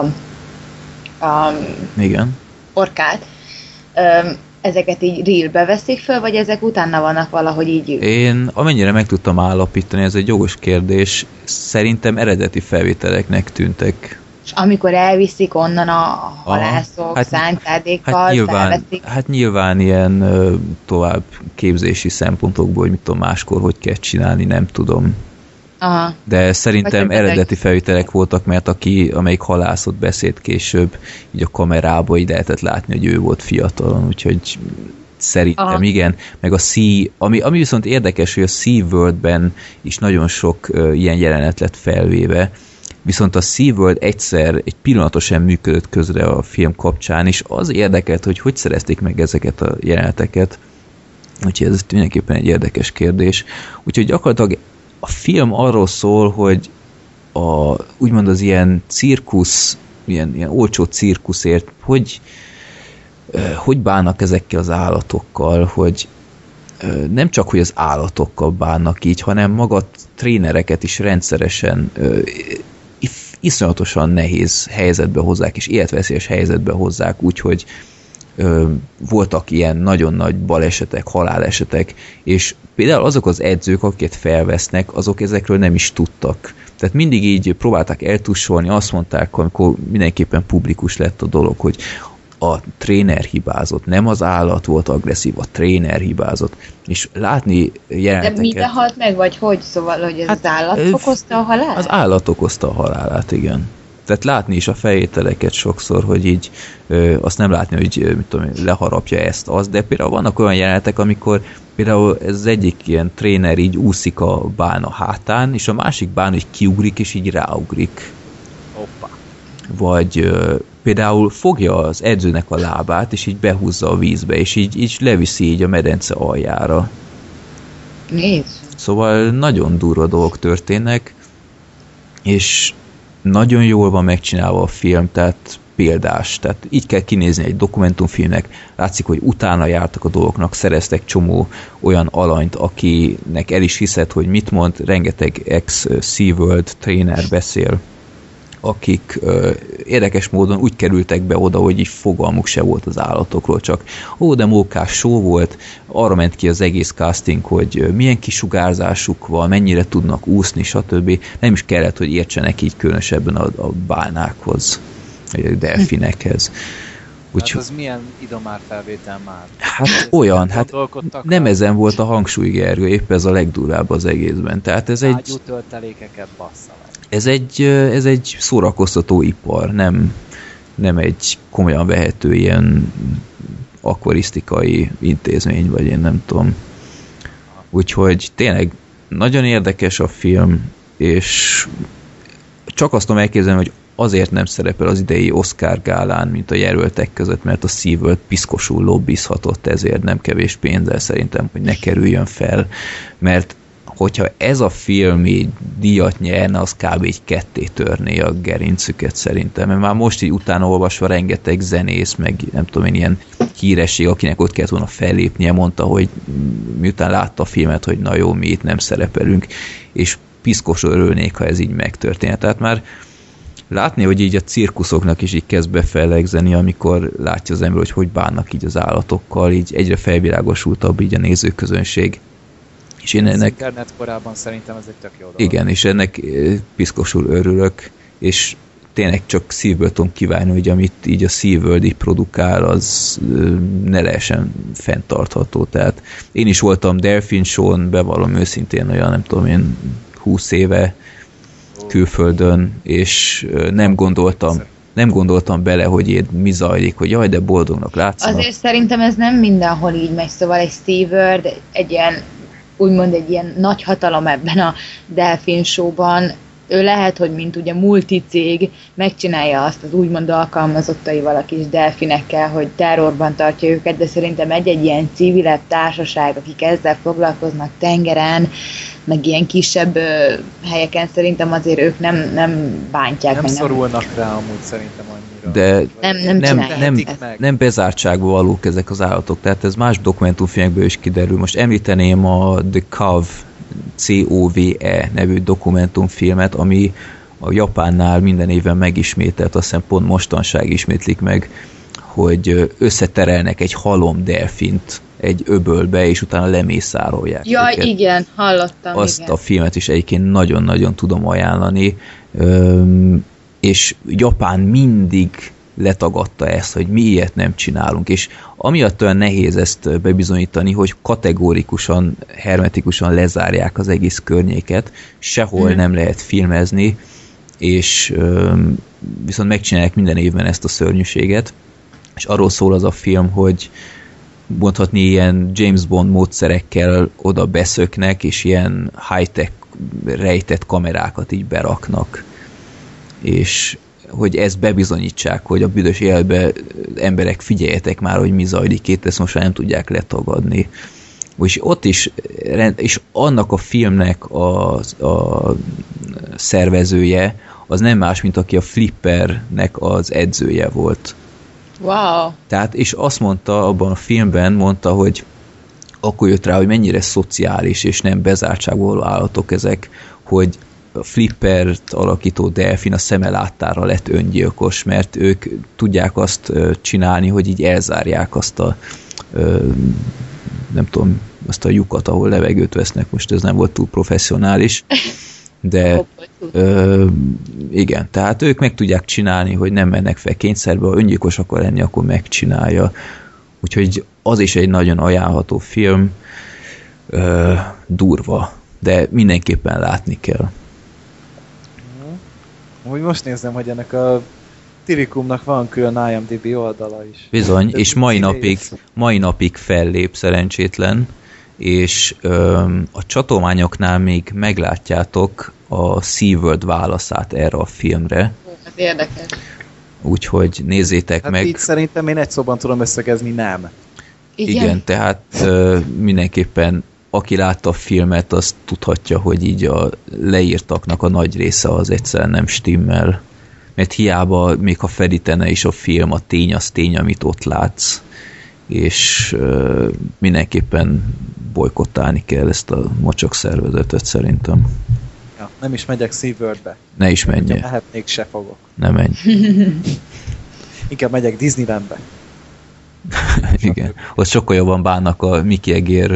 S2: a
S3: Igen.
S2: orkát, ezeket így real veszik föl, vagy ezek utána vannak valahogy így?
S3: Én amennyire meg tudtam állapítani, ez egy jogos kérdés, szerintem eredeti felvételeknek tűntek
S2: és amikor elviszik onnan a halászok hát, szántádékkal,
S3: hát nyilván, hát nyilván ilyen ö, tovább képzési szempontokból, hogy mit tudom máskor, hogy kell csinálni, nem tudom.
S2: Aha.
S3: De szerintem Vagy eredeti felvételek voltak, mert aki, amelyik halászot beszélt később, így a kamerába így lehetett látni, hogy ő volt fiatalon, úgyhogy szerintem Aha. igen, meg a Sea, ami, ami viszont érdekes, hogy a Sea World-ben is nagyon sok uh, ilyen jelenet lett felvéve, viszont a SeaWorld egyszer egy pillanatosan működött közre a film kapcsán, és az érdekelt, hogy hogy szerezték meg ezeket a jeleneteket. Úgyhogy ez mindenképpen egy érdekes kérdés. Úgyhogy gyakorlatilag a film arról szól, hogy a, úgymond az ilyen cirkusz, ilyen, ilyen olcsó cirkuszért, hogy hogy bánnak ezekkel az állatokkal, hogy nem csak, hogy az állatokkal bánnak így, hanem maga trénereket is rendszeresen iszonyatosan nehéz helyzetbe hozzák, és életveszélyes helyzetbe hozzák, úgyhogy ö, voltak ilyen nagyon nagy balesetek, halálesetek, és például azok az edzők, akiket felvesznek, azok ezekről nem is tudtak. Tehát mindig így próbálták eltussolni, azt mondták, amikor mindenképpen publikus lett a dolog, hogy a tréner hibázott, nem az állat volt agresszív, a tréner hibázott. És látni jeleneteket...
S2: De mibe halt meg, vagy hogy? Szóval, hogy ez hát, az állat okozta a halálát?
S3: Az állat okozta a halálát, igen. Tehát látni is a fejételeket sokszor, hogy így ö, azt nem látni, hogy mit tudom, leharapja ezt, az, de például vannak olyan jelenetek, amikor például ez az egyik ilyen tréner így úszik a bán a hátán, és a másik bán így kiugrik, és így ráugrik.
S4: Hoppa.
S3: Vagy ö, például fogja az edzőnek a lábát, és így behúzza a vízbe, és így, így leviszi így a medence aljára.
S2: Nézd.
S3: Szóval nagyon durva dolgok történnek, és nagyon jól van megcsinálva a film, tehát példás. Tehát így kell kinézni egy dokumentumfilmnek, látszik, hogy utána jártak a dolgoknak, szereztek csomó olyan alanyt, akinek el is hiszed, hogy mit mond, rengeteg ex-SeaWorld tréner beszél, akik ö, érdekes módon úgy kerültek be oda, hogy így fogalmuk se volt az állatokról, csak ó, de mókás show volt, arra ment ki az egész casting, hogy milyen kisugárzásuk van, mennyire tudnak úszni, stb. Nem is kellett, hogy értsenek így különösebben a, a bálnákhoz vagy a delfinekhez.
S4: Úgy, hát az milyen idomár felvétel már?
S3: Hát olyan, hát nem ezen volt a hangsúly, Gergő, épp ez a legdurvább az egészben. Tehát ez egy...
S4: töltelékeket bassza
S3: ez egy, ez egy szórakoztató ipar, nem, nem egy komolyan vehető ilyen akvarisztikai intézmény, vagy én nem tudom. Úgyhogy tényleg nagyon érdekes a film, és csak azt tudom elképzelni, hogy azért nem szerepel az idei Oscar gálán, mint a jelöltek között, mert a SeaWorld piszkosul lobbizhatott ezért nem kevés pénzzel szerintem, hogy ne kerüljön fel, mert hogyha ez a film így díjat nyerne, az kb. így ketté törné a gerincüket szerintem, mert már most így utána olvasva rengeteg zenész, meg nem tudom én, ilyen híresség, akinek ott kellett volna fellépnie, mondta, hogy miután látta a filmet, hogy na jó, mi itt nem szerepelünk, és piszkos örülnék, ha ez így megtörténhet. Tehát már látni, hogy így a cirkuszoknak is így kezd befellegzeni, amikor látja az ember, hogy hogy bánnak így az állatokkal, így egyre felvilágosultabb így a nézőközönség.
S4: És én ennek... Az internet korában szerintem ez egy tök jó dolog.
S3: Igen, és ennek eh, piszkosul örülök, és tényleg csak szívből tudom kívánni, hogy amit így a SeaWorld így produkál, az eh, ne lehessen fenntartható. Tehát én is voltam Delfin Show-n, bevallom őszintén olyan, nem tudom én, 20 éve, külföldön, és nem gondoltam, nem gondoltam bele, hogy én mi zajlik, hogy jaj, de boldognak látszanak.
S2: Azért szerintem ez nem mindenhol így megy, szóval egy Steward, egy ilyen úgymond egy ilyen nagy hatalom ebben a Delfin showban, ő lehet, hogy mint ugye multicég megcsinálja azt az úgymond alkalmazottaival a kis delfinekkel, hogy terrorban tartja őket, de szerintem egy-egy ilyen civilebb társaság, akik ezzel foglalkoznak tengeren, meg ilyen kisebb ö, helyeken szerintem azért ők nem, nem bántják
S4: nem
S2: meg.
S4: Nem szorulnak rá amúgy szerintem annyira.
S3: De
S2: nem, nem,
S3: nem, nem, nem bezártságban valók ezek az állatok, tehát ez más dokumentumfilmekből is kiderül. Most említeném a The Cove COVE nevű dokumentumfilmet, ami a Japánnál minden évben megismételt, azt hiszem pont mostanság ismétlik meg, hogy összeterelnek egy halom delfint egy öbölbe, és utána lemészárolják.
S2: Ja, őket. igen, hallottam.
S3: Azt
S2: igen.
S3: a filmet is egyébként nagyon-nagyon tudom ajánlani, Üm, és Japán mindig letagadta ezt, hogy mi ilyet nem csinálunk, és amiatt olyan nehéz ezt bebizonyítani, hogy kategórikusan, hermetikusan lezárják az egész környéket, sehol mm. nem lehet filmezni, és viszont megcsinálják minden évben ezt a szörnyűséget, és arról szól az a film, hogy mondhatni ilyen James Bond módszerekkel oda beszöknek, és ilyen high-tech rejtett kamerákat így beraknak. És hogy ezt bebizonyítsák, hogy a büdös életben emberek figyeljetek már, hogy mi zajlik itt, ezt most már nem tudják letagadni. És ott is, és annak a filmnek a, a szervezője, az nem más, mint aki a Flippernek az edzője volt.
S2: Wow.
S3: Tehát, és azt mondta abban a filmben, mondta, hogy akkor jött rá, hogy mennyire szociális és nem bezártságból állatok ezek, hogy a flippert alakító delfin a szeme láttára lett öngyilkos, mert ők tudják azt csinálni, hogy így elzárják azt a nem tudom, azt a lyukat, ahol levegőt vesznek, most ez nem volt túl professzionális, de ö, igen, tehát ők meg tudják csinálni, hogy nem mennek fel kényszerbe, ha öngyilkos akar lenni, akkor megcsinálja. Úgyhogy az is egy nagyon ajánlható film, ö, durva, de mindenképpen látni kell.
S4: Úgy most nézem, hogy ennek a Tirikumnak van külön IMDb oldala is.
S3: Bizony, és mai napig, mai napig fellép szerencsétlen, és ö, a csatolmányoknál még meglátjátok a SeaWorld válaszát erre a filmre.
S2: Ez érdekes.
S3: úgyhogy nézzétek
S4: Hát
S3: meg.
S4: így szerintem én egy szóban tudom összegezni, nem.
S3: Igen, Igen tehát ö, mindenképpen aki látta a filmet, az tudhatja, hogy így a leírtaknak a nagy része az egyszerűen nem stimmel. Mert hiába, még ha felítene is a film, a tény az tény, amit ott látsz. És ö, mindenképpen bolykottálni kell ezt a mocsok szervezetet szerintem.
S4: Ja, nem is megyek SeaWorldbe.
S3: Ne is
S4: Ha
S3: menjél,
S4: mehetnék, se fogok.
S3: ne menj.
S4: Inkább megyek Disneylandbe.
S3: Igen, ott sokkal jobban bánnak a Mickey Egér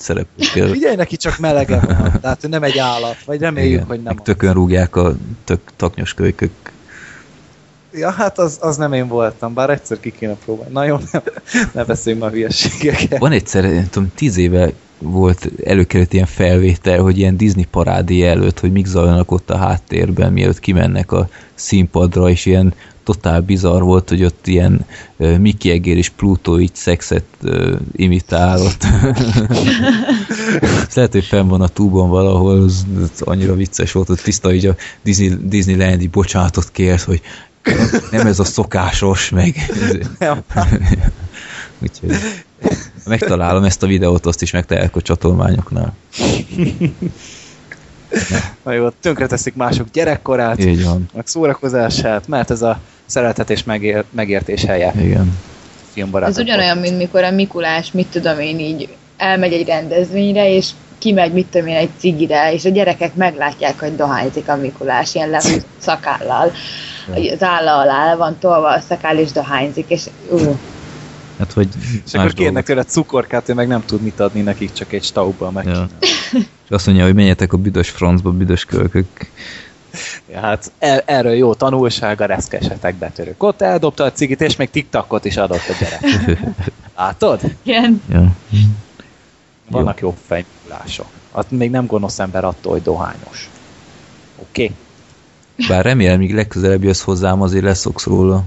S3: szereplőkkel.
S4: Figyelj neki, csak melege van. Tehát ő nem egy állat. Vagy reméljük,
S3: Igen,
S4: hogy nem.
S3: meg tökön rúgják a tök taknyos kölykök.
S4: Ja, hát az, az nem én voltam, bár egyszer ki kéne próbálni. Na jó, nem, ne beszéljünk már hülyeségeket.
S3: Van egyszer, nem tudom, tíz éve volt előkerült ilyen felvétel, hogy ilyen Disney parádé előtt, hogy mik zajlanak ott a háttérben, mielőtt kimennek a színpadra, és ilyen totál bizarr volt, hogy ott ilyen uh, Mickey Egér és Pluto így szexet uh, imitálott. Lehet, hogy fenn van a túbon valahol, az, az annyira vicces volt, hogy tiszta így a Disney, Disneyland így bocsánatot kért, hogy nem ez a szokásos, meg Úgyhogy megtalálom ezt a videót, azt is megtalálják a csatolmányoknál.
S4: Na jó, tönkreteszik mások gyerekkorát,
S3: Így van.
S4: meg szórakozását, mert ez a szeretetés megér, megértés helye
S3: Igen.
S2: Ez ugyanolyan, mint mikor a Mikulás, mit tudom én így, elmegy egy rendezvényre, és kimegy, mit tudom én, egy cigire, és a gyerekek meglátják, hogy dohányzik a Mikulás, ilyen lehúzott szakállal. Az álla alá van tolva a szakál, és dohányzik, és ú,
S3: Hát, hogy
S4: És akkor kérnek tőle cukorkát, ő meg nem tud mit adni nekik, csak egy staubban meg.
S3: Ja. És azt mondja, hogy menjetek a büdös francba, büdös kölkök.
S4: Ja, hát er, erről jó tanulság a reszkesetek betörők. Ott eldobta a cigit, és még tiktakot is adott a gyerek. Látod?
S2: igen.
S3: Ja.
S4: Vannak jobb fejmúlások. Hát még nem gonosz ember attól, hogy dohányos. Oké? Okay?
S3: Bár remélem, míg legközelebb jössz hozzám, azért leszoksz róla.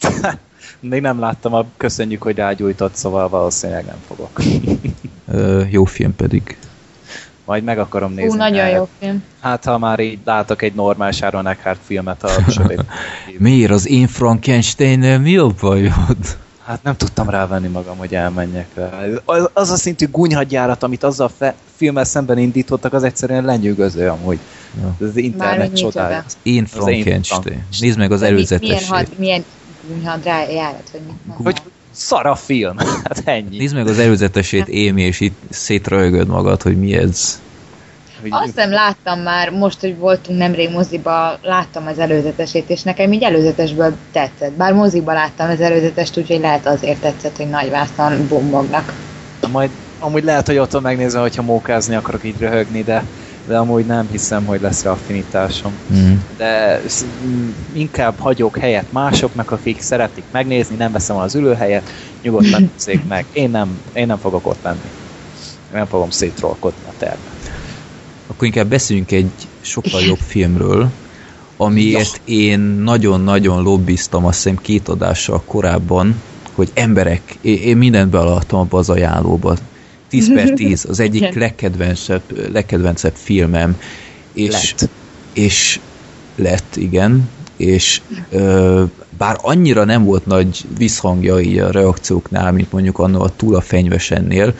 S4: Még nem láttam a köszönjük, hogy rágyújtott, szóval valószínűleg nem fogok.
S3: Jó film pedig.
S4: Majd meg akarom nézni.
S2: Ú, nagyon
S4: Hát-
S2: jó film.
S4: Hát, ha már így látok egy normál Sharon Eckhart filmet a sötét.
S3: Miért az én frankenstein mi a bajod?
S4: Hát nem tudtam rávenni magam, hogy elmenjek rá. Az, az a szintű gúnyhadjárat, amit azzal a fe, filmmel szemben indítottak, az egyszerűen lenyűgöző amúgy.
S3: Ja.
S4: Ez az
S2: Már
S4: internet csodája.
S3: Én frankenstein.
S4: Frankenstein.
S3: Nézd meg az
S2: Mi- Milyen, had, milyen hadjárat, vagy mit?
S4: Hogy szar a film. Hát ennyi.
S3: Nézd meg az előzetesét, Émi, és itt szétröhögöd magad, hogy mi ez.
S4: Hogy-
S2: Azt nem láttam már, most, hogy voltunk nemrég moziba, láttam az előzetesét, és nekem így előzetesből tetszett. Bár moziba láttam az előzetest, úgyhogy lehet azért tetszett, hogy nagy vászon bombognak.
S4: Majd amúgy lehet, hogy otthon megnézem, hogyha mókázni akarok így röhögni, de, de amúgy nem hiszem, hogy lesz rá affinitásom.
S3: Mm.
S4: De inkább hagyok helyet másoknak, akik szeretik megnézni, nem veszem az ülőhelyet, nyugodtan nézzék meg. Én nem, én nem fogok ott lenni. Nem fogom szétrolkodni a termet.
S3: Akkor inkább beszéljünk egy sokkal jobb filmről, amiért én nagyon-nagyon lobbiztam azt hiszem két adással korábban, hogy emberek, én, mindent bealattam abba az ajánlóba. 10 per 10, az egyik
S2: Igen.
S3: legkedvencebb, legkedvencebb filmem. És,
S4: Lett.
S3: és lett, igen, és ö, bár annyira nem volt nagy visszhangja így a reakcióknál, mint mondjuk annól a túl a fenyvesennél,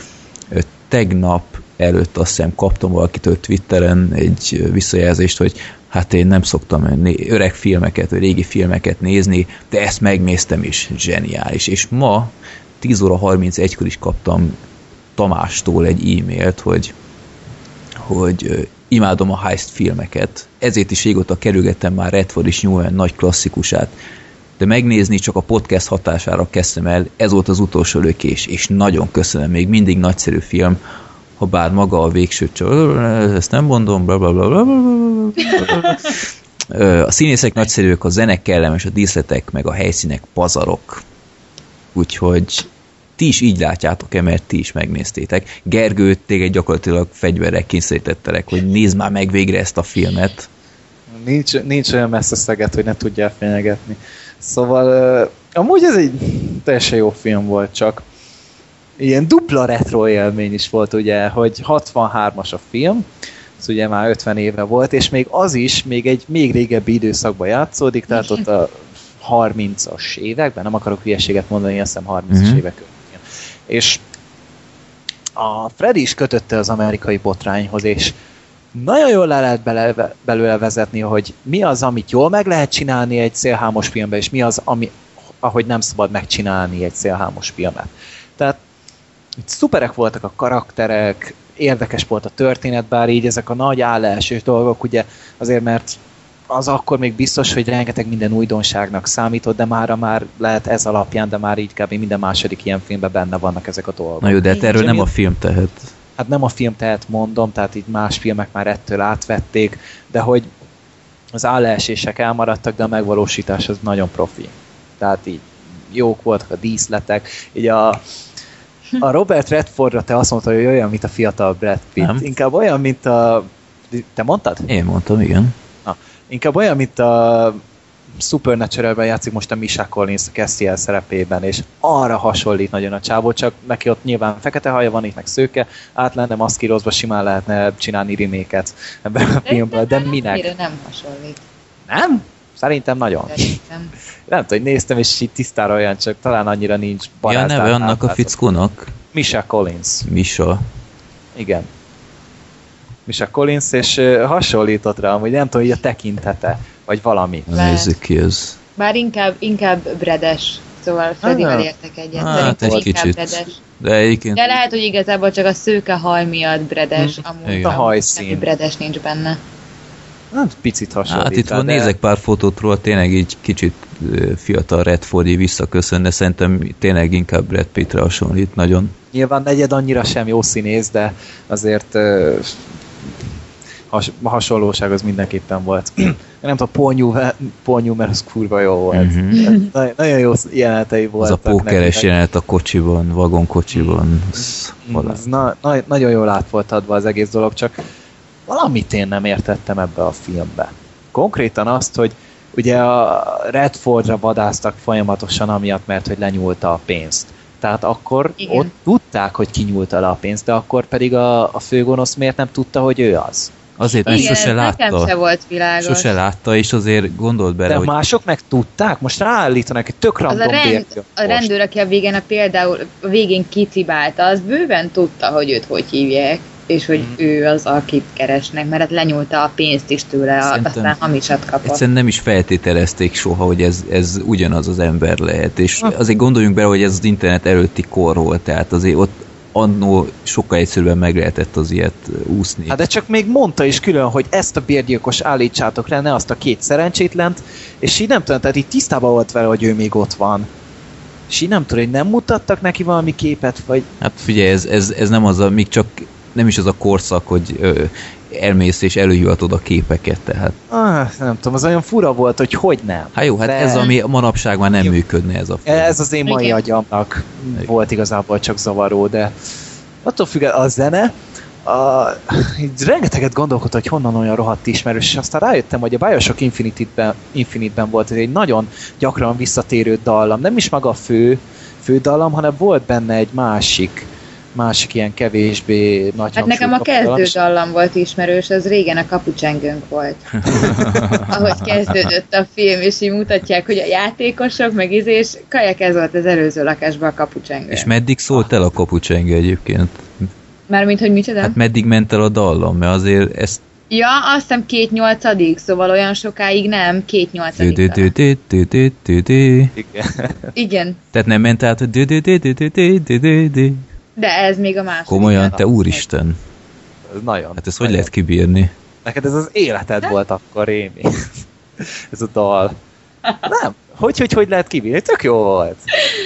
S3: ö, tegnap előtt azt hiszem kaptam valakitől Twitteren egy visszajelzést, hogy hát én nem szoktam öreg filmeket, vagy régi filmeket nézni, de ezt megnéztem is, zseniális. És ma 10 óra 31-kor is kaptam Tamástól egy e-mailt, hogy hogy imádom a heist filmeket, ezért is régóta kerülgettem már Redford és Newman nagy klasszikusát, de megnézni csak a podcast hatására kezdtem el, ez volt az utolsó lökés, és nagyon köszönöm, még mindig nagyszerű film, ha bár maga a végső csak, ezt nem mondom, bla bla bla bla bla A színészek nagyszerűek, a zene kellemes, a díszletek, meg a helyszínek pazarok. Úgyhogy ti is így látjátok-e, mert ti is megnéztétek. Gergő, téged gyakorlatilag fegyverrel kényszerítettelek, hogy nézd már meg végre ezt a filmet.
S4: Nincs, nincs olyan messze szeget, hogy ne tudja fenyegetni. Szóval amúgy ez egy teljesen jó film volt, csak ilyen dupla retro élmény is volt, ugye, hogy 63-as a film, ez ugye már 50 éve volt, és még az is még egy még régebbi időszakban játszódik, tehát ott a 30-as években, nem akarok hülyeséget mondani, azt hiszem 30-as
S3: Mhm.
S4: évek. És a Freddy is kötötte az amerikai botrányhoz, és nagyon jól le lehet bele, belőle vezetni, hogy mi az, amit jól meg lehet csinálni egy szélhámos filmben, és mi az, ami, ahogy nem szabad megcsinálni egy szélhámos filmet. Tehát itt szuperek voltak a karakterek, érdekes volt a történet, bár így ezek a nagy állásos dolgok, ugye azért, mert az akkor még biztos, hogy rengeteg minden újdonságnak számított, de mára már lehet ez alapján, de már így kb. minden második ilyen filmben benne vannak ezek a dolgok.
S3: Na jó, de hát erről nem a film tehet.
S4: hát nem a film tehet mondom, tehát így más filmek már ettől átvették, de hogy az állásések elmaradtak, de a megvalósítás az nagyon profi. Tehát így jók voltak a díszletek, így a, a Robert Redfordra te azt mondtad, hogy olyan, mint a fiatal Brad Pitt.
S3: Nem.
S4: Inkább olyan, mint a... Te mondtad?
S3: Én mondtam, igen.
S4: Inkább olyan, mint a Supernatural-ben játszik most a Misha Collins a Castiel szerepében, és arra hasonlít nagyon a csávó, csak neki ott nyilván fekete haja van, itt meg szőke, át lenne maszkírozva, simán lehetne csinálni reméket ebben a filmben, de minek?
S2: Mire nem hasonlít,
S4: Nem? Szerintem nagyon.
S2: szerintem.
S4: Nem tudom, hogy néztem, és így tisztára olyan, csak talán annyira nincs
S3: Mi a
S4: barázdán
S3: neve annak a fickónak?
S4: Misha Collins.
S3: Misa.
S4: Igen. Misha Collins, és hasonlított rá, hogy nem tudom, hogy a tekintete, vagy valami.
S3: Nézzük ki ez.
S2: Bár inkább, inkább bredes, szóval
S4: Ah.
S2: értek egyet.
S3: Hát,
S2: Szerintem
S3: egy
S2: inkább
S3: kicsit.
S2: bredes.
S3: De egyébként
S2: De lehet, hogy igazából csak a szőke haj miatt bredes, amúgy
S3: Igen.
S4: A
S2: amúgy
S4: hajszín.
S2: bredes nincs benne.
S4: Hát picit hasonlít
S3: Hát itt van,
S4: de-
S3: nézek pár fotót róla, tényleg így kicsit fiatal Redfordi visszaköszön, de szerintem tényleg inkább Brad Pittre hasonlít nagyon.
S4: Nyilván negyed annyira sem jó színész, de azért has, hasonlóság az mindenképpen volt. nem tudom, Paul Newman, Paul Newman az kurva jó volt.
S3: Mhm.
S4: Na, nagyon jó jelenetei
S3: Az
S4: voltak.
S3: a pókeres
S4: neki.
S3: jelenet a kocsiban, vagonkocsiban. Ez
S4: Mm,
S3: halál.
S4: Ez na, na, nagyon jól át volt adva az egész dolog, csak valamit én nem értettem ebbe a filmbe. Konkrétan azt, hogy ugye a Redfordra vadáztak folyamatosan amiatt, mert hogy lenyúlta a pénzt. Tehát akkor
S2: Igen.
S4: ott tudták, hogy kinyúlta le a pénzt, de akkor pedig a, a főgonosz miért nem tudta, hogy ő az?
S3: Azért, mert
S2: Igen,
S3: sose
S2: ez nekem se
S3: látta.
S2: volt világos.
S3: Sose látta, és azért gondolt bele,
S4: De
S3: hogy
S4: mások meg tudták? Most ráállítanak egy tök
S2: Az a,
S4: random
S2: rend, a rendőr, aki a végén a például a végén kicibálta, az bőven tudta, hogy őt hogy hívják, és hogy
S3: Mhm.
S2: ő az, akit keresnek, mert hát lenyúlta a pénzt is tőle,
S3: Szerintem
S2: aztán hamisat kapott.
S3: Egyszerűen nem is feltételezték soha, hogy ez, ez ugyanaz az ember lehet. És azért gondoljunk bele, hogy ez az internet előtti kor volt, tehát azért ott annó sokkal egyszerűbben meg lehetett az ilyet úszni.
S4: Hát de csak még mondta is külön, hogy ezt a bérgyilkos állítsátok le, ne azt a két szerencsétlent, és így nem tudom, tehát így tisztában volt vele, hogy ő még ott van. És így nem tudom, hogy nem mutattak neki valami képet, vagy
S3: Hát figyelj, ez, ez, ez nem az a, még csak nem is az a korszak, hogy ö, elmész és előhivatod a képeket, tehát.
S4: ah, nem tudom, az olyan fura volt, hogy hogy nem.
S3: Hát jó, hát
S4: De-
S3: ez ami manapság már nem
S4: Jó.
S3: működne ez a film.
S4: Ez az én mai
S2: Igen.
S4: agyamnak
S3: Igen.
S4: volt igazából csak zavaró, de attól függetlenül a zene, a, így rengeteget gondolkodtam, hogy honnan olyan rohadt ismerős, és aztán rájöttem, hogy a Bioshock Infinite-ben, Infinite-ben volt ez egy nagyon gyakran visszatérő dallam, nem is maga a fő, fő dallam, hanem volt benne egy másik, másik ilyen kevésbé nagy
S2: Hát nekem a kezdő dallam volt ismerős, az régen a kapucsengőnk volt. Ahogy kezdődött a film, és így mutatják, hogy a játékosok, meg izé, és kajak ez volt az előző lakásban a kapucsengő.
S3: És meddig szólt el a kapucsengő egyébként?
S2: Mármint, hogy micsoda?
S3: Hát meddig ment el a dallam? Mert azért ezt...
S2: Ja, azt hiszem két nyolcadig, szóval olyan sokáig nem, két.
S3: Dü-dü-dü-dü-dü-dü-dü.
S4: Igen.
S2: Igen,
S3: Tehát nem ment át a dü-dü-dü-dü-dü-dü-dü.
S2: De ez még a második.
S3: Komolyan, te úristen.
S4: Ez nagyon.
S3: Hát ezt hogy
S4: nagyon.
S3: lehet kibírni?
S4: Neked ez az életed volt akkor, Rémi. ez a dal. Nem. Hogy, hogy, hogy lehet kibírni? Tök jó volt.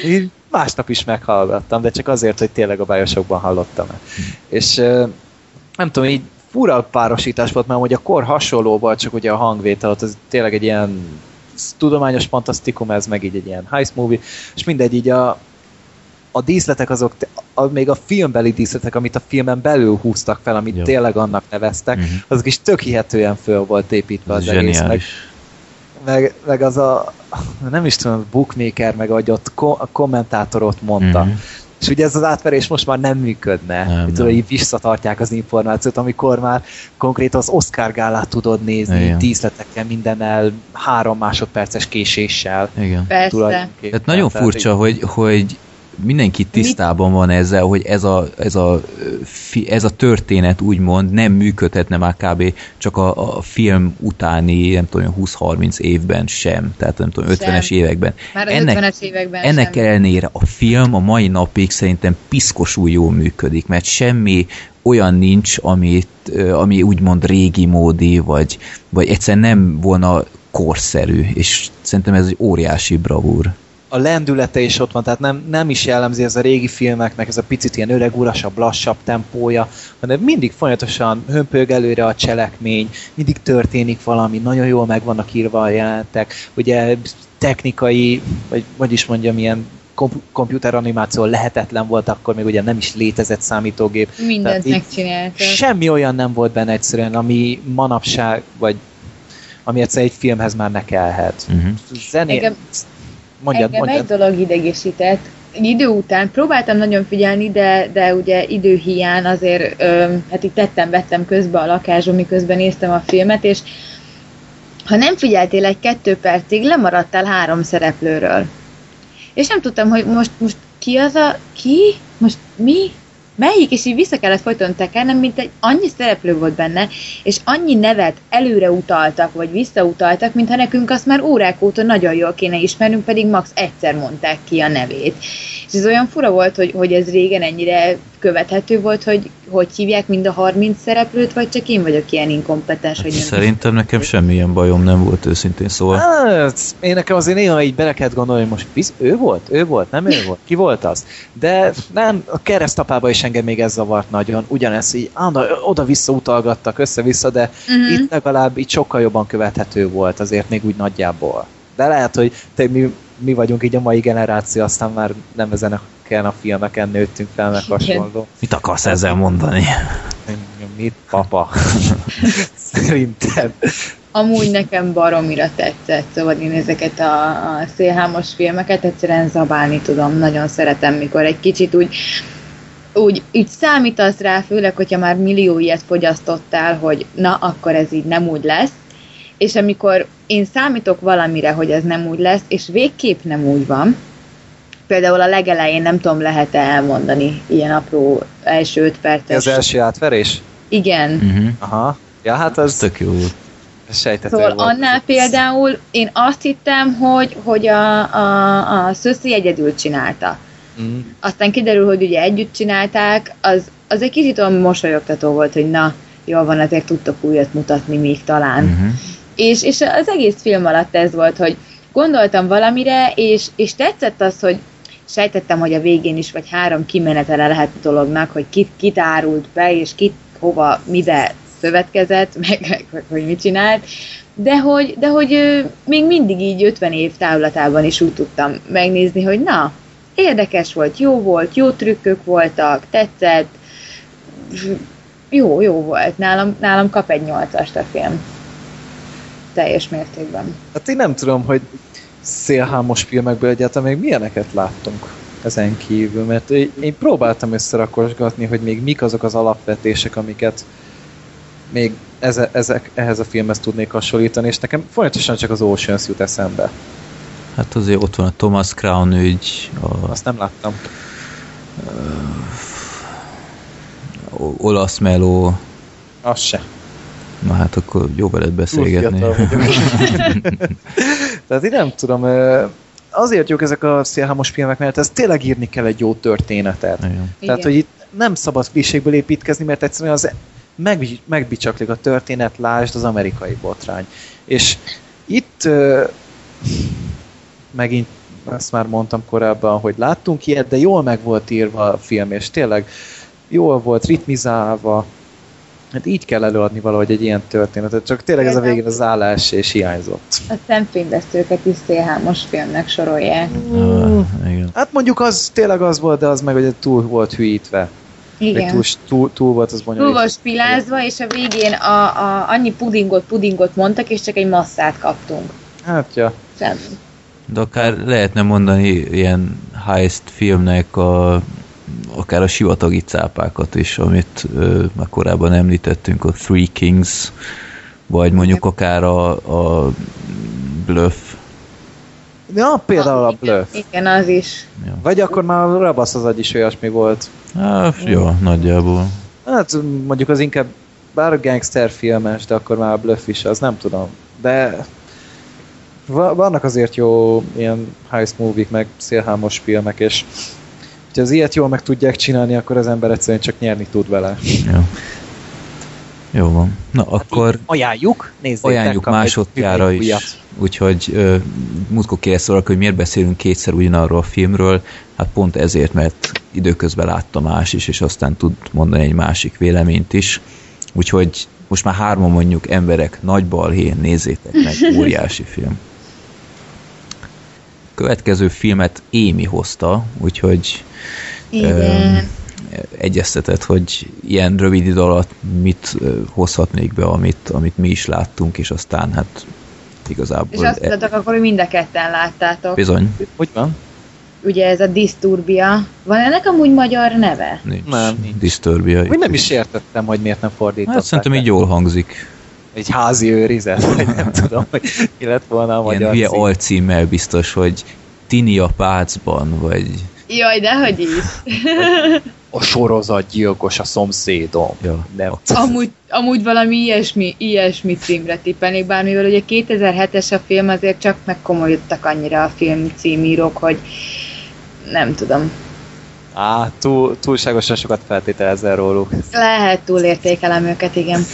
S4: Én másnap is meghallgattam, de csak azért, hogy tényleg a bájosokban hallottam el. És nem tudom, így fura párosítás volt, mert hogy a kor hasonló volt, csak ugye a hangvétel, ott az tényleg egy ilyen tudományos fantasztikum, ez meg így egy ilyen heist movie, és mindegy, így a, a díszletek azok, a, még a filmbeli díszletek, amit a filmen belül húztak fel, amit
S3: Jó.
S4: tényleg annak neveztek,
S3: Mhm.
S4: azok is tök hihetően föl volt építve
S3: Ez
S4: az egész, meg,
S3: zseniális.
S4: meg, meg az a, nem is tudom, bookmaker, meg ahogy ott ko- a kommentátor ott mondta,
S3: Mhm.
S4: És ugye ez az átverés most már nem működne.
S3: Nem,
S4: Itt
S3: nem.
S4: így visszatartják az információt, amikor már konkrét az Oscar gálát tudod nézni,
S3: Igen.
S4: díszletekkel, mindennel, három másodperces késéssel.
S3: Igen.
S2: Persze.
S3: Tehát nagyon furcsa, hogy, hogy mindenki tisztában van ezzel, hogy ez a, ez a, ez a történet úgymond nem működhetne már kb. csak a, a film utáni, nem tudom, 20-30 évben sem, tehát nem tudom, 50-es
S2: Sem.
S3: években.
S2: Már az
S3: ennek,
S2: 50-es években
S3: ennek
S2: sem.
S3: ellenére a film a mai napig szerintem piszkosul jól működik, mert semmi olyan nincs, amit, ami úgymond régi módi, vagy, vagy egyszerűen nem volna korszerű, és szerintem ez egy óriási bravúr.
S4: A lendülete is ott van, tehát nem, nem is jellemzi ez a régi filmeknek, ez a picit ilyen öreg urasabb, lassabb tempója, hanem mindig folyamatosan hömpög előre a cselekmény, mindig történik valami, nagyon jól meg vannak írva a jelentek, ugye technikai, vagy hogy is mondjam, ilyen kom- komputeranimáció lehetetlen volt, akkor még ugye nem is létezett számítógép.
S2: Mindent megcsináltak.
S4: Semmi olyan nem volt benne egyszerűen, ami manapság, vagy ami egyszer egy filmhez már ne kellhet.
S3: Uh-huh.
S4: Zené...
S2: Engem-
S4: Mondjad,
S2: Engem
S4: mondjad.
S2: egy dolog idegesített. Idő után próbáltam nagyon figyelni, de, de ugye időhiány azért, ö, hát itt tettem-vettem közbe a lakásom, miközben néztem a filmet, és ha nem figyeltél egy-kettő percig, lemaradtál három szereplőről. És nem tudtam, hogy most, most ki az a... Ki? Most mi? Melyik? És így vissza kellett folyton tekernem, mint egy annyi szereplő volt benne, és annyi nevet előre utaltak, vagy visszautaltak, mintha nekünk azt már órák óta nagyon jól kéne ismernünk, pedig max egyszer mondták ki a nevét. És ez olyan fura volt, hogy, hogy ez régen ennyire követhető volt, hogy hogy hívják mind a 30 szereplőt, vagy csak én vagyok ilyen inkompetens, hogy nem
S3: Szerintem nekem semmilyen bajom nem volt őszintén, szóval
S4: Hát, én nekem azért néha így bele kellett gondolni, hogy most biz, ő volt? Ő volt? Nem ő volt? Ki volt az? De nem, a keresztapába is engem még ez zavart nagyon. Ugyanez így oda-vissza utalgattak, össze-vissza, de
S2: Mhm.
S4: itt legalább így sokkal jobban követhető volt azért még úgy nagyjából. De lehet, hogy te, mi, mi vagyunk így a mai generáció, aztán már nem ezen a a filmeken nőttünk fel, meg hasonló.
S3: mit akarsz ezzel mondani?
S4: Mit, papa? Szerintem.
S2: Amúgy nekem baromira tetszett, szóval én ezeket a, a szélhámos filmeket egyszerűen zabálni tudom, nagyon szeretem, mikor egy kicsit úgy, úgy, úgy számítasz rá, főleg, hogyha már millió ilyet fogyasztottál, hogy na, akkor ez így nem úgy lesz, és amikor én számítok valamire, hogy ez nem úgy lesz, és végképp nem úgy van, például a legelején nem tudom, lehet-e elmondani ilyen apró első öt perces.
S4: Az első átverés?
S2: Igen.
S3: Uh-huh.
S4: Aha. Ja, hát az
S3: tök jó
S4: sejtető
S2: Szóval
S4: volt.
S2: annál például én azt hittem, hogy, hogy a, a, a Szöszi egyedül csinálta.
S4: Mm.
S2: Aztán kiderül, hogy ugye együtt csinálták, az, az egy kicsit olyan mosolyogtató volt, hogy na, jól van, azért tudtok újat mutatni még talán.
S3: Uh-huh.
S2: És, és az egész film alatt ez volt, hogy gondoltam valamire, és, és tetszett az, hogy sejtettem, hogy a végén is vagy három kimenetele lehet a dolognak, hogy kit, kit árult be, és kit hova, mibe szövetkezett, meg, meg, hogy mit csinált, de hogy, de hogy még mindig így 50 év távlatában is úgy tudtam megnézni, hogy na, érdekes volt, jó volt, jó trükkök voltak, tetszett, jó, jó volt. Nálam, nálam kap egy nyolcast a film. Teljes mértékben.
S4: Hát én nem tudom, hogy szélhámos filmekből egyáltalán még milyeneket láttunk ezen kívül, mert én próbáltam összerakosgatni, hogy még mik azok az alapvetések, amiket még eze, ezek, ehhez a filmhez tudnék hasonlítani, és nekem folyamatosan csak az Oceans jut eszembe.
S3: Hát azért ott van a Thomas Crown ügy, a
S4: Azt nem láttam.
S3: o- olasz meló,
S4: Az se.
S3: Na hát akkor jó veled beszélgetni.
S4: Tehát én nem tudom, azért jók ezek a szélhámos filmek, mert ez tényleg írni kell egy jó történetet.
S3: Igen.
S2: Igen.
S4: Tehát, hogy itt nem szabad kliségből építkezni, mert egyszerűen az meg, megbicsaklik a történet, lásd az amerikai botrány. És itt megint ezt már mondtam korábban, hogy láttunk ilyet, de jól meg volt írva a film, és tényleg jól volt ritmizálva. Hát így kell előadni valahogy egy ilyen történetet, csak tényleg ez a végén az állás és hiányzott.
S2: A szemfényvesztőket is szélhámos filmnek sorolják.
S3: Ah, igen.
S4: Hát mondjuk az tényleg az volt, de az meg hogy túl volt hűítve.
S2: Igen.
S4: túl, túl, túl volt az
S2: Túl
S4: bonyolít.
S2: volt spilázva, és a végén a, a, annyi pudingot, pudingot mondtak, és csak egy masszát kaptunk.
S4: Hát, ja.
S2: Semmi.
S3: De akár lehetne mondani ilyen heist filmnek a akár a sivatagi cápákat is, amit ö, már korábban említettünk, a Three Kings, vagy mondjuk akár a, a Bluff.
S4: Ja, például a Bluff.
S2: Igen, az is.
S3: Ja.
S4: Vagy akkor már a Rabasz az agy is olyasmi volt.
S3: Hát, jó, nagyjából.
S4: Hát mondjuk az inkább bár gangster filmes, de akkor már a Bluff is, az nem tudom. De va- vannak azért jó ilyen heist movie meg szélhámos filmek, és hogyha az ilyet jól meg tudják csinálni, akkor az ember egyszerűen csak nyerni tud vele.
S3: Jó. Jó van. Na, akkor
S4: Ajánljuk, nézzétek.
S3: ajánljuk másodjára
S4: újat.
S3: is. Úgyhogy ö, múltkor kérdeztek, hogy miért beszélünk kétszer ugyanarról a filmről. Hát pont ezért, mert időközben látta más is, és aztán tud mondani egy másik véleményt is. Úgyhogy most már hárman mondjuk emberek, nagy balhé, nézzétek meg, óriási film. Következő filmet Émi hozta, úgyhogy
S2: Igen.
S3: egyeztetett, hogy ilyen rövid idő alatt mit ö, hozhat még be, amit, amit mi is láttunk, és aztán hát igazából...
S2: És azt mondtátok akkor, hogy mind a ketten láttátok.
S3: Bizony,
S4: Hogy van?
S2: Ugye ez a Disturbia. Van ennek amúgy magyar neve?
S3: nincs.
S4: Nem, nincs.
S3: Disturbia.
S4: Úgy nem is értettem, hogy miért nem fordították.
S3: Hát szerintem így jól hangzik.
S4: Egy házi őrizet, vagy nem tudom, hogy mi lett volna a
S3: Ilyen
S4: magyar
S3: hülye
S4: cím.
S3: alcímmel biztos, hogy Tini a pácban, vagy...
S2: Jaj, dehogy is.
S4: A sorozatgyilkos a szomszédom.
S3: Ja.
S4: Nem.
S2: amúgy, amúgy valami ilyesmi, ilyesmi címre tippelnék, bár mivel ugye 2007-es a film, azért csak megkomolyodtak annyira a film címírók, hogy nem tudom.
S4: Á, túl, túlságosan sokat feltételezel róluk.
S2: Lehet túlértékelem őket, igen.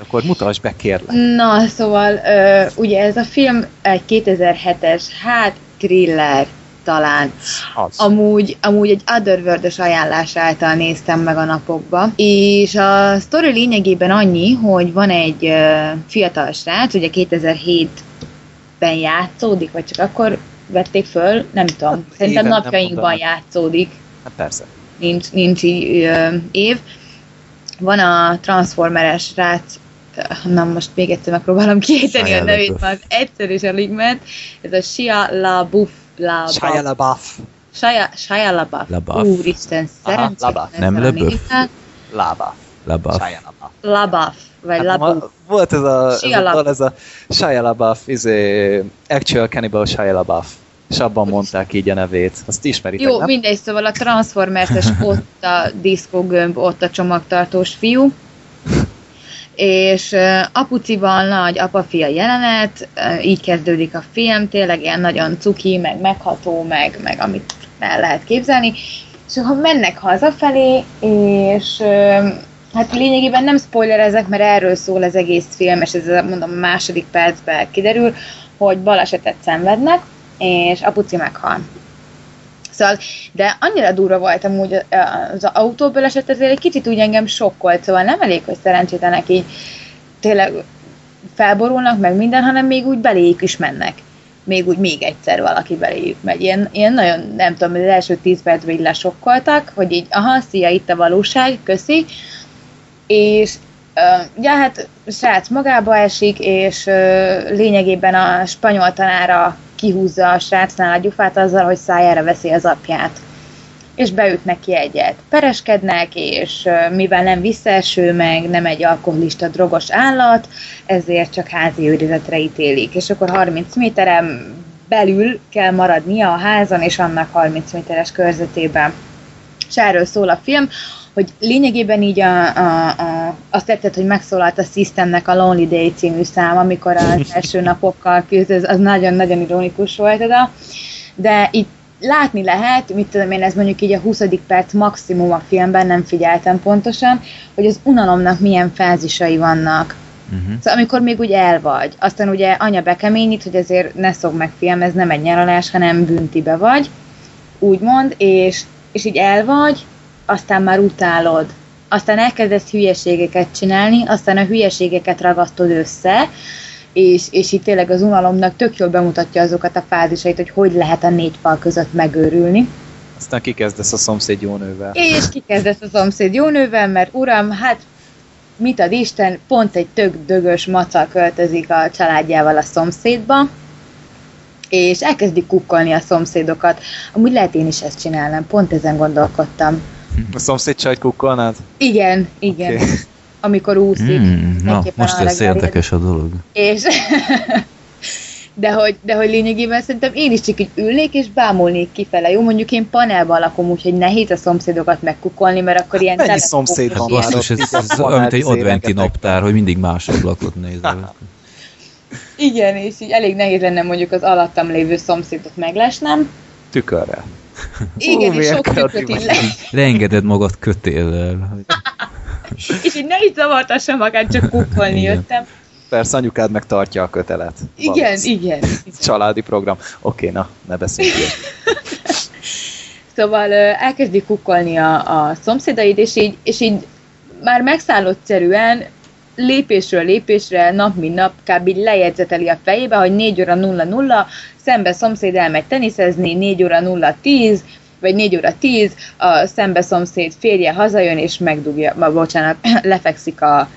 S4: Akkor mutasd be, kérlek.
S2: Na, szóval ö, ugye ez a film egy 2007-es, hát thriller talán.
S4: Az.
S2: Amúgy, amúgy egy Otherworld-ös ajánlás által néztem meg a napokba, és a sztori lényegében annyi, hogy van egy ö, fiatal srác, ugye 2007-ben játszódik, vagy csak akkor vették föl, nem tudom. Szerintem
S4: éven nem
S2: napjainkban játszódik
S4: Hát persze.
S2: nincs, nincs így ö, év. Van a Transformeres srác, na most még egyszer megpróbálom kiejteni a nevét, mert az egyszer is alig ment. Ez a Shia LaBeouf. La
S4: Shia LaBeouf.
S2: Shia, Shia LaBeouf.
S3: LaBeouf.
S2: Úristen,
S4: Aha,
S2: szerencsét.
S4: LaBeouf.
S3: Nem LaBeouf?
S4: LaBeouf. LaBeouf.
S2: LaBeouf, vagy
S4: Hát
S2: LaBeouf.
S4: ma- volt ez a, ez a, ez a Shia LaBeouf, izé, Actual Cannibal Shia LaBeouf. És abban mondták így a nevét. Azt ismeritek,
S2: Jó,
S4: nem?
S2: mindegy, szóval a Transformers-es ott a diszkógömb, ott a csomagtartós fiú. És apucival nagy apa-fia jelenet, így kezdődik a film, tényleg ilyen nagyon cuki, meg megható, meg, meg amit el lehet képzelni. És ha mennek hazafelé, és hát lényegében nem spoilerezek, mert erről szól az egész film, és ez mondom a második percben kiderül, hogy balesetet szenvednek, és apuci meghal. Szóval, de annyira durva volt amúgy az autóbaleset, ezért egy kicsit úgy engem sokkolt, szóval nem elég, hogy szerencsétlenek így tényleg felborulnak meg minden, hanem még úgy beléjük is mennek. Még úgy még egyszer valaki beléjük megy. Ilyen, ilyen nagyon, nem tudom, az első tíz percben így lesokkoltak, hogy így, aha, szia, itt a valóság, köszi. És ja, hát srác magába esik, és lényegében a spanyol tanára kihúzza a srácnál a gyufát azzal, hogy szájára veszi az apját. És beütnek ki egyet. Pereskednek, és mivel nem visszaeső meg, nem egy alkoholista drogos állat, ezért csak házi őrizetre ítélik. És akkor 30 méteren belül kell maradnia a házon, és annak 30 méteres körzetében. És erről szól a film, hogy lényegében így a, a, a, azt tetszett, hogy megszólalt a Systemnek a Lonely Day című szám, amikor az első napokkal küzd, ez, az nagyon-nagyon ironikus volt oda, de így látni lehet, mit tudom én, ez mondjuk így a 20. perc maximum a filmben, nem figyeltem pontosan, hogy az unalomnak milyen fázisai vannak.
S3: Uh-huh.
S2: Szóval amikor még úgy el vagy, aztán ugye anya bekeményít, hogy azért ne szog meg fiam, ez nem egy nyaralás, hanem büntibe vagy, úgymond, és, és így el vagy, aztán már utálod. Aztán elkezdesz hülyeségeket csinálni, aztán a hülyeségeket ragasztod össze, és, és itt tényleg az unalomnak tök jól bemutatja azokat a fázisait, hogy hogy lehet a négy fal között megőrülni.
S4: Aztán kikezdesz a szomszéd jó nővel.
S2: És kikezdesz a szomszéd jónővel, mert uram, hát mit ad Isten, pont egy tök dögös maca költözik a családjával a szomszédba, és elkezdik kukkolni a szomszédokat. Amúgy lehet én is ezt csinálnám, pont ezen gondolkodtam,
S4: A szomszéd csajt kukkolnád?
S2: Igen, igen.
S4: Oké.
S2: Amikor úszik.
S3: Mm, na, most lesz érdekes a dolog.
S2: És... De hogy, de hogy lényegében szerintem én is csak így ülnék és bámulnék kifele. Jó, mondjuk én panelban lakom, úgyhogy nehéz a szomszédokat megkukolni, mert akkor ilyen
S4: Mennyi szomszéd
S3: Hát
S4: van már
S3: ez, ez olyan, mint egy adventi naptár, hogy mindig más ablakot nézel.
S2: Igen, és így elég nehéz lenne mondjuk az alattam lévő szomszédot meglesnem.
S4: Tükörrel.
S2: Igen, és sok tükröt így le,
S3: Leengeded magad kötéllel.
S2: és így ne is zavartassam magát, csak kukkolni
S3: Igen.
S2: jöttem.
S4: Persze anyukád meg tartja a kötelet.
S2: Igen, igen. igen.
S4: Családi program. Oké, na, ne beszéljünk.
S2: Szóval elkezdi kukkolni a, a szomszédaid, és így, és így már megszállottszerűen lépésről lépésre, nap mint nap kb. így lejegyzeteli a fejébe, hogy 4 óra 0 szembe szomszéd elmegy teniszezni, 4 óra 0 10, vagy 4 óra 10, a szembe szomszéd férje hazajön, és megdugja, ma, bocsánat, lefekszik a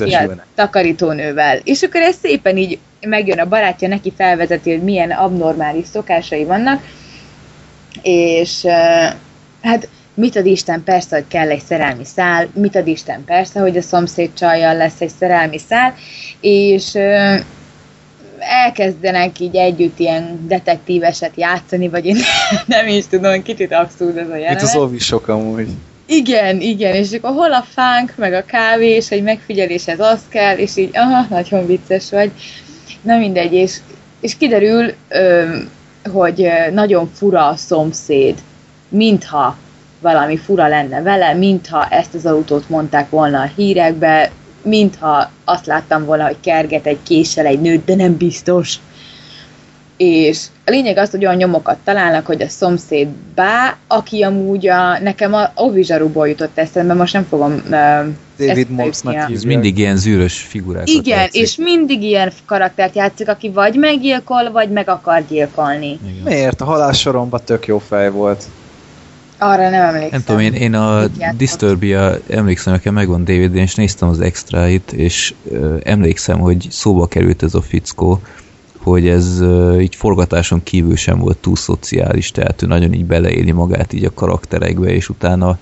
S4: ülnek.
S2: takarítónővel. És akkor ez szépen így megjön a barátja, neki felvezeti, hogy milyen abnormális szokásai vannak, és hát mit ad Isten, persze, hogy kell egy szerelmi szál, mit ad Isten, persze, hogy a szomszéd csajjal lesz egy szerelmi szál, és elkezdenek így együtt ilyen detektíveset játszani, vagy én nem is tudom, kicsit abszurd ez a jelenet.
S4: az óvisok amúgy.
S2: Igen, igen, és akkor hol a fánk, meg a kávé, és egy megfigyeléshez az kell, és így, aha, nagyon vicces vagy. Na mindegy, és, és kiderül, hogy nagyon fura a szomszéd, mintha valami fura lenne vele, mintha ezt az autót mondták volna a hírekbe, mintha azt láttam volna, hogy kerget egy késsel egy nőt, de nem biztos. És a lényeg az, hogy olyan nyomokat találnak, hogy a szomszéd bá, aki amúgy a, nekem a Ovizsaruból jutott eszembe, most nem fogom uh,
S4: David
S3: Ez mindig ilyen zűrös figurákat
S2: Igen,
S3: játszik.
S2: és mindig ilyen karaktert játszik, aki vagy meggyilkol, vagy meg akar gyilkolni.
S3: Igen.
S4: Miért? A halálsoromban tök jó fej volt.
S2: Arra nem emlékszem.
S3: Nem tudom, én, én a? Disturbia, emlékszem, nekem megvan dvd és néztem az extráit, és ö, emlékszem, hogy szóba került ez a fickó, hogy ez ö, így forgatáson kívül sem volt túl szociális, tehát ő nagyon így beleéli magát így a karakterekbe, és utána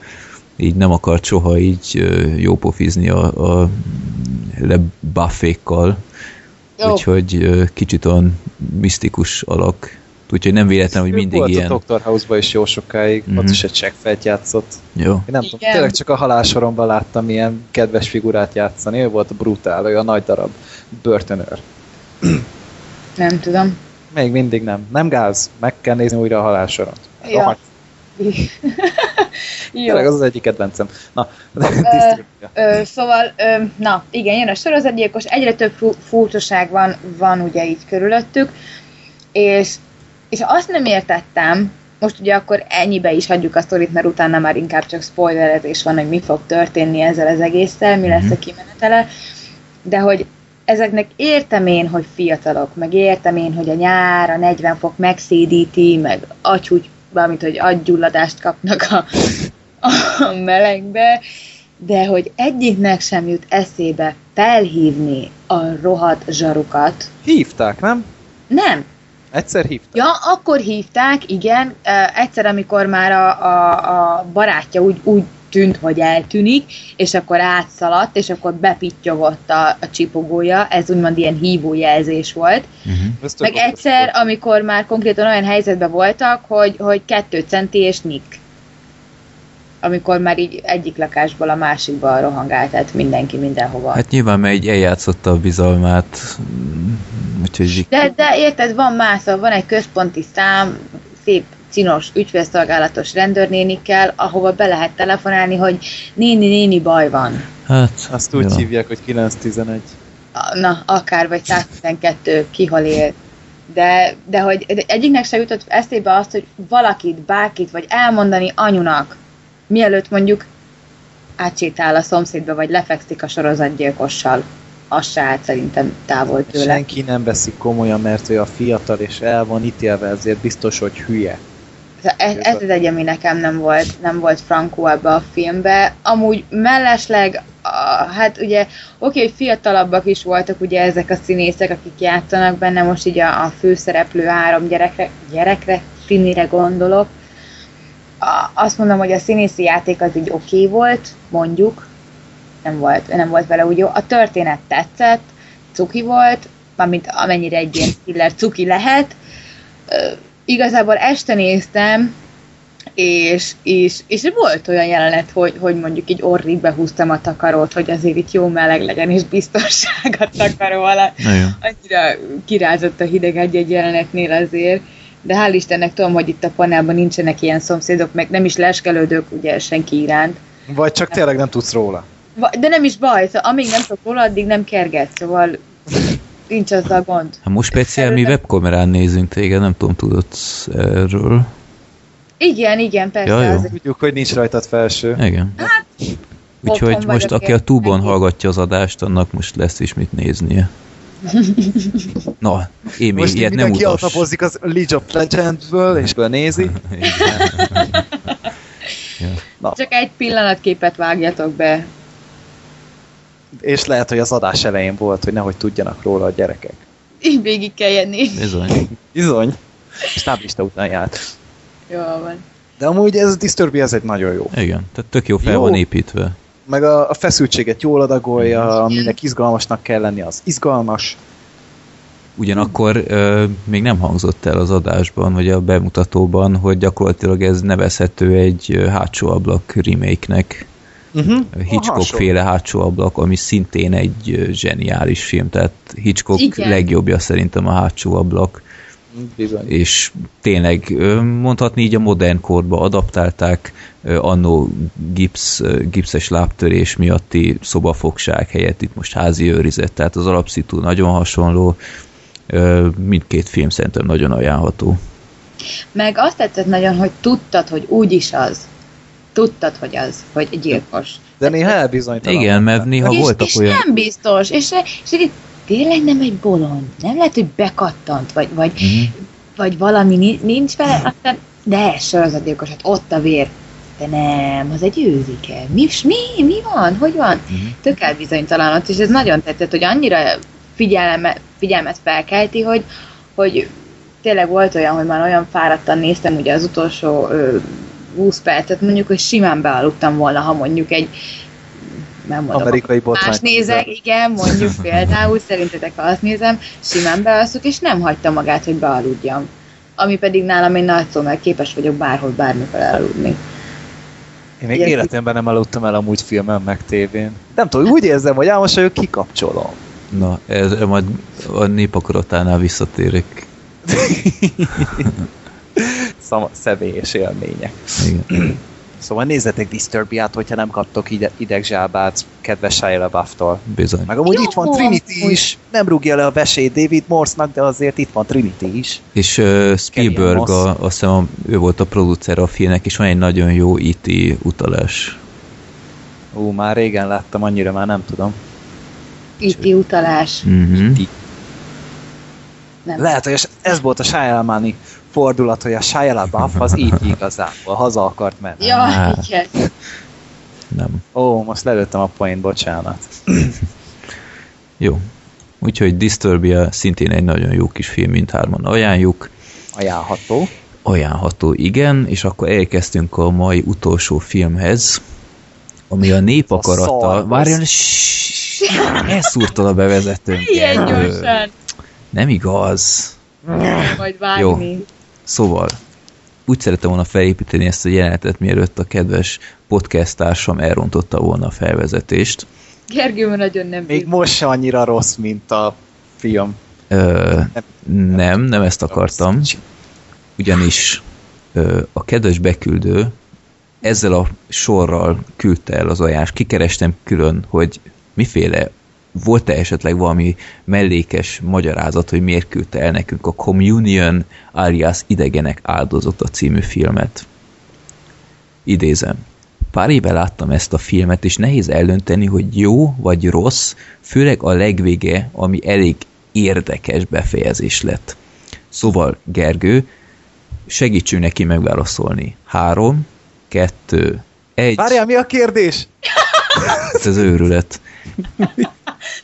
S3: így nem akart soha így ö, jópofizni a, a lebuffékkal, úgyhogy ö, kicsit olyan misztikus alak, úgyhogy nem véletlen, hogy mindig
S4: volt
S3: ilyen...
S4: a Dr. House-ba is jó sokáig,
S3: Mhm.
S4: ott is egy csekkfejt játszott.
S3: Jó.
S4: Én nem
S2: Igen.
S4: tudom, tényleg csak a halálsoromban láttam ilyen kedves figurát játszani, ő volt a brutál, ő a nagy darab börtönőr.
S2: Nem tudom.
S4: Még mindig nem. Nem gáz, meg kell nézni újra a halálsoron.
S2: Ja. Jó.
S4: Tényleg az az egyik kedvencem. Na,
S2: Ö, ö, szóval, ö, na, igen, jön a sorozatgyilkos, egyre több fu- furcsaság van, van ugye így körülöttük, és, és azt nem értettem, most ugye akkor ennyibe is hagyjuk a sztorit, mert utána már inkább csak spoilerezés van, hogy mi fog történni ezzel az egésszel, mi lesz a kimenetele, de hogy ezeknek értem én, hogy fiatalok, meg értem én, hogy a nyár, a 40 fok megszédíti, meg agyhúgy, valamint, hogy agygyulladást kapnak a, a melegbe, de hogy egyiknek sem jut eszébe felhívni a rohadt zsarukat.
S4: Hívták, nem?
S2: Nem.
S4: Egyszer hívták.
S2: Ja, akkor hívták, igen, egyszer, amikor már a, a, a barátja úgy, úgy tűnt, hogy eltűnik, és akkor átszaladt, és akkor bepittyogott a, a csipogója, ez úgymond ilyen hívójelzés volt.
S3: Uh-huh.
S2: Meg egyszer, amikor már konkrétan olyan helyzetben voltak, hogy, hogy kettő centi és nik. Amikor már így egyik lakásból a másikba rohangált, tehát mindenki mindenhova.
S3: Hát nyilván, mert így eljátszotta a bizalmát, mm, úgyhogy így
S2: De, de érted, van más, szóval van egy központi szám, szép cinos ügyfélszolgálatos rendőrnénikkel, ahova be lehet telefonálni, hogy néni, néni, baj van.
S3: Hát,
S4: Azt úgy
S3: ja.
S4: hívják, hogy 911.
S2: Na, akár, vagy 112, ki hol él. De, de hogy egyiknek se jutott eszébe azt, hogy valakit, bárkit, vagy elmondani anyunak, mielőtt mondjuk átsétál a szomszédba, vagy lefekszik a sorozatgyilkossal. Az se állt szerintem távol tőle.
S4: Senki nem veszik komolyan, mert ő a fiatal, és el van ítélve, ezért biztos, hogy hülye.
S2: Ez, ez az egy, ami nekem nem volt, nem volt frankó ebbe a filmbe. Amúgy mellesleg, a, hát ugye, oké, hogy fiatalabbak is voltak ugye ezek a színészek, akik játszanak benne, most így a, a főszereplő három gyerekre, gyerekre, Finire gondolok. A, azt mondom, hogy a színészi játék az így oké okay volt, mondjuk, nem volt, nem volt vele úgy jó. A történet tetszett, cuki volt, mármint amennyire egy ilyen killer cuki lehet. Ö, igazából este néztem, és, és, és volt olyan jelenet, hogy, hogy mondjuk így orrig behúztam a takarót, hogy azért itt jó meleg legyen, és biztonság a takaró alatt. Annyira kirázott a hideg egy-egy jelenetnél azért, de hál' Istennek tudom, hogy itt a panelban nincsenek ilyen szomszédok, meg nem is leskelődök ugye senki iránt.
S4: Vagy csak tényleg nem tudsz róla.
S2: De nem is baj, szóval amíg nem tudok róla, addig nem kerget, szóval nincs az a gond.
S3: Hát most speciál mi webkamerán nézünk téged, nem tudom, tudod erről.
S2: Igen, igen, persze. Ja,
S4: jó. Tudjuk, hogy nincs rajtad felső.
S3: Igen. Hát, Úgyhogy most, aki a túbon hallgatja az adást, annak most lesz is mit néznie. Na, én még ilyet nem utas.
S4: Most az League of Legends-ből, és nézi.
S2: ja. Na. Csak egy pillanatképet vágjatok be.
S4: És lehet, hogy az adás elején volt, hogy nehogy tudjanak róla a gyerekek.
S2: Így végig kell jönni.
S3: Bizony.
S4: Bizony. Stáblista után járt.
S2: Jó van.
S4: De amúgy ez a Disturbia, ez egy nagyon jó.
S3: Igen, tehát tök jó fel jó. van építve.
S4: Meg a, a feszültséget jól adagolja, aminek izgalmasnak kell lenni, az izgalmas.
S3: Ugyanakkor ö, még nem hangzott el az adásban, vagy a bemutatóban, hogy gyakorlatilag ez nevezhető egy hátsó ablak remake-nek. Uh-huh. Hitchcock-féle hátsó ablak, ami szintén egy zseniális film, tehát Hitchcock Igen. legjobbja szerintem a hátsó ablak.
S4: Bizony.
S3: És tényleg mondhatni így a modern korba adaptálták, annó gipsz, gipszes lábtörés miatti szobafogság helyett itt most házi őrizet, tehát az alapszitú nagyon hasonló, mindkét film szerintem nagyon ajánlható.
S2: Meg azt tetszett nagyon, hogy tudtad, hogy úgy is az. Tudtad, hogy az, hogy egy gyilkos.
S4: De néha elbizonytalan.
S3: Igen, mert néha
S2: és,
S3: voltak
S2: és
S3: olyan...
S2: nem biztos, és, és itt tényleg nem egy bolond, nem lehet, hogy bekattant, vagy, vagy, uh-huh. vagy valami nincs vele, aztán de sorozatgyilkos, hát ott a vér. De nem, az egy őzike. Mi, mi, mi van? Hogy van? Uh-huh. Tök elbizonytalanat, és ez nagyon tetszett, hogy annyira figyelme, figyelmet felkelti, hogy, hogy tényleg volt olyan, hogy már olyan fáradtan néztem ugye az utolsó ö, 20 percet, mondjuk, hogy simán bealudtam volna, ha mondjuk egy nem mondom,
S4: Amerikai botrány.
S2: Más nézek, igen, mondjuk például, szerintetek ha azt nézem, simán bealszok, és nem hagyta magát, hogy bealudjam. Ami pedig nálam egy nagy szó, mert képes vagyok bárhol, bármikor elaludni.
S4: Én még Ilyen életemben nem aludtam el amúgy filmen meg tévén. Nem tudom, úgy érzem, hogy álmos vagyok, kikapcsolom.
S3: Na, ez majd a népakaratánál visszatérek.
S4: Szama, személyes élmények.
S3: Igen.
S4: Szóval nézzetek Disturbiát, hogyha nem kaptok ide, idegzsábát kedves Shia LaBeouf-tól.
S3: Bizony.
S4: Meg amúgy Jó, itt van Trinity is, nem rúgja le a vesét David Morse-nak, de azért itt van Trinity is.
S3: És uh, Spielberg, a, azt hiszem, ő volt a producer a filmnek, és van egy nagyon jó IT e utalás.
S4: Ú, már régen láttam, annyira már nem tudom.
S2: IT e utalás.
S3: Uh-huh.
S4: Nem. Lehet, hogy ez volt a Shia fordulat, hogy a Shia LaBeouf az így igazából haza akart menni.
S2: Ja, igen.
S3: Nem.
S4: Ó, most lelőttem a point, bocsánat.
S3: jó. Úgyhogy Disturbia szintén egy nagyon jó kis film, mint hárman ajánljuk.
S4: Ajánlható.
S3: Ajánlható, igen, és akkor elkezdtünk a mai utolsó filmhez, ami a népakarata. Várjon, elszúrtad a bevezetőn.
S2: Ilyen gyorsan.
S3: Nem igaz.
S2: Majd vágni. Jó.
S3: Szóval, úgy szerettem volna felépíteni ezt a jelenetet, mielőtt a kedves podcast társam elrontotta volna a felvezetést.
S2: Gergő nagyon nem
S4: Még most se annyira rossz, mint a film.
S3: Ö, nem, nem ezt akartam. Ugyanis ö, a kedves beküldő ezzel a sorral küldte el az ajánlást. Kikerestem külön, hogy miféle volt-e esetleg valami mellékes magyarázat, hogy miért küldte el nekünk a Communion alias Idegenek áldozata című filmet? Idézem. Pár éve láttam ezt a filmet, és nehéz eldönteni, hogy jó vagy rossz, főleg a legvége, ami elég érdekes befejezés lett. Szóval, Gergő, segítsünk neki megválaszolni. Három, kettő, egy.
S4: Várjál, mi a kérdés?
S3: Ez őrület.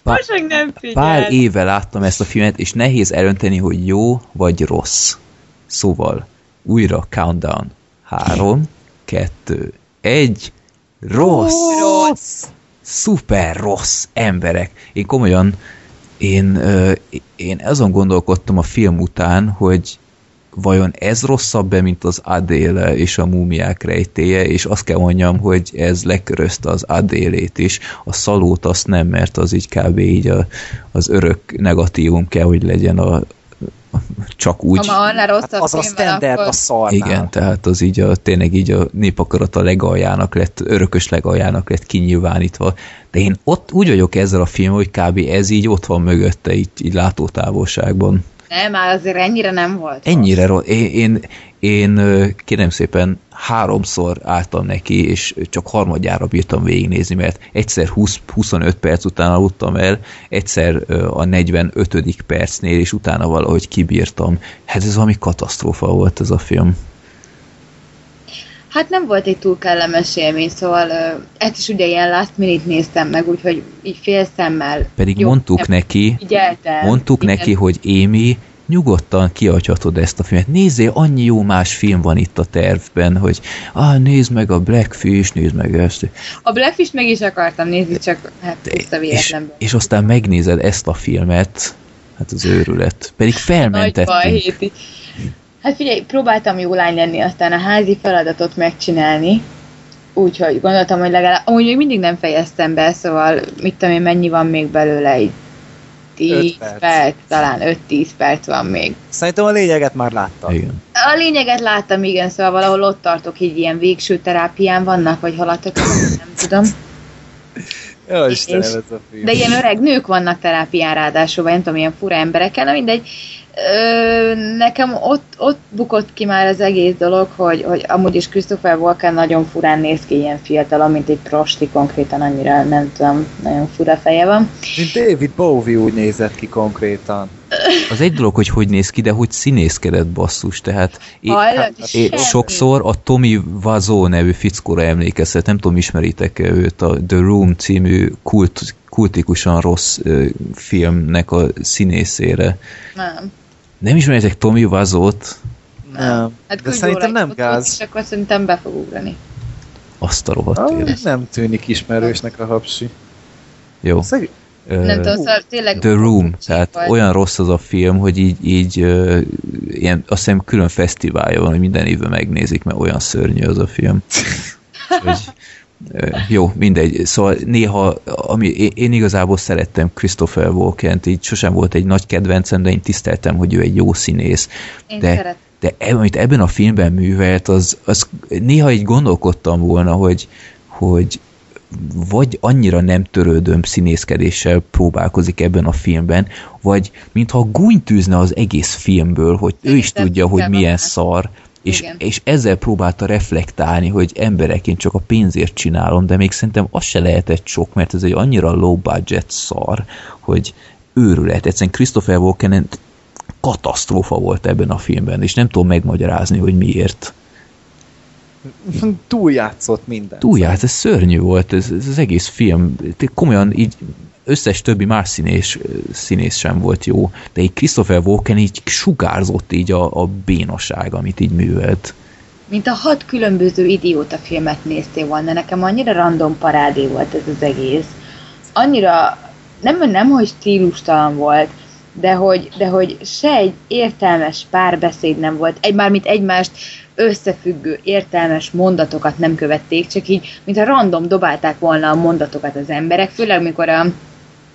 S2: Pár, nem figyel.
S3: Pár éve láttam ezt a filmet, és nehéz elönteni, hogy jó vagy rossz. Szóval, újra countdown. Három, kettő, egy, rossz!
S2: Rossz.
S3: Szuper rossz emberek. Én komolyan, én, én azon gondolkodtam a film után, hogy vajon ez rosszabb-e, mint az Adéle és a múmiák rejtéje, és azt kell mondjam, hogy ez lekörözte az Adélét is. A szalót azt nem, mert az így kb. így a, az örök negatívum kell, hogy legyen a, csak úgy.
S2: Ha ma annál rosszabb
S5: Hát az a standard
S2: akkor...
S5: a szarnál.
S3: Igen, tehát az így a, tényleg így a népakarata legaljának lett, örökös legaljának lett kinyilvánítva. De én ott úgy vagyok ezzel a film, hogy kb. ez így ott van mögötte, így, így látótávolságban.
S2: Nem, már azért ennyire nem volt.
S3: Ennyire rossz. Én, én, én kérem szépen háromszor álltam neki, és csak harmadjára bírtam végignézni, mert egyszer 20-25 perc után aludtam el, egyszer a 45. percnél, és utána valahogy kibírtam. Hát ez valami katasztrófa volt ez a film.
S2: Hát nem volt egy túl kellemes élmény, szóval uh, ezt is ugye ilyen last minute néztem meg, úgyhogy így fél szemmel.
S3: Pedig
S2: Jó,
S3: mondtuk
S2: nem
S3: neki,
S2: Figyeltem.
S3: mondtuk
S2: Igen.
S3: neki, hogy Émi, nyugodtan kiadhatod ezt a filmet. Nézzél, annyi jó más film van itt a tervben, hogy ah, nézd meg a Blackfish, nézd meg ezt.
S2: A Blackfish meg is akartam nézni, csak hát tiszta
S3: és, és aztán megnézed ezt a filmet, hát az őrület. Pedig
S2: Nagy baj,
S3: felmentettünk.
S2: Héti. Hát figyelj, próbáltam jó lány lenni, aztán a házi feladatot megcsinálni, úgyhogy gondoltam, hogy legalább, amúgy még mindig nem fejeztem be, szóval mit tudom én, mennyi van még belőle, egy 10
S5: Öt
S2: perc.
S5: perc.
S2: talán 5-10 perc van még.
S5: Szerintem a lényeget már láttam.
S3: Igen.
S2: A lényeget láttam, igen, szóval valahol ott tartok, így ilyen végső terápián vannak, vagy halatok, nem tudom.
S5: Jó,
S2: És-
S5: Istenem, ez a film.
S2: De ilyen öreg nők vannak terápián ráadásul, vagy nem tudom, ilyen fura emberekkel, na mindegy. Ö, nekem ott, ott bukott ki már az egész dolog, hogy, hogy amúgy is Christopher Walken nagyon furán néz ki ilyen fiatalon, mint egy prosti konkrétan, annyira nem tudom, nagyon fura feje van.
S5: Mint David Bowie úgy nézett ki konkrétan.
S3: Az egy dolog, hogy hogy néz ki, de hogy színészkedett basszus, tehát én,
S2: Hallod?
S3: én sokszor a Tommy Vazó nevű fickóra emlékeztet, nem tudom, ismeritek őt, a The Room című kult, kultikusan rossz ö, filmnek a színészére.
S2: Nem.
S3: Nem ismeritek Tommy Vazót?
S5: Nem.
S2: Hát
S5: De szerintem nem gáz.
S2: És akkor szerintem be fog ugrani.
S3: Azt a rohadt
S5: Ah, nem tűnik ismerősnek a hapsi.
S3: Jó.
S5: Szeg...
S2: Nem tudom, szóval tényleg...
S3: The Room, tehát
S2: vagy.
S3: olyan rossz az a film, hogy így, így ö, ilyen, azt hiszem külön fesztiválja van, hogy minden évben megnézik, mert olyan szörnyű az a film. hogy, jó, mindegy. Szóval néha, ami, én, én igazából szerettem Christopher Walken-t, így sosem volt egy nagy kedvencem, de én tiszteltem, hogy ő egy jó színész.
S2: Én
S3: de,
S2: szeretem.
S3: de e- amit ebben a filmben művelt, az, az néha így gondolkodtam volna, hogy, hogy vagy annyira nem törődöm színészkedéssel próbálkozik ebben a filmben, vagy mintha gúnytűzne az egész filmből, hogy ő is tudja, hogy milyen
S2: az.
S3: szar, és,
S2: Igen.
S3: és ezzel próbálta reflektálni, hogy emberek, én csak a pénzért csinálom, de még szerintem az se lehetett sok, mert ez egy annyira low budget szar, hogy őrület. Egyszerűen Christopher Walken katasztrófa volt ebben a filmben, és nem tudom megmagyarázni, hogy miért.
S5: Túljátszott minden.
S3: Túlját, ez szörnyű volt, ez, ez az egész film. Komolyan így összes többi más színés, színész sem volt jó, de így Christopher Walken így sugárzott így a, a bénaság, amit így művelt.
S2: Mint a hat különböző idióta filmet néztél volna, nekem annyira random parádé volt ez az egész. Annyira, nem, nem hogy stílustalan volt, de hogy, de hogy se egy értelmes párbeszéd nem volt, egy, mármint egymást összefüggő, értelmes mondatokat nem követték, csak így, mint a random dobálták volna a mondatokat az emberek, főleg mikor a,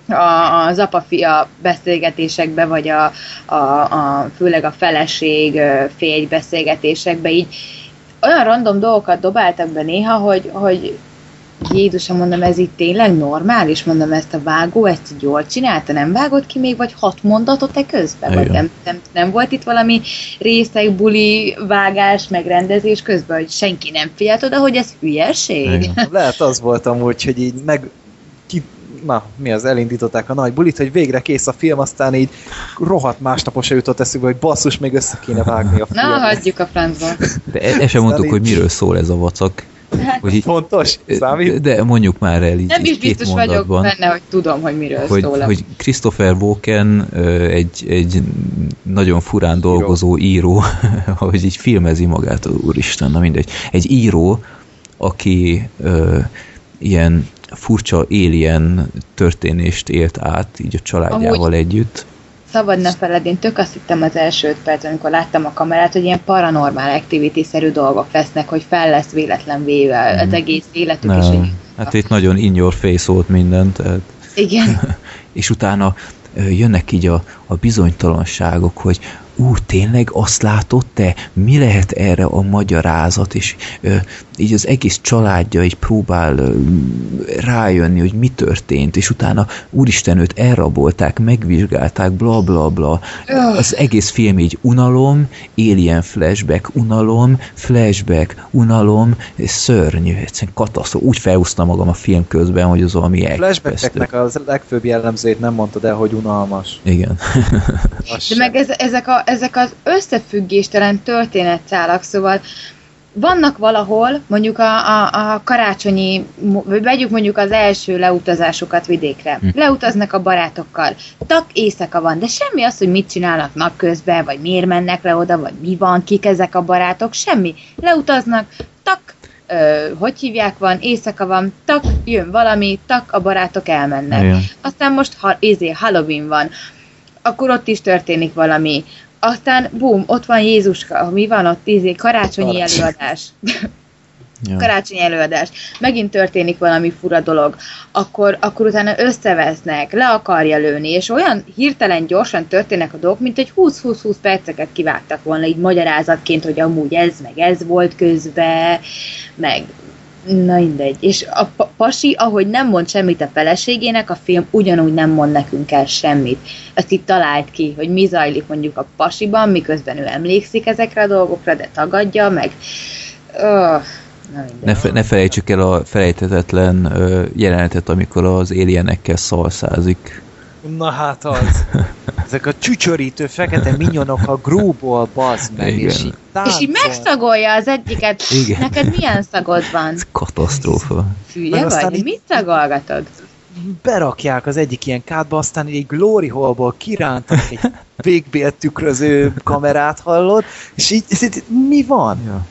S2: a, az apa-fia beszélgetésekbe, vagy a, a, a, főleg a feleség férj beszélgetésekbe így olyan random dolgokat dobáltak be néha, hogy, hogy Jézusom, mondom, ez itt tényleg normális? Mondom, ezt a vágó, ezt így jól csinálta, nem vágott ki még, vagy hat mondatot e közben? Vagy nem, nem, nem, volt itt valami részeg, buli, vágás, megrendezés közben, hogy senki nem figyelt oda, hogy ez hülyeség?
S3: Igen.
S5: Lehet az volt amúgy, hogy így meg na, mi az, elindították a nagy bulit, hogy végre kész a film, aztán így rohadt másnapos se jutott eszükbe, hogy basszus, még össze kéne vágni a
S2: Na,
S5: filmet.
S2: hagyjuk a francba.
S3: De e- el sem mondtuk, hogy miről szól ez a vacak.
S2: Hát,
S3: Hogy így,
S4: Fontos? Számít?
S3: de mondjuk már el így,
S2: nem
S3: így
S2: is biztos vagyok benne, hogy tudom, hogy miről
S3: hogy,
S2: szól.
S3: hogy Christopher Walken egy, egy nagyon furán dolgozó író, ahogy így filmezi magát, úristen, na mindegy. Egy író, aki ö, ilyen furcsa alien történést élt át, így a családjával
S2: Amúgy-
S3: együtt.
S2: Szabad ne feled, én tök azt hittem az első öt perc, amikor láttam a kamerát, hogy ilyen paranormál activity-szerű dolgok lesznek, hogy fel lesz véletlen véve az egész életük is.
S3: Nem,
S2: egy-
S3: hát itt nagyon in your face volt minden, tehát
S2: Igen.
S3: és utána jönnek így a, a bizonytalanságok, hogy ú, tényleg azt látod te? Mi lehet erre a magyarázat? És ö, így az egész családja így próbál ö, rájönni, hogy mi történt, és utána úristen őt elrabolták, megvizsgálták, bla bla bla.
S2: Öh.
S3: Az egész film így unalom, alien flashback, unalom, flashback, unalom, és szörnyű, egyszerűen katasztrófa. Úgy felhúztam magam a film közben, hogy az valami elképesztő.
S4: Flashbackeknek az legfőbb jellemzőjét nem mondtad el, hogy unalmas.
S3: Igen.
S2: De meg ez, ezek, a, ezek az összefüggéstelen történetszálak, szóval vannak valahol, mondjuk a, a, a karácsonyi, vagy vegyük mondjuk az első leutazásukat vidékre.
S3: Hm.
S2: Leutaznak a barátokkal. Tak éjszaka van, de semmi az, hogy mit csinálnak napközben, vagy miért mennek le oda, vagy mi van, kik ezek a barátok, semmi. Leutaznak, tak, ö, hogy hívják van, éjszaka van, tak, jön valami, tak, a barátok elmennek.
S3: Igen.
S2: Aztán most ha, izé, Halloween van, akkor ott is történik valami. Aztán bum, ott van Jézuska, mi van ott, izé, karácsonyi
S4: Karácsony.
S2: előadás.
S3: Ja.
S2: Karácsonyi előadás. Megint történik valami fura dolog. Akkor, akkor utána összevesznek, le akarja lőni, és olyan hirtelen gyorsan történnek a dolgok, mint egy 20-20-20 perceket kivágtak volna így magyarázatként, hogy amúgy ez, meg ez volt közbe, meg na mindegy. És a pa- pasi, ahogy nem mond semmit a feleségének, a film ugyanúgy nem mond nekünk el semmit. Ezt itt talált ki, hogy mi zajlik mondjuk a pasiban, miközben ő emlékszik ezekre a dolgokra, de tagadja, meg... Öh.
S3: Ne, fe, ne felejtsük el a felejthetetlen ö, jelenetet, amikor az alienekkel szalszázik.
S4: Na hát az. Ezek a csücsörítő fekete minyonok a grúból bazd meg,
S3: Igen.
S4: és így
S2: És így
S4: táncol.
S2: megszagolja az egyiket.
S3: Igen.
S2: Neked milyen szagod van?
S3: Ez katasztrófa.
S2: Hülye vagy? Mit szagolgatod?
S4: berakják az egyik ilyen kádba, aztán egy glory hallból kirántanak egy végbél tükröző kamerát hallod, és így, és így mi van?
S3: Ja.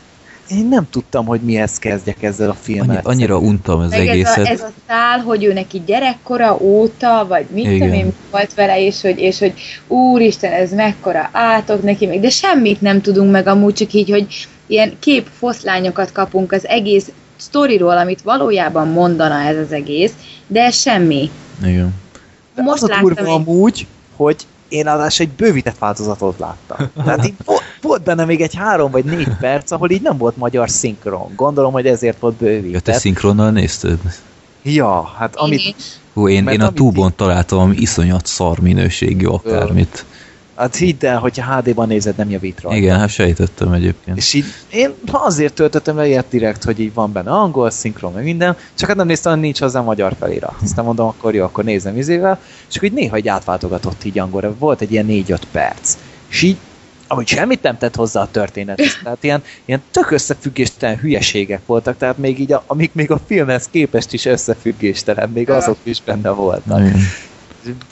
S4: Én nem tudtam, hogy mihez kezdjek ezzel a
S3: Annyi,
S4: filmmel.
S3: annyira untam az
S2: Meg ez a,
S3: egészet.
S2: ez a szál, hogy ő neki gyerekkora óta, vagy mit
S3: Igen.
S2: tudom én, mi volt vele, és hogy, és hogy úristen, ez mekkora átok neki még, de semmit nem tudunk meg amúgy, csak így, hogy ilyen képfoszlányokat kapunk az egész sztoriról, amit valójában mondana ez az egész, de semmi.
S3: Igen.
S4: De
S2: Most
S4: az a durva amúgy, hogy én adás egy bővített változatot láttam. Tehát így volt, volt benne még egy három vagy négy perc, ahol így nem volt magyar szinkron. Gondolom, hogy ezért volt
S3: Ja, te
S4: bővített.
S3: szinkronnal nézted?
S4: Ja, hát
S2: Amit...
S3: Hú, én,
S4: Mert
S3: én a túbon találtam valami iszonyat szar minőségű akármit.
S4: Hát hidd el, hogyha HD-ban nézed, nem javít rajta.
S3: Igen, hát sejtettem egyébként.
S4: És így én azért töltöttem le ilyet direkt, hogy így van benne angol, szinkron, meg minden, csak hát nem néztem, hogy nincs hozzá magyar felirat. Aztán mondom, akkor jó, akkor nézem izével, és akkor így néha így átváltogatott így angolra. Volt egy ilyen 4-5 perc. És így, ahogy semmit nem tett hozzá a történethez, tehát ilyen, ilyen tök összefüggéstelen hülyeségek voltak, tehát még így, a, amik még a filmhez képest is összefüggéstelen, még azok is benne voltak.
S3: Igen.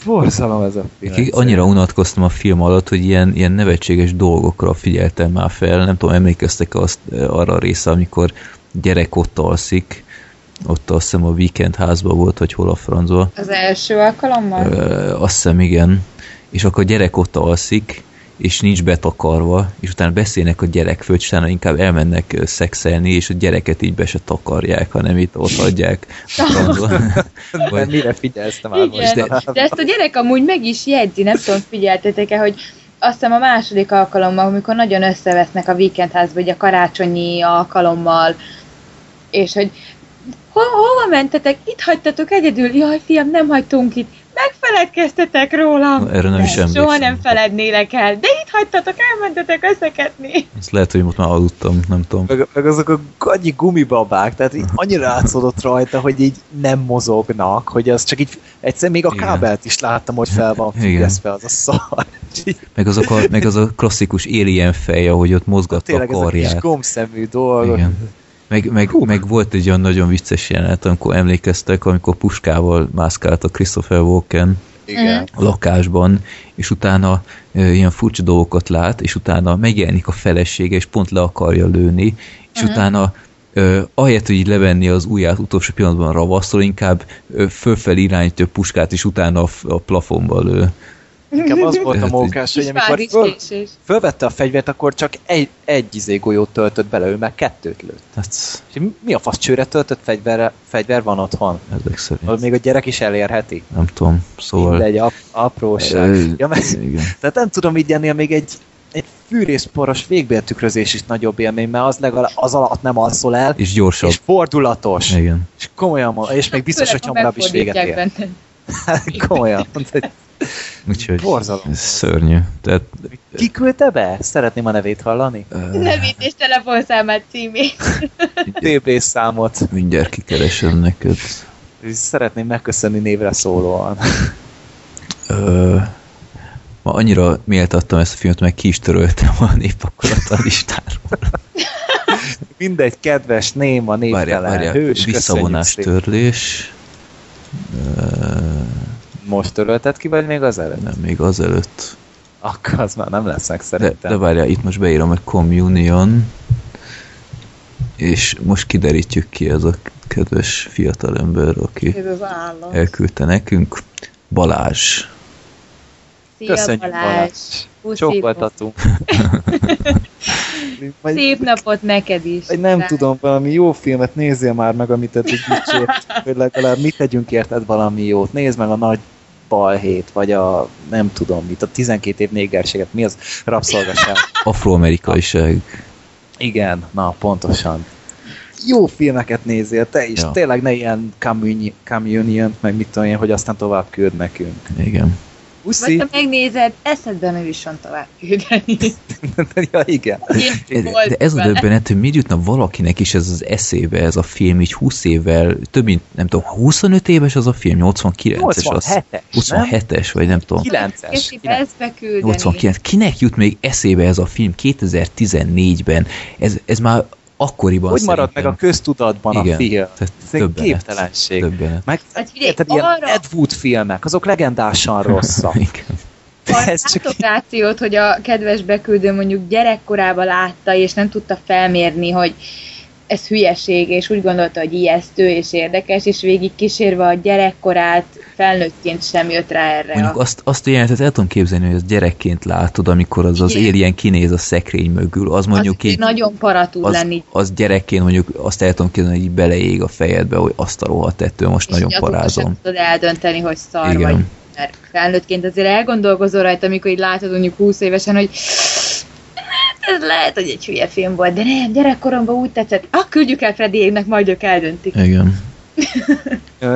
S4: Borzalom ez a film.
S3: Ki- Annyira unatkoztam a film alatt, hogy ilyen, ilyen nevetséges dolgokra figyeltem már fel. Nem tudom, emlékeztek azt, arra a része, amikor gyerek ott alszik, ott azt hiszem a weekend házban volt, vagy hol a francba.
S2: Az első alkalommal?
S3: Ö, azt hiszem igen. És akkor a gyerek ott alszik, és nincs betakarva, és utána beszélnek a gyerek föld, és utána inkább elmennek szexelni, és a gyereket így be se takarják, hanem itt ott hagyják. a francba.
S4: Vagy... Mire figyelsz te már most?
S2: de, de ezt a gyerek amúgy meg is jegyzi, nem tudom, figyeltetek-e, hogy azt hiszem a második alkalommal, amikor nagyon összevesznek a weekendházba, vagy a karácsonyi alkalommal, és hogy ho, hova mentetek? Itt hagytatok egyedül? Jaj, fiam, nem hagytunk itt. Megfeledkeztetek rólam.
S3: Erre nem is
S2: De Soha
S3: emlékszem.
S2: nem felednélek el. De itt hagytatok, elmentetek összeketni.
S3: Ezt lehet, hogy most már aludtam, nem tudom.
S4: meg, meg azok a gagyi gumibabák, tehát így annyira átszódott rajta, hogy így nem mozognak, hogy az csak így, egyszer még a
S3: Igen.
S4: kábelt is láttam, hogy fel van függesztve az a szar.
S3: Meg, azok a, meg az a klasszikus alien fej, ahogy ott mozgatva
S4: Tényleg
S3: a
S4: ezek a kis
S3: karját.
S4: gombszemű dolgok.
S3: Igen. Meg, meg, meg volt egy olyan nagyon vicces jelenet, amikor emlékeztek, amikor puskával mászkált a Christopher Walken
S4: Igen.
S3: a lakásban, és utána e, ilyen furcsa dolgokat lát, és utána megjelenik a felesége, és pont le akarja lőni, és utána ö, ahelyett, hogy így levenni az ujját utolsó pillanatban ravaszol, inkább ö, fölfelé irányítja a puskát, és utána a, a plafonba lő.
S4: Inkább az volt a
S3: Hát,
S4: mókás, hogy amikor föl, fölvette a fegyvert, akkor csak egy, egy izé golyót töltött bele, ő meg kettőt lőtt.
S3: Hát,
S4: mi a fasz csőre töltött fegyver, fegyver van otthon?
S3: ezek szerint.
S4: Ahol még a gyerek is elérheti?
S3: Nem tudom, szóval...
S4: Mindegy, ap, apróság. Ja, mert,
S3: igen.
S4: tehát nem tudom, így ennél még egy, egy fűrészporos végbéltükrözés is nagyobb élmény, mert az legalább az alatt nem alszol el,
S3: És gyorsabb.
S4: és fordulatos.
S3: Igen.
S4: És komolyan és még biztos, hogy hamarabb is véget ér. komolyan.
S3: Úgyhogy
S4: Borzalom.
S3: szörnyű. Tehát,
S4: Ki küldte be? Szeretném a nevét hallani.
S3: ö,
S2: Nevét és telefonszámát címét.
S4: DB számot.
S3: mindjárt kikeresem neked.
S4: Szeretném megköszönni névre szólóan.
S3: Ö, ma annyira méltattam ezt a filmet, meg ki is töröltem a népakolat a listáról.
S4: Mindegy, kedves, néma, névtelen,
S3: várjál,
S4: hős,
S3: visszavonás törlés. Ö,
S4: Most törölted ki, vagy még az előtt?
S3: nem, még azelőtt.
S4: Akkor az már nem lesz meg
S3: De,
S4: szerintem.
S3: de várjál, itt most beírom, hogy Communion, és most kiderítjük ki ez a kedves fiatalember, aki elküldte nekünk. Balázs.
S2: Szia
S4: Köszönjük,
S2: Balázs.
S4: Balázs. Csókoltatunk.
S2: Szép napot neked is.
S4: vagy nem
S2: Rá.
S4: tudom, valami jó filmet nézzél már meg, amit eddig dicsért, hogy legalább mit tegyünk érted valami jót. Nézd meg a nagy balhét, vagy a nem tudom mit, a 12 év négerséget, mi az rabszolgaság.
S3: Afroamerikaiság.
S4: Igen, na pontosan. Jó filmeket nézzél, te is.
S3: Ja.
S4: Tényleg ne ilyen communion, communion meg mit tudom én, hogy aztán tovább küld nekünk.
S3: Igen.
S2: Vagy
S4: Uszi?
S2: ha megnézed, eszedbe nem is van tovább küldeni.
S4: ja, igen.
S3: De, de ez a döbbenet, hogy miért jutna valakinek is ez az eszébe, ez a film, így 20 évvel, több mint, nem tudom, 25 éves az a film, 89-es az.
S4: 87-es, nem?
S3: 27-es, vagy nem tudom.
S4: 9-es.
S2: Kezdjük ezt beküldeni.
S3: 89. Kinek jut még eszébe ez a film 2014-ben? Ez, ez már akkoriban
S4: Hogy marad meg a köztudatban
S3: Igen.
S4: a film?
S3: Tehát
S4: Ez egy képtelenség.
S3: Döbbenet.
S4: Meg
S2: Hát figyelj,
S4: ilyen
S2: arra-
S4: Ed Wood filmek, azok legendásan rosszak.
S3: Igen.
S4: Csak
S2: rációt, hogy a kedves beküldő mondjuk gyerekkorában látta, és nem tudta felmérni, hogy ez hülyeség, és úgy gondolta, hogy ijesztő és érdekes, és végig kísérve a gyerekkorát felnőttként sem jött rá erre.
S3: Mondjuk
S2: a...
S3: azt, azt a jelenetet el tudom képzelni, hogy ezt gyerekként látod, amikor az az alien kinéz a szekrény mögül. Az mondjuk
S2: az
S3: így,
S2: nagyon para tud
S3: az,
S2: lenni.
S3: az gyerekként mondjuk azt el tudom képzelni, hogy így beleég a fejedbe, hogy azt a rohadt ettől most
S2: és
S3: nagyon parázom.
S2: tudod eldönteni, hogy szar
S3: Igen.
S2: vagy. Mert felnőttként azért elgondolkozol rajta, amikor így látod mondjuk 20 évesen, hogy ez lehet, hogy egy hülye film volt, de nem, gyerekkoromban úgy tetszett. Ah, küldjük el Freddyéknek, majd ők eldöntik.
S3: Igen.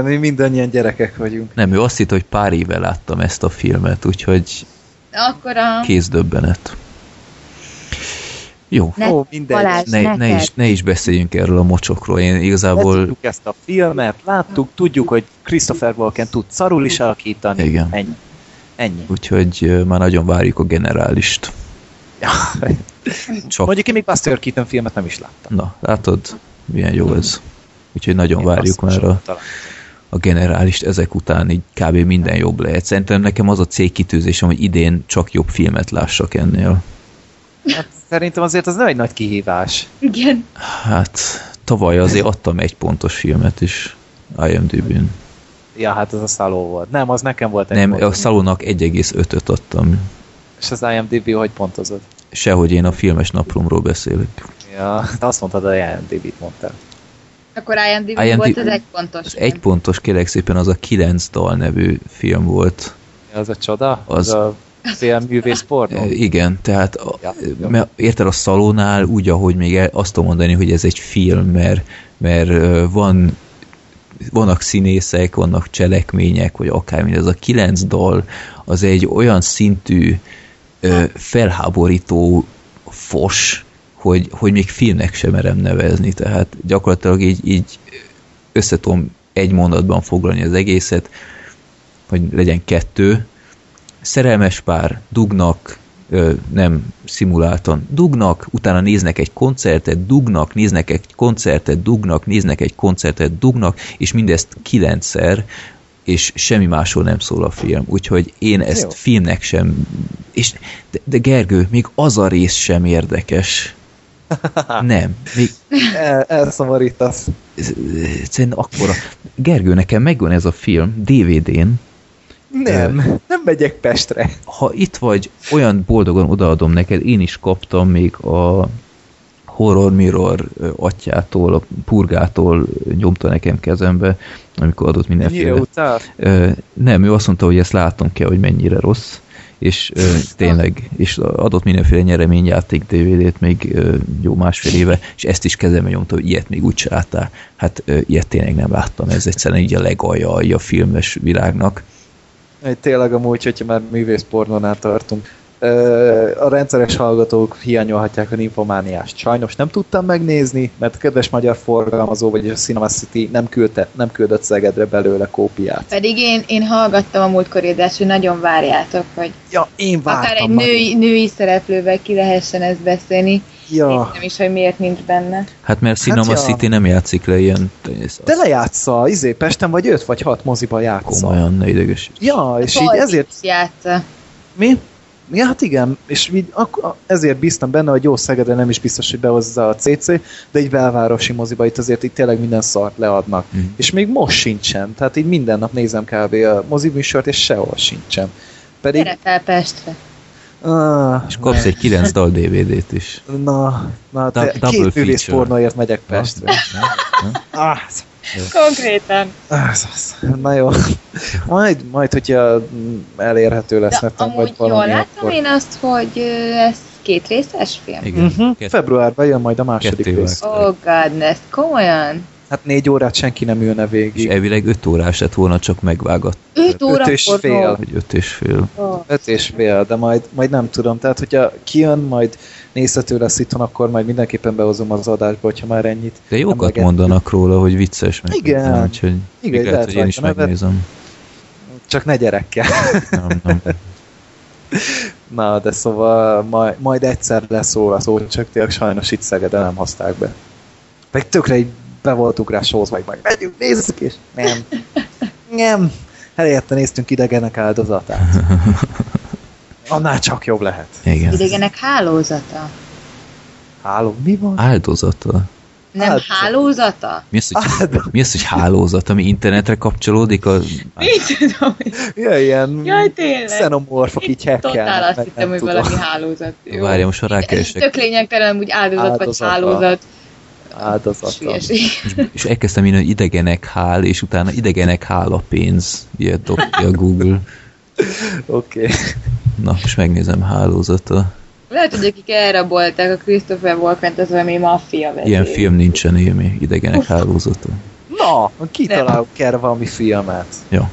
S4: mi mindannyian gyerekek vagyunk.
S3: Nem, ő azt hitt, hogy pár éve láttam ezt a filmet, úgyhogy
S2: Akkor a...
S3: kézdöbbenet. Jó,
S2: Ne,
S4: Ó, mindegy.
S2: Balázs,
S3: ne, ne, is, ne is beszéljünk erről a mocsokról. Én igazából
S4: Láttuk ezt a filmet, láttuk, tudjuk, hogy Christopher Walken tud szarul is alakítani.
S3: Igen.
S4: Ennyi. Ennyi.
S3: úgyhogy már nagyon várjuk a generálist. Csak,
S4: Mondjuk én még Buster Keaton filmet nem is láttam.
S3: na, látod, milyen jó ez. Úgyhogy nagyon
S4: Én
S3: várjuk már a, a generálist, ezek után így kb. minden jobb lehet. Szerintem nekem az a célkitűzésem, hogy idén csak jobb filmet lássak ennél.
S4: Hát, szerintem azért az nem egy nagy kihívás.
S2: Igen.
S3: Hát tavaly azért adtam egy pontos filmet is IMDb-n.
S4: Ja, hát az a Szaló volt. Nem, az nekem volt egy
S3: Nem,
S4: pont.
S3: a szalónak 1,5-öt adtam.
S4: És az IMDb hogy pontozod?
S3: Sehogy én a filmes naplomról beszélek.
S4: Ja, te azt mondtad, hogy IMDb-t mondtál.
S2: Akkor IMDb,
S3: IMDb
S2: volt az egy pontos.
S3: Az egy pontos, kérlek szépen, az a Kilenc dal nevű film volt.
S4: Ja, az a csoda?
S3: Az-
S4: Az, a pornó?
S3: E, Igen, tehát a,
S4: Ja, jó.
S3: mert érted a szalónál úgy, ahogy még el, azt tudom mondani, hogy ez egy film, mert, mert van vannak színészek, vannak cselekmények, vagy akármi, ez a kilenc dal, az egy olyan szintű felháborító fos, hogy, hogy még filmnek sem merem nevezni, tehát gyakorlatilag így, így összetom egy mondatban foglalni az egészet, hogy legyen kettő, szerelmes pár, dugnak, ö, nem szimuláltan dugnak, utána néznek egy koncertet, dugnak, néznek egy koncertet, dugnak, néznek egy koncertet, dugnak, és mindezt kilencszer, és semmi másról nem szól a film. Úgyhogy én ezt
S4: Jó.
S3: filmnek sem... És, de, de Gergő, még az a rész sem érdekes. Nem. Még,
S4: El, elszamarítasz.
S3: Szerintem akkora... Gergő, nekem megvan ez a film DVD-n,
S4: Nem, nem megyek Pestre.
S3: ha itt vagy, olyan boldogan odaadom neked, én is kaptam még a Horror Mirror atyától, a purgától nyomta nekem kezembe, amikor adott mindenféle. Nem, ő azt mondta, hogy ezt látom kell, hogy mennyire rossz, és ö, tényleg, és adott mindenféle nyereményjáték DVD-t még ö, jó másfél éve, és ezt is kezembe nyomta, hogy ilyet még úgy se láttál. Hát ö, ilyet tényleg nem láttam, ez egyszerűen így a legalja a filmes világnak.
S4: Egy Tényleg amúgy, hogyha már művész pornónál tartunk. A rendszeres hallgatók hiányolhatják a Nymphomániást. Sajnos nem tudtam megnézni, mert a kedves magyar forgalmazó, vagyis a Cinema City nem, küldte, nem küldött Szegedre belőle kópiát.
S2: Pedig én, én hallgattam a múltkori adást, hogy nagyon várjátok, hogy
S4: Ja, én vártam.
S2: akár egy női, női szereplővel ki lehessen ezt beszélni.
S4: Ja.
S2: Nem is, hogy miért nincs benne.
S3: Hát mert Cinema
S4: ja.
S3: City nem játszik le ilyen...
S4: De lejátsza, izé, Pesten vagy 5 vagy 6 moziba játsza.
S3: komolyan, ne ideges.
S4: Ja, és így
S2: Tolkien
S4: ezért
S2: játsza.
S4: Mi? Ja, hát igen, és így, ak- ezért bíztam benne, hogy jó Szegedre nem is biztos, hogy behozza a CC, de egy belvárosi moziba itt azért itt tényleg minden szart leadnak.
S3: Mhm.
S4: És még most sincsen, tehát így minden nap nézem kb. a moziműsort, és sehol sincsen. Pedig...
S2: Gyere fel Pestre.
S4: Ah,
S3: És kapsz egy 9 dal DVD-t is.
S4: Na, na te, két művész pornóért megyek Pestre. Ah,
S2: Konkrétan.
S4: az- az- na jó. Majd, majd, hogyha elérhető lesz
S2: De
S4: nekem,
S2: amúgy
S4: vagy
S2: jól
S4: valami,
S2: láttam
S4: akkor...
S2: én azt, hogy ez két részes film?
S3: Igen.
S4: Uh-huh. Februárban jön majd a második
S3: Ketté
S4: rész.
S2: Oh godness, komolyan?
S4: Hát négy órát senki nem ülne
S3: És
S4: végig.
S3: elvileg 5 órás lett volna, csak megvágott.
S2: 5 óra
S4: Öt és fél.
S3: Vagy 5 és fél.
S2: Oh.
S4: Öt és fél, de majd, majd nem tudom. Tehát, hogyha kijön, majd nézhető lesz itthon, akkor majd mindenképpen behozom az adásba, hogyha már ennyit.
S3: De jókat
S4: emlegettük.
S3: mondanak róla, hogy vicces meg.
S4: Igen.
S3: minden, Úgyhogy
S4: Igen,
S3: még lehet,
S4: lehet
S3: hogy én is
S4: nevet.
S3: megnézem.
S4: Csak ne gyerekkel.
S3: Nem, nem.
S4: Na, de szóval majd, majd egyszer lesz róla szó, csak tényleg sajnos itt Szegeden nem hozták be. Meg tökre így be voltunk rá sózva, hogy majd megyünk, nézzük is. Nem. Nem. Helyette néztünk idegenek áldozatát. Annál csak jobb lehet.
S3: Igen.
S2: Idegenek hálózata.
S4: Háló, mi van?
S3: Áldozata.
S2: Nem
S4: Hát-
S2: hálózata?
S3: Mi az, hogy,
S4: Áldozat.
S3: mi az, hogy hálózat, ami internetre kapcsolódik? A...
S2: Mit tudom?
S4: Ja, ilyen
S2: Jaj, tényleg.
S4: xenomorfok így hekkelnek.
S2: Totál azt hittem, hogy
S4: tudom.
S2: valami hálózat. Jó.
S3: Várja, most rákeresek.
S2: tök lényegtelen, úgy áldozat vagy
S4: Áldozata.
S2: hálózat.
S4: Áldozata.
S3: És elkezdtem írni, hogy idegenek hál, és utána idegenek hál a pénz. Ilyet dobja Google.
S4: Oké. Okay.
S3: Na, most megnézem hálózata.
S2: Lehet, hogy akik elrabolták a Christopher Walken-t, az valami maffia vezér.
S3: Ilyen film nincsen élmi, idegenek hálózata.
S4: Na, kitalálunk erre valami filmet.
S3: Ja.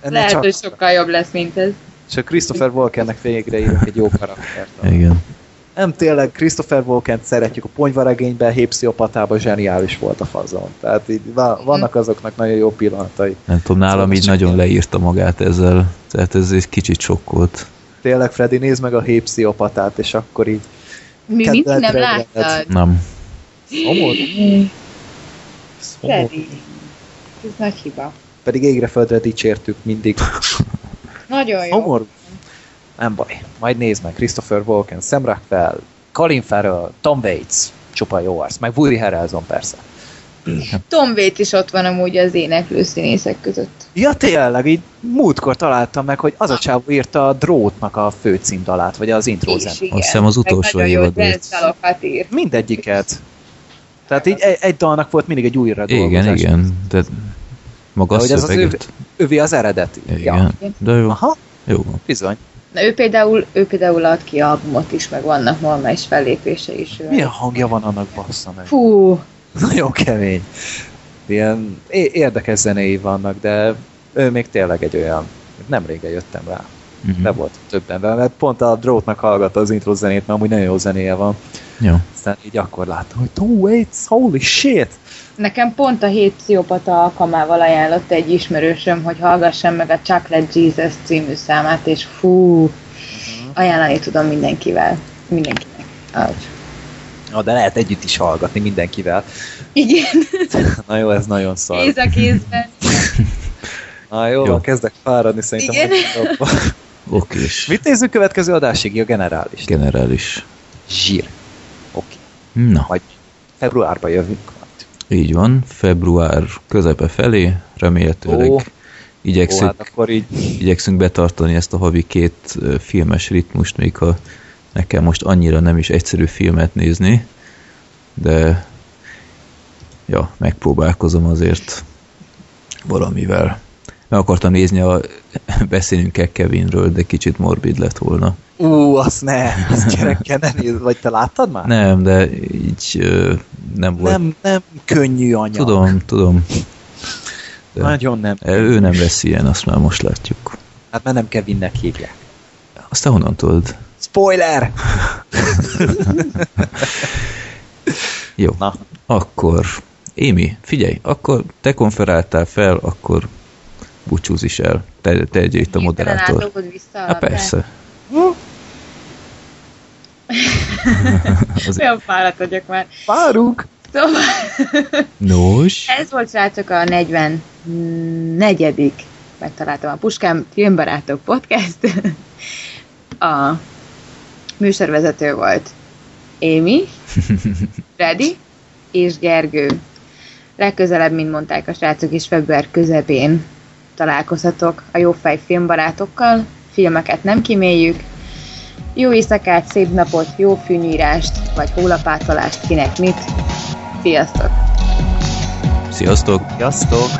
S4: Ennek
S2: Lehet,
S4: csak,
S2: hogy sokkal jobb lesz, mint ez.
S4: csak Christopher Walkennek végre írok egy jó karaktert.
S3: Igen.
S4: Nem tényleg, Christopher Walken szeretjük a ponyvaregényben, Hépsziopatában zseniális volt a fazon. Tehát így va- vannak azoknak nagyon jó pillanatai.
S3: Nem tudom, nálam
S4: Szóval
S3: így nagyon
S4: ilyen.
S3: leírta magát ezzel. Tehát ez egy kicsit sokkolt.
S4: Tényleg, Freddy, nézd meg a Hépsziopatát, és akkor így
S2: Mi mit nem
S4: Kedvedre
S2: láttad?
S3: Nem.
S4: szomorú. szomorú.
S2: Freddy. Ez nagy hiba.
S4: Pedig égre földre dicsértük mindig.
S2: Nagyon jó.
S4: Szomorú. Nem baj. Majd nézd meg. Christopher Walken, Sam Rockwell, Colin Farrell, Tom Waits, csupa jó arc, meg Woody Harrelson persze.
S2: Tom Waits is ott van amúgy az éneklő színészek között.
S4: Ja tényleg, így múltkor találtam meg, hogy az a csávó írta a drótnak a főcímdalát, vagy az intro
S2: igen.
S3: Azt hiszem az utolsó
S2: ír.
S4: Mindegyiket. Tehát így egy, egy dalnak volt mindig egy újra
S3: Igen,
S4: dolgozás.
S3: igen. De maga
S4: De hogy ez az
S3: szöveget.
S4: Övi az eredeti.
S3: Igen. De jó.
S4: Aha,
S3: Jó
S4: bizony.
S2: Na ő például, ő például ad ki albumot is, meg vannak normális fellépése is.
S4: Milyen hangja van annak bassza meg?
S2: Fú,
S4: Nagyon kemény. Ilyen érdekes zenéi vannak, de ő még tényleg egy olyan, nem régen jöttem rá.
S3: Mhm.
S4: Le volt többen vele, mert pont a drótnak hallgatta az intro zenét, mert amúgy nagyon jó zenéje van.
S3: Jó.
S4: Aztán így akkor láttam, hogy Tom Waits, holy shit!
S2: nekem pont a hét pszichopata alkalmával ajánlott egy ismerősöm, hogy hallgassam meg a Chocolate Jesus című számát, és fú,
S4: Mhm.
S2: ajánlani tudom mindenkivel. Mindenkinek. Ah,
S5: Na, de lehet együtt is hallgatni mindenkivel.
S2: igen,
S5: Na jó, ez nagyon szar.
S2: kéz a kézben.
S5: Na jó,
S3: Jó.
S5: kezdek fáradni szerintem.
S2: Igen.
S3: Okés.
S5: Mit nézzük következő adásig? A generális.
S3: Generális.
S5: Zsír.
S3: Na,
S5: Majd februárban jövünk. majd.
S3: így van. Február közepe felé, remélhetőleg
S5: Ó. Ó,
S3: igyekszünk,
S5: hát akkor így
S3: igyekszünk betartani ezt a havi két filmes ritmust, még ha nekem most annyira nem is egyszerű filmet nézni, de ja, megpróbálkozom azért valamivel. Meg akartam nézni a Beszélünk kell Kevinről, de kicsit morbid lett volna.
S5: Ú, azt ne, azt gyerekkel ne nézd, vagy te láttad már?
S3: Nem, de így ö, nem volt.
S5: nem, nem könnyű anyag.
S3: Tudom, tudom. De
S5: Nagyon nem.
S3: ő nem lesz ilyen, azt már most látjuk.
S5: Hát mert nem Kevinnek hívják.
S3: Azt te honnan tudod?
S5: Spoiler!
S3: Jó,
S5: Na,
S3: akkor Émi, figyelj, akkor te konferáltál fel, akkor búcsúz is el. Te, te egy itt a moderátor. Hát
S2: labdát.
S3: persze. Az,
S2: Olyan fáradt vagyok már.
S5: várunk!
S2: Szóval
S3: nos,
S2: ez volt srácok a 44. Megtaláltam a Puskám Filmbarátok Podcast. A műsorvezető volt Émi, Freddy és Gergő. Legközelebb, mint mondták a srácok is, február közepén találkozhatok a jófej filmbarátokkal. Filmeket nem kiméljük. Jó éjszakát, szép napot, jó fűnyírást, vagy hólapátolást, kinek mit. Sziasztok!
S3: sziasztok!
S5: Sziasztok!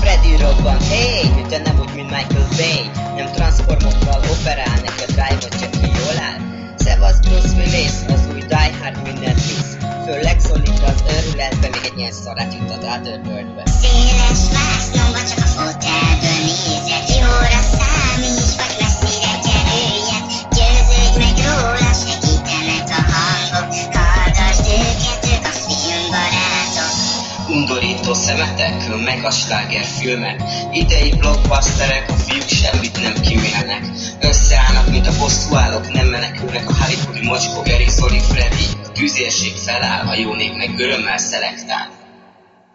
S6: Freddy robban, hey, hogyha nem úgy, mint Michael Bay Nem transformokkal operál, neked drive csak ki jól áll Szevasz Bruce Willis, az új Die Hard mindent visz Főleg szólít az őrületbe, még egy ilyen szarát jutott Otherworldbe
S7: Széles vásznomba csak a fotelből nézek Jóra számíts, vagy messzire kerüljek Győződj meg róla, segítenek a hangok. Hallgasd őket, ők a filmbarátok.
S6: Undorító szemetek, meg a sláger filmek. Idei blockbusterek, a fiúk semmit nem kimélnek Összeállnak, mint a bosszúállók, nem menekülnek a Hollywoodi mocskó Gary, Zoli, Freddy. A tűzérség feláll, a jó nép meg örömmel szelektál.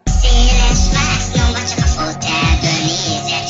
S7: Széles vásznomba csak a fotelből nézek